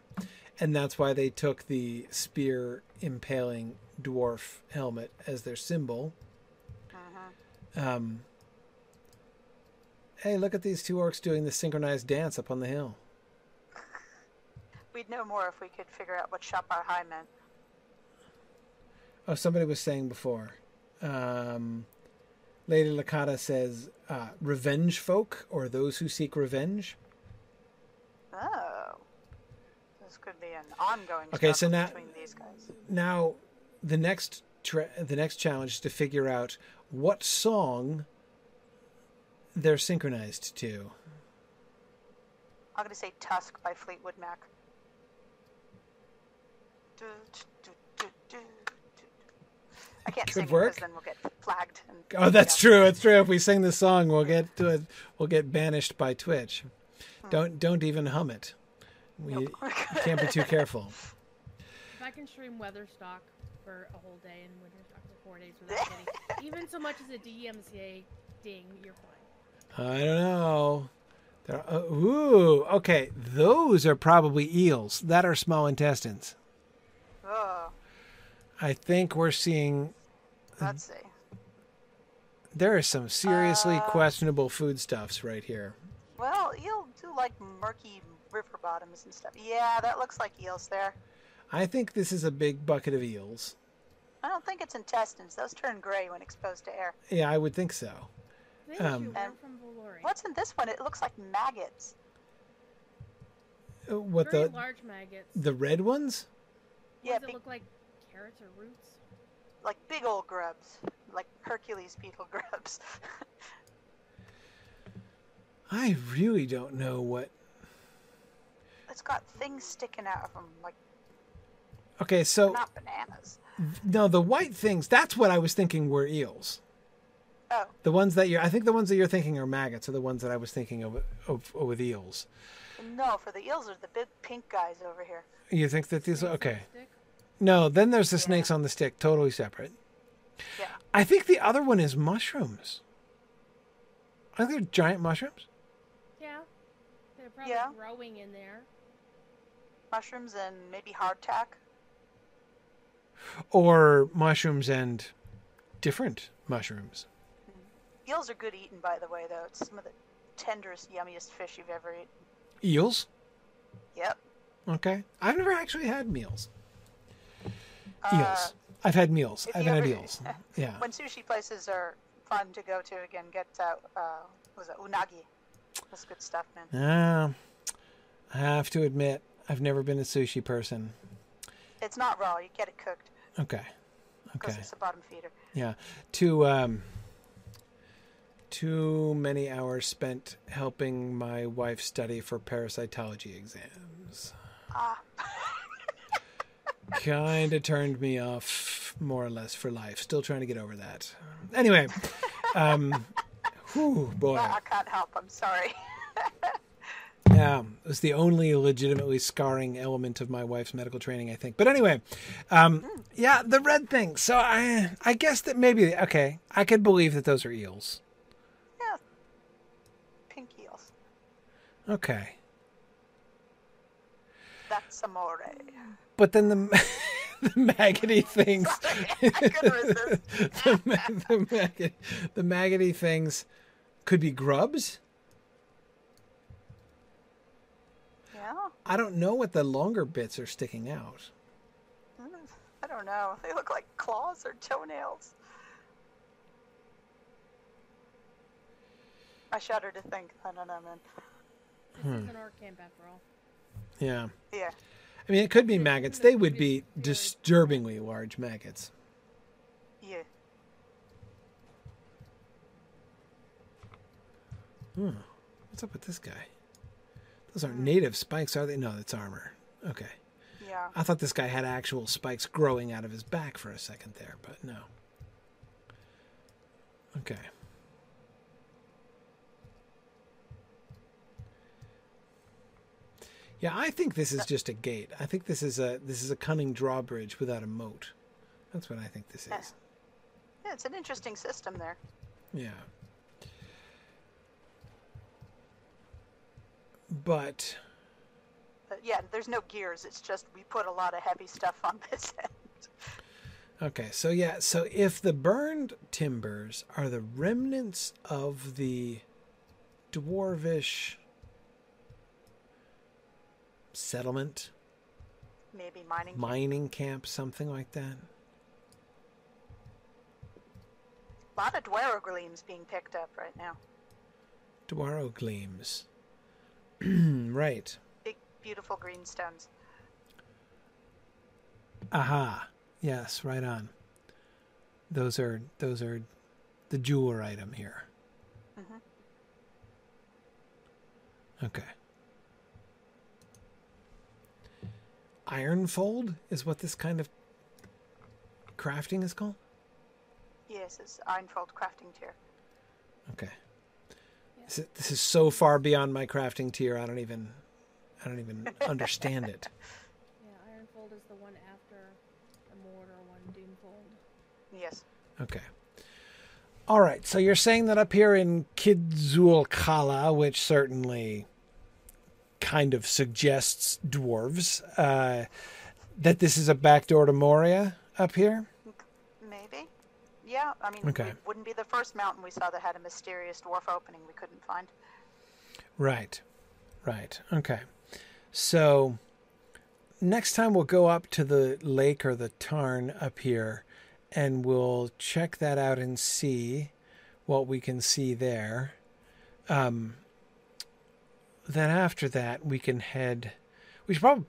And that's why they took the spear impaling dwarf helmet as their symbol. hmm Um, hey, look at these two orcs doing the synchronized dance up on the hill. We'd know more if we could figure out what Shapar High meant. Oh, somebody was saying before. Um, Lady Lakata says, uh, revenge folk or those who seek revenge. Oh. This could be an ongoing Okay, so now- between these guys. Now, the next tra- the next challenge is to figure out what song they're synchronized to. I'm gonna say Tusk by Fleetwood Mac. I can't Could sing work. because then we'll get flagged. And, Oh, that's yeah. true. That's true. If we sing the song, we'll get to it. We'll get banished by Twitch. Don't don't even hum it. We Nope. you can't be too careful. If I can stream Weatherstock for a whole day and Winterstock for four days without getting even so much as a DMCA ding, you're fine. I don't know. There, uh, ooh, okay. Those are probably eels. That are small intestines. Oh, I think we're seeing let's see. there are some seriously Uh, questionable foodstuffs right here. Well, you'll do like murky river bottoms and stuff. Yeah, that looks like eels there. I think this is a big bucket of eels. I don't think it's intestines. Those turn gray when exposed to air. Yeah, I would think so. Thank Um, you. And- from What's in this one? It looks like maggots. Uh, What Very the large maggots. the red ones? Yeah, Does it big, look like carrots or roots? like big old grubs. like Hercules beetle grubs. I really don't know what. it's got things sticking out of them, like Okay, so not bananas. no, the white things. That's what I was thinking were eels. Oh, The ones that you're, I think the ones that you're thinking are maggots are the ones that I was thinking of, of, of with eels. no, for the eels are the big pink guys over here. You think that these? Snakes on a Okay, stick. No. Then there's the Yeah. snakes on the stick, totally separate. Yeah. I think the other one is mushrooms. Are there giant mushrooms? Yeah. They're probably Yeah. growing in there. Mushrooms and maybe hardtack. Or mushrooms and different mushrooms? Mm-hmm. Eels are good eating, by the way, though. It's some of the tenderest, yummiest fish you've ever eaten. Eels? Yep. Okay. I've never actually had meals. Uh, Eels. I've had meals. I've had eels. Yeah. when sushi places are fun to go to again, get uh, uh what was it unagi? That's good stuff, man. Uh, I have to admit, I've never been a sushi person. It's not raw. You get it cooked Okay. Okay. it's a bottom feeder. Yeah. Too um too many hours spent helping my wife study for parasitology exams. Ah, kind of turned me off more or less for life. Still trying to get over that. Anyway, um whew, boy. well, I can't help. I'm sorry. Yeah, it was the only legitimately scarring element of my wife's medical training, I think. But anyway, um, yeah, the red thing. So I, I guess that maybe okay, I could believe that those are eels. yeah. Pink eels. Okay, That's amore. But then the the maggoty things, I couldn't resist. the, the, maggoty, the maggoty things could be grubs. Yeah. I don't know what the longer bits are sticking out. I don't know. They look like claws or toenails. I shudder to think. I don't know, man. This Hmm. is an orc camp after all. Yeah, Yeah. I mean it could be maggots. They would be disturbingly large maggots. Yeah. Hmm. What's up with this guy? Those aren't native spikes, are they? No, that's armor. Okay. Yeah. I thought this guy had actual spikes growing out of his back for a second there, but no. Okay. Yeah, I think this is just a gate. I think this is a this is a cunning drawbridge without a moat. That's what I think this is. Yeah, it's an interesting system there. Yeah. But But yeah, there's no gears. It's just we put a lot of heavy stuff on this end. Okay, so yeah, so if the burned timbers are the remnants of the dwarvish settlement, Maybe mining. mining camp, something like that. A lot of Dwaro gleams being picked up right now. Dwaro gleams. right. Big, beautiful green stones. Aha. Yes, right on. Those are those are the jeweler item here. Mhm. Okay. Ironfold is what this kind of crafting is called? Yes, it's Ironfold crafting tier. Okay. This is, this is so far beyond my crafting tier. I don't even I don't even understand it. Yeah, Ironfold is the one after the Mordor one, Doomfold. Yes. Okay. All right. So you're saying that up here in Kidzul-kâlah, which certainly kind of suggests dwarves, uh, that this is a backdoor to Moria up here? Maybe. Yeah, I mean, Okay. it wouldn't be the first mountain we saw that had a mysterious dwarf opening we couldn't find. Right. Right. Okay. So next time we'll go up to the lake or the tarn up here and we'll check that out and see what we can see there. Um, then after that, we can head. We should probably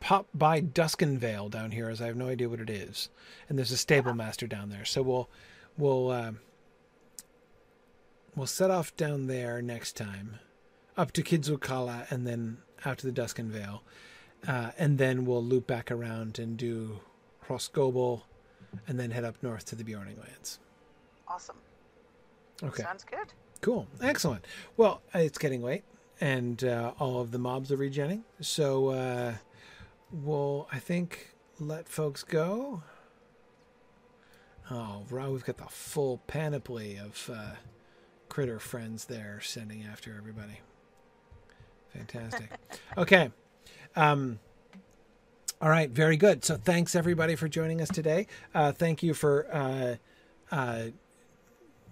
pop by Duskenvale down here, as I have no idea what it is. And there's a stable master down there, so we'll we'll uh, we'll set off down there next time, up to Kidzul-kâlah, and then out to the Duskin Vale, uh, and then we'll loop back around and do Hroskobel, and then head up north to the Beorning Lands. Awesome. Okay. Sounds good. Cool. Excellent. Well, it's getting late, and uh, all of the mobs are regenning. So uh, we'll, I think, let folks go. Oh, wow, we've got the full panoply of uh, critter friends there sending after everybody. Fantastic. okay. Um, all right. Very good. So thanks, everybody, for joining us today. Uh, thank you for.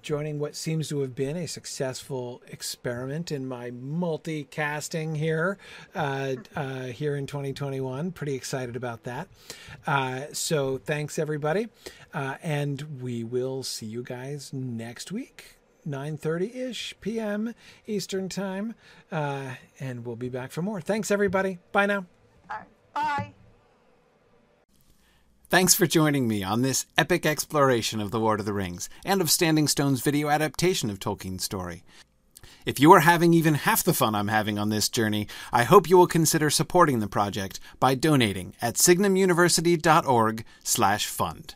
Joining what seems to have been a successful experiment in my multicasting here uh, uh, here in 2021. Pretty excited about that. Uh, so thanks everybody, uh, and we will see you guys next week. 9:30 ish p.m. Eastern time, uh, and we'll be back for more. Thanks, everybody. Bye now. Bye. Thanks for joining me on this epic exploration of The Lord of the Rings and of Standing Stone's video adaptation of Tolkien's story. If you are having even half the fun I'm having on this journey, I hope you will consider supporting the project by donating at signumuniversity.org/fund.